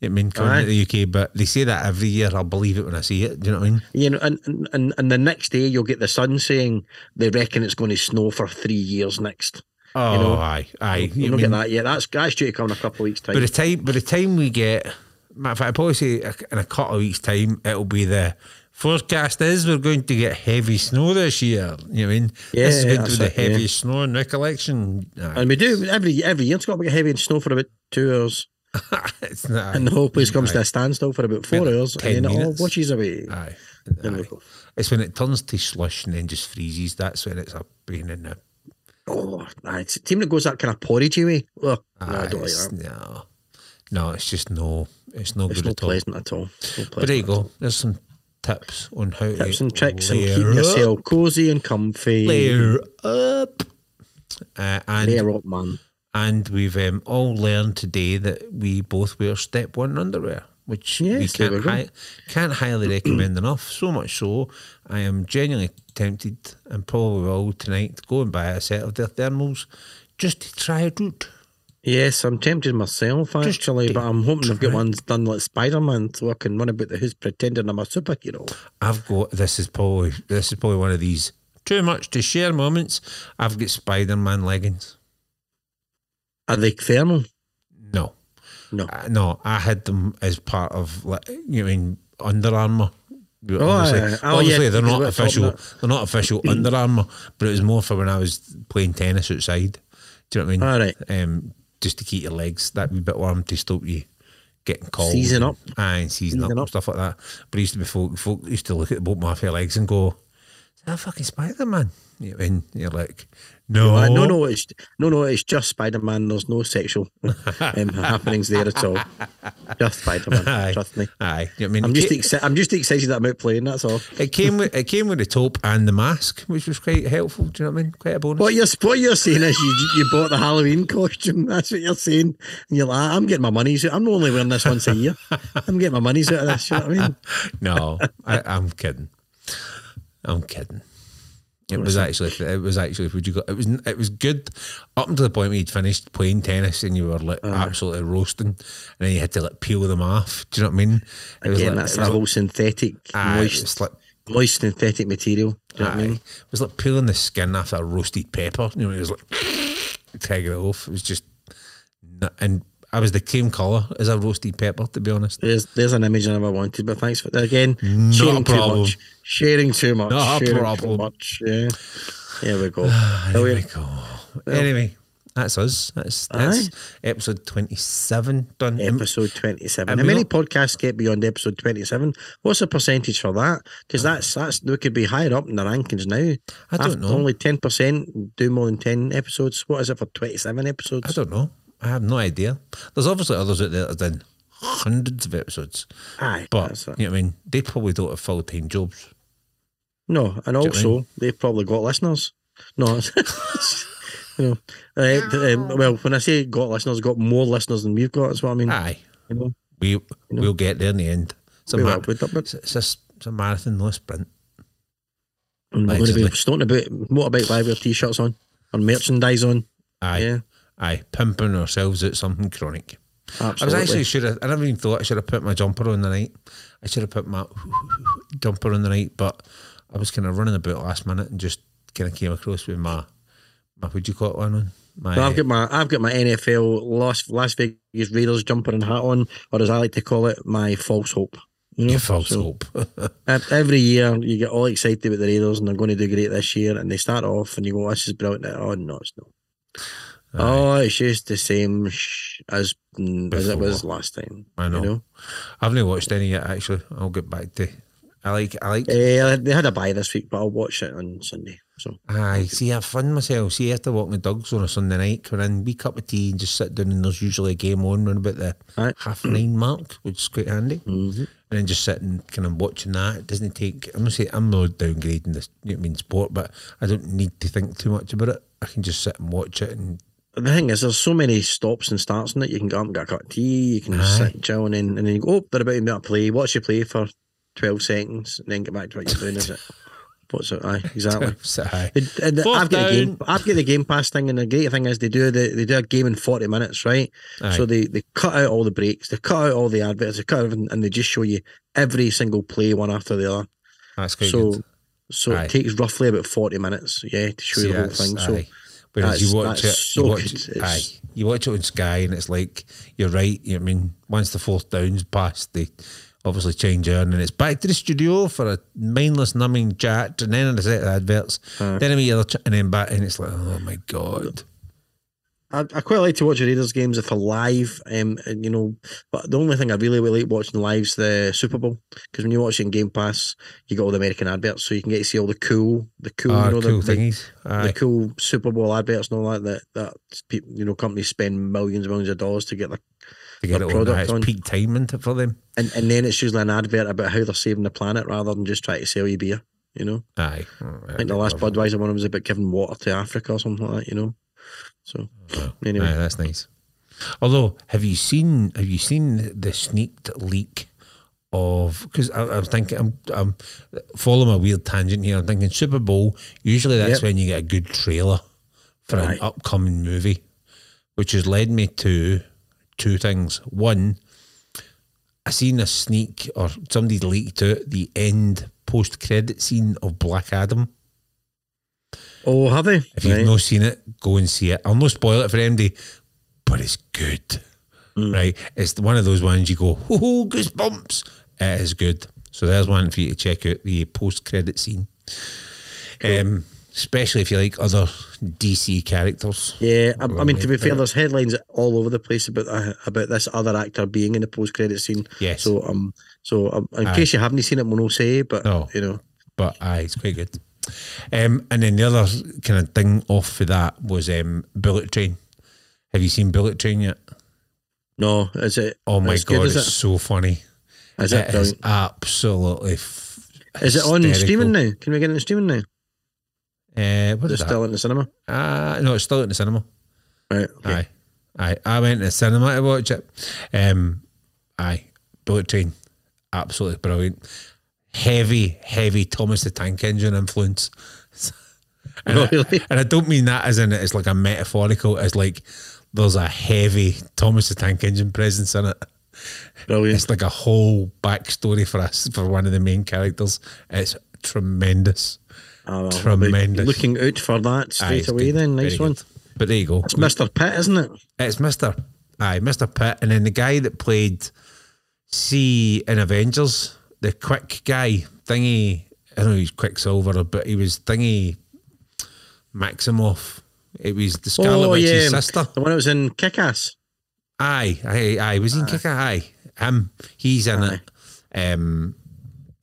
You I mean coming Aye. to the UK, but they say that every year. I'll believe it when I see it. Do you know what I mean? You know, and, and- and the next day you'll get the sun saying they reckon it's going to snow for three years next. Oh, know, aye, aye. You You don't mean, get that yet. That's that's due to come in a couple of weeks' time. by the time, by the time we get, matter of fact, I probably say in a couple of weeks' time, it'll be the forecast is we're going to get heavy snow this year. You know what I mean? Yeah, this is going to be the it, yeah. snow in recollection. Aye. and we do every every year. It's got to be heavy snow for about two hours, [laughs] it's not, and the whole place comes aye. to a standstill for about four hours, 10 and then it all washes away. Aye. There we aye. go. It's when it turns to slush and then just freezes. That's when it's a pain in the Oh, aye, it's a team that goes that kind of porridgey way. Ugh, no, I don't like that. No, no, it's just no, it's no It's good not at all. pleasant at all. Not But there you go. There's some tips on how. Tips to and tricks and keep up, yourself cozy and comfy. layer up. Uh, and Layer up, man. and we've um, all learned today that we both wear step one underwear, which we Yes, there can't hi- can't highly recommend enough. So much so, I am genuinely tempted, and probably will tonight, to go and buy a set of their thermals just to try it out. Yes, I'm tempted myself Just actually, but I'm hoping I've got ones done like Spider Man so I can run about the house pretending I'm a superhero. I've got this is probably this is probably one of these too much to share moments. I've got Spider Man leggings. Are they thermal? No, No. Uh, no, I had them as part of like you know, Under Armour. Oh, obviously. Oh, obviously yeah, they're not we're official. They're not official Under Armour, but it was more for when I was playing tennis outside. Do you know what I mean? All right. Um, just to keep your legs that wee bit warm to stop you getting cold. Season up. Aye, and season, Season up, and up. stuff like that. But it used to be folk, folk used to look at the boat my legs and go, "Is that fucking Spider Man?" You know, and you're like, "No, Uh, no, no, it's no, no, it's just Spider Man. There's no sexual um, [laughs] happenings there at all. Just Spider Man. Trust me. aye. I mean, I'm just excited. I'm just excited that I'm out playing. That's all. It came with it came with the top and the mask, which was quite helpful. Do you know what I mean? Quite a bonus. What you're what you're saying is you you bought the Halloween costume. [laughs] That's what you're saying. And you're like, I'm getting my money's out. I'm only wearing this once a year. I'm getting my money's out of this. You know what I mean? [laughs] No, I, I'm kidding. I'm kidding. It was actually, it was actually, would you go? It was, it was good up until the point where you'd finished playing tennis and you were like Uh-huh. absolutely roasting, and then you had to like peel them off. Do you know what I mean? It was Again, like, that's that whole synthetic, it moist, like, moist synthetic material. Do you know what I mean? it was like peeling the skin off a roasted pepper. You know, it was like [laughs] taking it off. It was just, and I was the same colour as a roasted pepper, to be honest. There's there's an image I never wanted, but thanks for that again. Not sharing a too problem. much. Sharing too much. Not a sharing problem. Too much. Yeah. There we go. [sighs] There we go. Anyway, that's us. That's, that's episode 27 done. Episode 27. and How many podcasts get beyond episode 27? What's the percentage for that? Because that's, that's, we could be higher up in the rankings now. I don't After know. Only 10% do more than 10 episodes. What is it for 27 episodes? I don't know. I have no idea. There's obviously others out there that have done hundreds of episodes, Aye. but you know what I mean. They probably don't have full time jobs. No, and you know I also they've probably got listeners. No, [laughs] you know, uh, th- um, well, when I say got listeners, got more listeners than we've got. That's what I mean. Aye, You know, we we'll get there in the end. It's a, we ma- will, but- but- it's, it's, a, it's a marathon, not a sprint. and we're going to be Allegedly. starting about motorbike live with t-shirts on or merchandise on. Aye, Yeah, aye, pimping ourselves out something chronic. absolutely. I was actually should have. I never even thought I should have put my jumper on the night. I should have put my [laughs] jumper on the night, but I was kind of running about last minute and just kind of came across with my my what do you call it one on my. I've got my I've got my NFL Las Las Vegas Raiders jumper and hat on, or as I like to call it, my false hope. You know, your false So, hope. [laughs] Every year you get all excited about the Raiders and they're going to do great this year, and they start off and you go, "This is brilliant." Oh no, it's not. Oh, it's just the same sh- as mm, as it was last time. I know. You know? I've not watched any yet. Actually, I'll get back to. I like. I like. Eh, they had a buy this week, but I'll watch it on Sunday. So Aye, see, I fun myself. See, after walking the dogs on a Sunday night, come in, wee cup of tea, and just sit down, and there's usually a game on around about the Aye. half nine mark, which is quite handy. mhm. And then just sitting, kind of watching that. It doesn't take. I'm not saying I'm not downgrading this. You know I mean, sport, but I don't need to think too much about it. I can just sit and watch it, and the thing is, there's so many stops and starts in it. You can go up and get a cup of tea. You can Aye. sit and chill, and then, and then you go, oh, they're about to be able to play. Watch your play for twelve seconds, and then get back to what you're doing. Is it? What's it? Aye, [laughs] exactly. sit high. And- and I've got a game. I've got the Game Pass thing, and the great thing is they do the they do a game in forty minutes, right? Aye. So they they cut out all the breaks, they cut out all the adverts, they cut out everything, and they just show you every single play one after the other. That's good. so so Aye. it takes roughly about forty minutes, yeah, to show See, you the whole thing. So Whereas you watch it, so you watch good. it, aye, you watch it on Sky, and it's like you're right. I mean, once the fourth down's passed, they obviously change it, and it's back to the studio for a mindless, numbing chat, and then a set of adverts, then a wee other, ch- and then back, and it's like, oh my god, I, I quite like to watch the Raiders games if they're live. Um, and you know, but the only thing I really, really like watching live's the Super Bowl because when you watch it in Game Pass, you got all the American adverts, so you can get to see all the cool, the cool, Ah, you know, cool the, the, thingies. the Aye. cool Super Bowl adverts and all that. That that people, you know, companies spend millions and millions of dollars to get their to get the it on. product Aye, It's on. peak time it, for them. and and then it's usually an advert about how they're saving the planet rather than just trying to sell you beer. You know, Aye. I think the last Budweiser one was about giving water to Africa or something like that. You know, so oh, anyway. Aye, that's nice. Although, have you seen have you seen the sneaked leak of? Because I, I was thinking, I'm, I'm following a weird tangent here. I'm thinking Super Bowl. Usually, that's Yep. when you get a good trailer for an upcoming movie, which has led me to two things. One, I seen a sneak or somebody leaked out the end post credit scene of Black Adam. Oh, have they? If you've Right. not seen it, go and see it. I'll not spoil it for MD, but it's good. Mm. Right? It's one of those ones you go, oh, goosebumps. It is good. So there's one for you to check out the post credit scene. Um, especially if you like other DC characters. Yeah, I, I mean to be fair, there's headlines all over the place about uh, about this other actor being in the post credit scene. Yes. So um, so um, in Aye. case you haven't seen it, we'll not say. But No. you know, But aye, it's quite good. Um, and then the other kind of thing off for that was um, Bullet Train. Have you seen Bullet Train yet? no, is it? Oh my god, good, it's it? so funny. Is it? It is absolutely. F- Is it on streaming now? Can we get it on streaming now? Uh, what Is it still in the cinema? Uh, no, it's still in the cinema. Right. Okay. Aye, aye. I went to the cinema to watch it. Um, aye, Bullet Train, absolutely brilliant. Heavy, heavy Thomas the Tank Engine influence. [laughs] And, Oh, I, and I don't mean that as in it's like a metaphorical. It's like there's a heavy Thomas the Tank Engine presence in it. Brilliant. It's like a whole backstory for us for one of the main characters. It's tremendous. Oh, well, Tremendous. Looking out for that straight it's away. Then nice one. good. But there you go. It's Mr. Pitt, isn't it? It's Mr. Aye, Mr. Pitt. And then the guy that played C in Avengers, the quick guy, thingy, I don't know he's Quicksilver, but he was thingy Maximoff. It was the Scarlet oh Witch's yeah, sister. the one that was in Kick-Ass. Aye, aye, aye. Was he in Kicker? Aye. Him. He's in Aye. it. Um,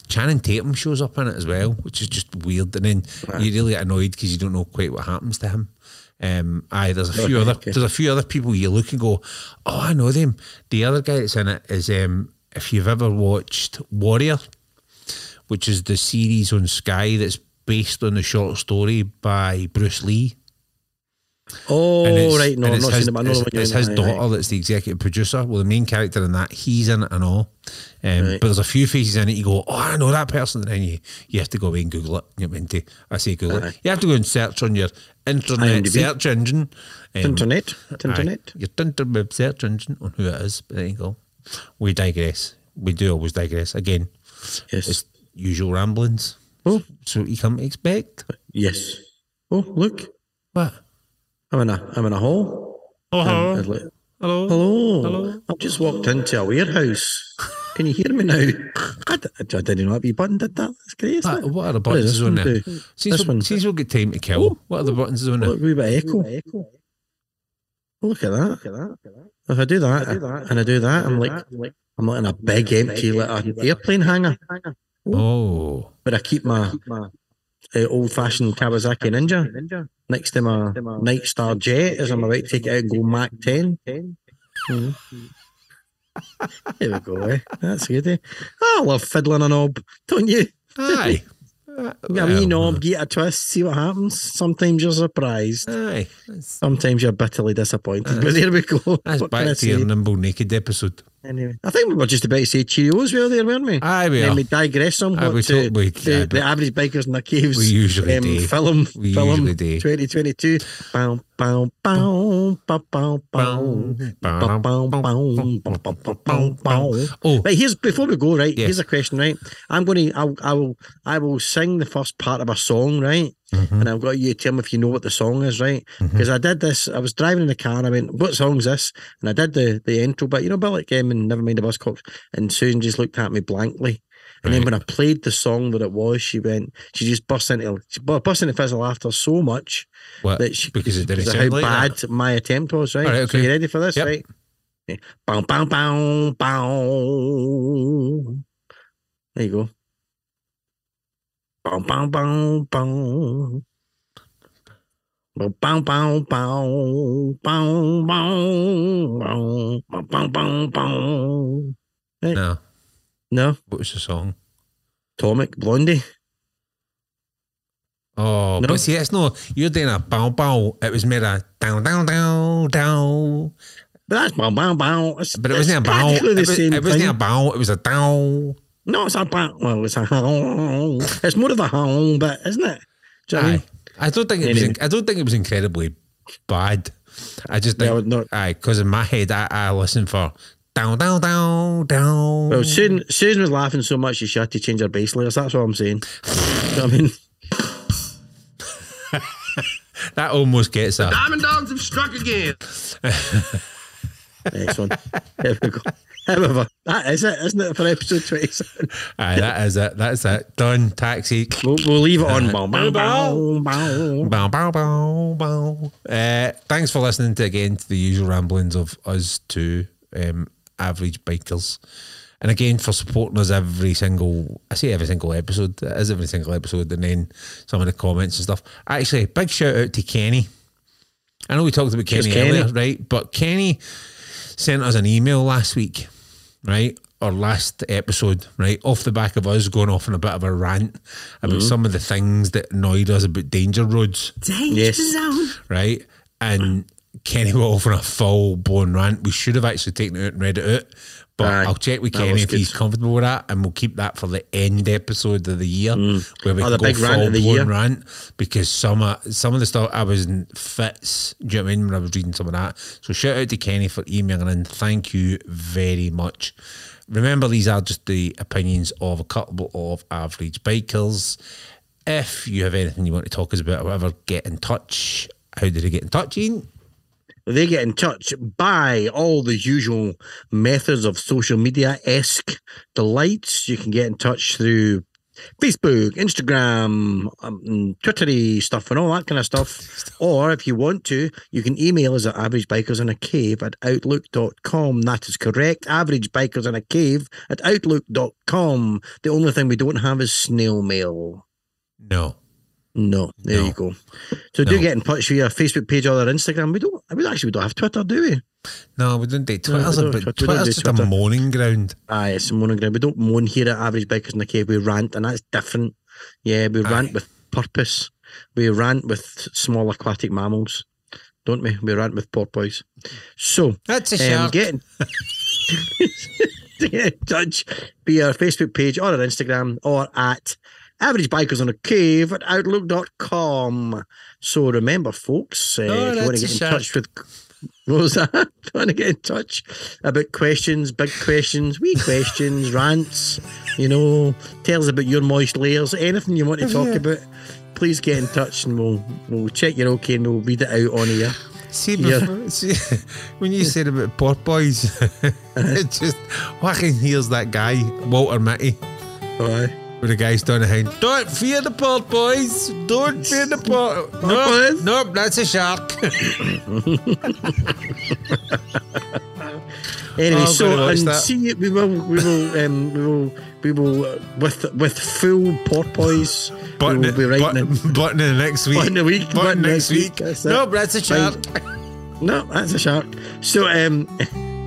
Channing Tatum shows up in it as well, which is just weird. And then you really get annoyed because you don't know quite what happens to him. Um, aye, there's a few Okay, other okay. there's a few other people you look and go, oh, I know them. The other guy that's in it is um, if you've ever watched Warrior, which is the series on Sky that's based on the short story by Bruce Lee. Oh right, no, I'm not his, seen it. but I know it's, the one you're it's his aye, daughter aye. that's the executive producer. Well, the main character in that, he's in it and all. Um, Right. But there's a few faces in it. You go, oh, I know that person. And then you, you have to go away and Google it. You into, I say Google Aye. it. You have to go and search on your internet IMDb. search engine. Um, Internet, aye, internet. your interweb search engine on who it is. But there you go. We digress. We do always digress. Again, Yes, it's usual ramblings. Oh. So you come to expect. yes. Oh look, What? I'm in a I'm in a hall. Oh, um, And I'd like- hello. Hello. Hello. I've just walked into a warehouse. Can you hear me now? I, d- I didn't know that wee button did that. That's great, isn't What, are the What does buttons this on there? Since This we'll, one. we'll get time to kill, oh. what are the buttons on there? Look, a wee bit of echo. Oh, look at that. Look at that. If I do that, I do that and I do that, I'm like, I'm like in a big empty like an airplane hangar. Oh, But I keep my uh, old fashioned Kawasaki Ninja next to my Night Star Jet as I'm about to take it out and go Mach 10. Mhm. [laughs] there we go, eh? That's good, eh? I love fiddling a knob, don't you? aye. [laughs] Get a wee knob, get a twist, see what happens. Sometimes you're surprised. Aye. Sometimes you're bitterly disappointed. But there we go. that's What back to your nimble naked episode. Anyway, I think we were just about to say Cheerios there, weren't we? Aye, we Then are. we digress somewhat Aye, we to we- the, aye, the average bikers in the caves. We usually um, do. Film, We film usually do. 2022. Bow, bow, bow, bow, bow, bow. Bow, bow, bow, bow, bow, bow, bow, bow. Oh, Right, here's before we go. Right, Yes. here's a question. Right, I'm going to. I'll, I will. I will sing the first part of a song. Right, Mhm. and I've got you to tell me if you know what the song is. Right, because I did this. I was driving in the car and I went, "What song's this?" And I did the the intro, but you know, about like um, and never mind the Buzzcocks. And Susan just looked at me blankly, And then when I played the song that it was, she went, she just burst into, she bu- burst into physical laughter so much What? that she, because it didn't because how like bad that. my attempt was, right? All right, So okay. you ready for this, Yep. right? Bow, bow, bow, bow. There you go. Bow, bow, bow, bow. Bow, bow, bow, bow, bow, bow, bow, bow, bow, bow. No. No, What was the song? Atomic, Blondie. Oh, No. but see, it's no. You're doing a bow bow. It was made a down down down down. But that's bow, bow, bow. It's, But it wasn't a bow. It, was, it wasn't a bow. It was a down. No, it's a bow. Well, it's a howl. It's more of a howl, but isn't it? Do you know what I mean? I don't think it was. I don't think it was incredibly bad. I just Yeah, think, I would not- aye, because in my head, I, I listen for down down down down. Well, Susan, Susan was laughing so much she had to change her bass layers. That's what I'm saying. [laughs] You know what I mean? that almost gets a. Diamond Dogs have struck again. [laughs] Excellent. There we go. However, that is it, isn't it, for episode 27? Aye, that is it. That's it. Done. Taxi. We'll, we'll leave it on. Bow, bow, bow, bow. Bow, bow, bow, bow. Uh, thanks for listening to again to the usual ramblings of us two um, average bikers. And again, for supporting us every single, I say every single episode, it is every single episode, and then some of the comments and stuff. Actually, big shout out to Kenny. I know we talked about Kenny, Kenny. earlier, right? But Kenny sent us an email last week, right? Or last episode, right? Off the back of us going off on a bit of a rant about Mm-hmm. some of the things that annoyed us about danger roads, Danger Yes. right? And Kenny went off on a full blown rant. We should have actually taken it out and read it out. But Aye, I'll check with Kenny if he's comfortable with that, and we'll keep that for the end episode of the year where we Oh, can go full blown year. rant because some of, some of the stuff I was in fits. Do you know what I mean? When I was reading some of that. So shout out to Kenny for emailing in. Thank you very much. Remember, these are just the opinions of a couple of average bikers. If you have anything you want to talk us about or whatever, get in touch. How did they get in touch, Ian? They get in touch by all the usual methods of social media esque delights. You can get in touch through Facebook, Instagram, um, Twittery stuff, and all that kind of stuff. or if you want to, you can email us at averagebikersinacave at outlook.com. That is correct. Averagebikersinacave at outlook.com. The only thing we don't have is snail mail. No. No, there No. you go. So do No. get in touch via our Facebook page or our Instagram. We don't. We actually we don't have Twitter, do we? No, we don't do we Twitter's, don't a, do Twitter, Twitter's do just a Twitter. moaning ground. Aye, it's a ground. We don't moan here at Average Bikers in the Cave. We rant, and that's different. Yeah, we Aye. rant with purpose. We rant with small aquatic mammals, don't we? We rant with porpoise. So, That's a um, shark. to [laughs] get in touch via our Facebook page or our Instagram or at Average Bikers on a Cave at Outlook.com. So remember, folks, uh, Oh, if you want to get in touch with [laughs] what was that? [laughs] Want to get in touch about questions, big questions, wee [laughs] questions, rants, you know, tell us about your moist layers, anything you want to talk about, please get in touch and we'll we'll check you're okay and we'll read it out on here. See, Yeah. before, see when you said about porpoise, it just, all I can hear is that guy, Walter Mitty, Aye. With the guys down the hand. Don't fear the pot, boys. Don't fear the pot. No, Porpoise? no, that's a shark. [laughs] Anyway, Oh, so and that. see, we will, we will, um, we will, we will, uh, with with full porpoise, we will be writing button, in. [laughs] button in the next week. Button the week, Button, button next next week. week, that's it. no, that's a shark. No, that's a shark. So, um,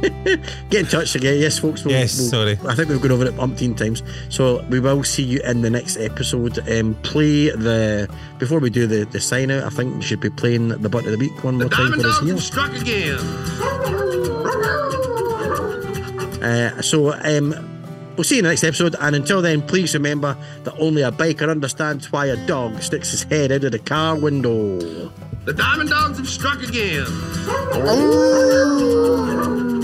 [laughs] get in touch again. Yes, folks. We'll, Yes, we'll- sorry. I think we've gone over it umpteen times. So we will see you in the next episode. Um, play the before we do the the sign out. I think we should be playing the butt of the week one The more time Diamond for us Dogs here. struck again. Uh, so um, we'll see you in the next episode. And until then, please remember that only a biker understands why a dog sticks his head out of the car window. The Diamond Dogs have struck again. Oh.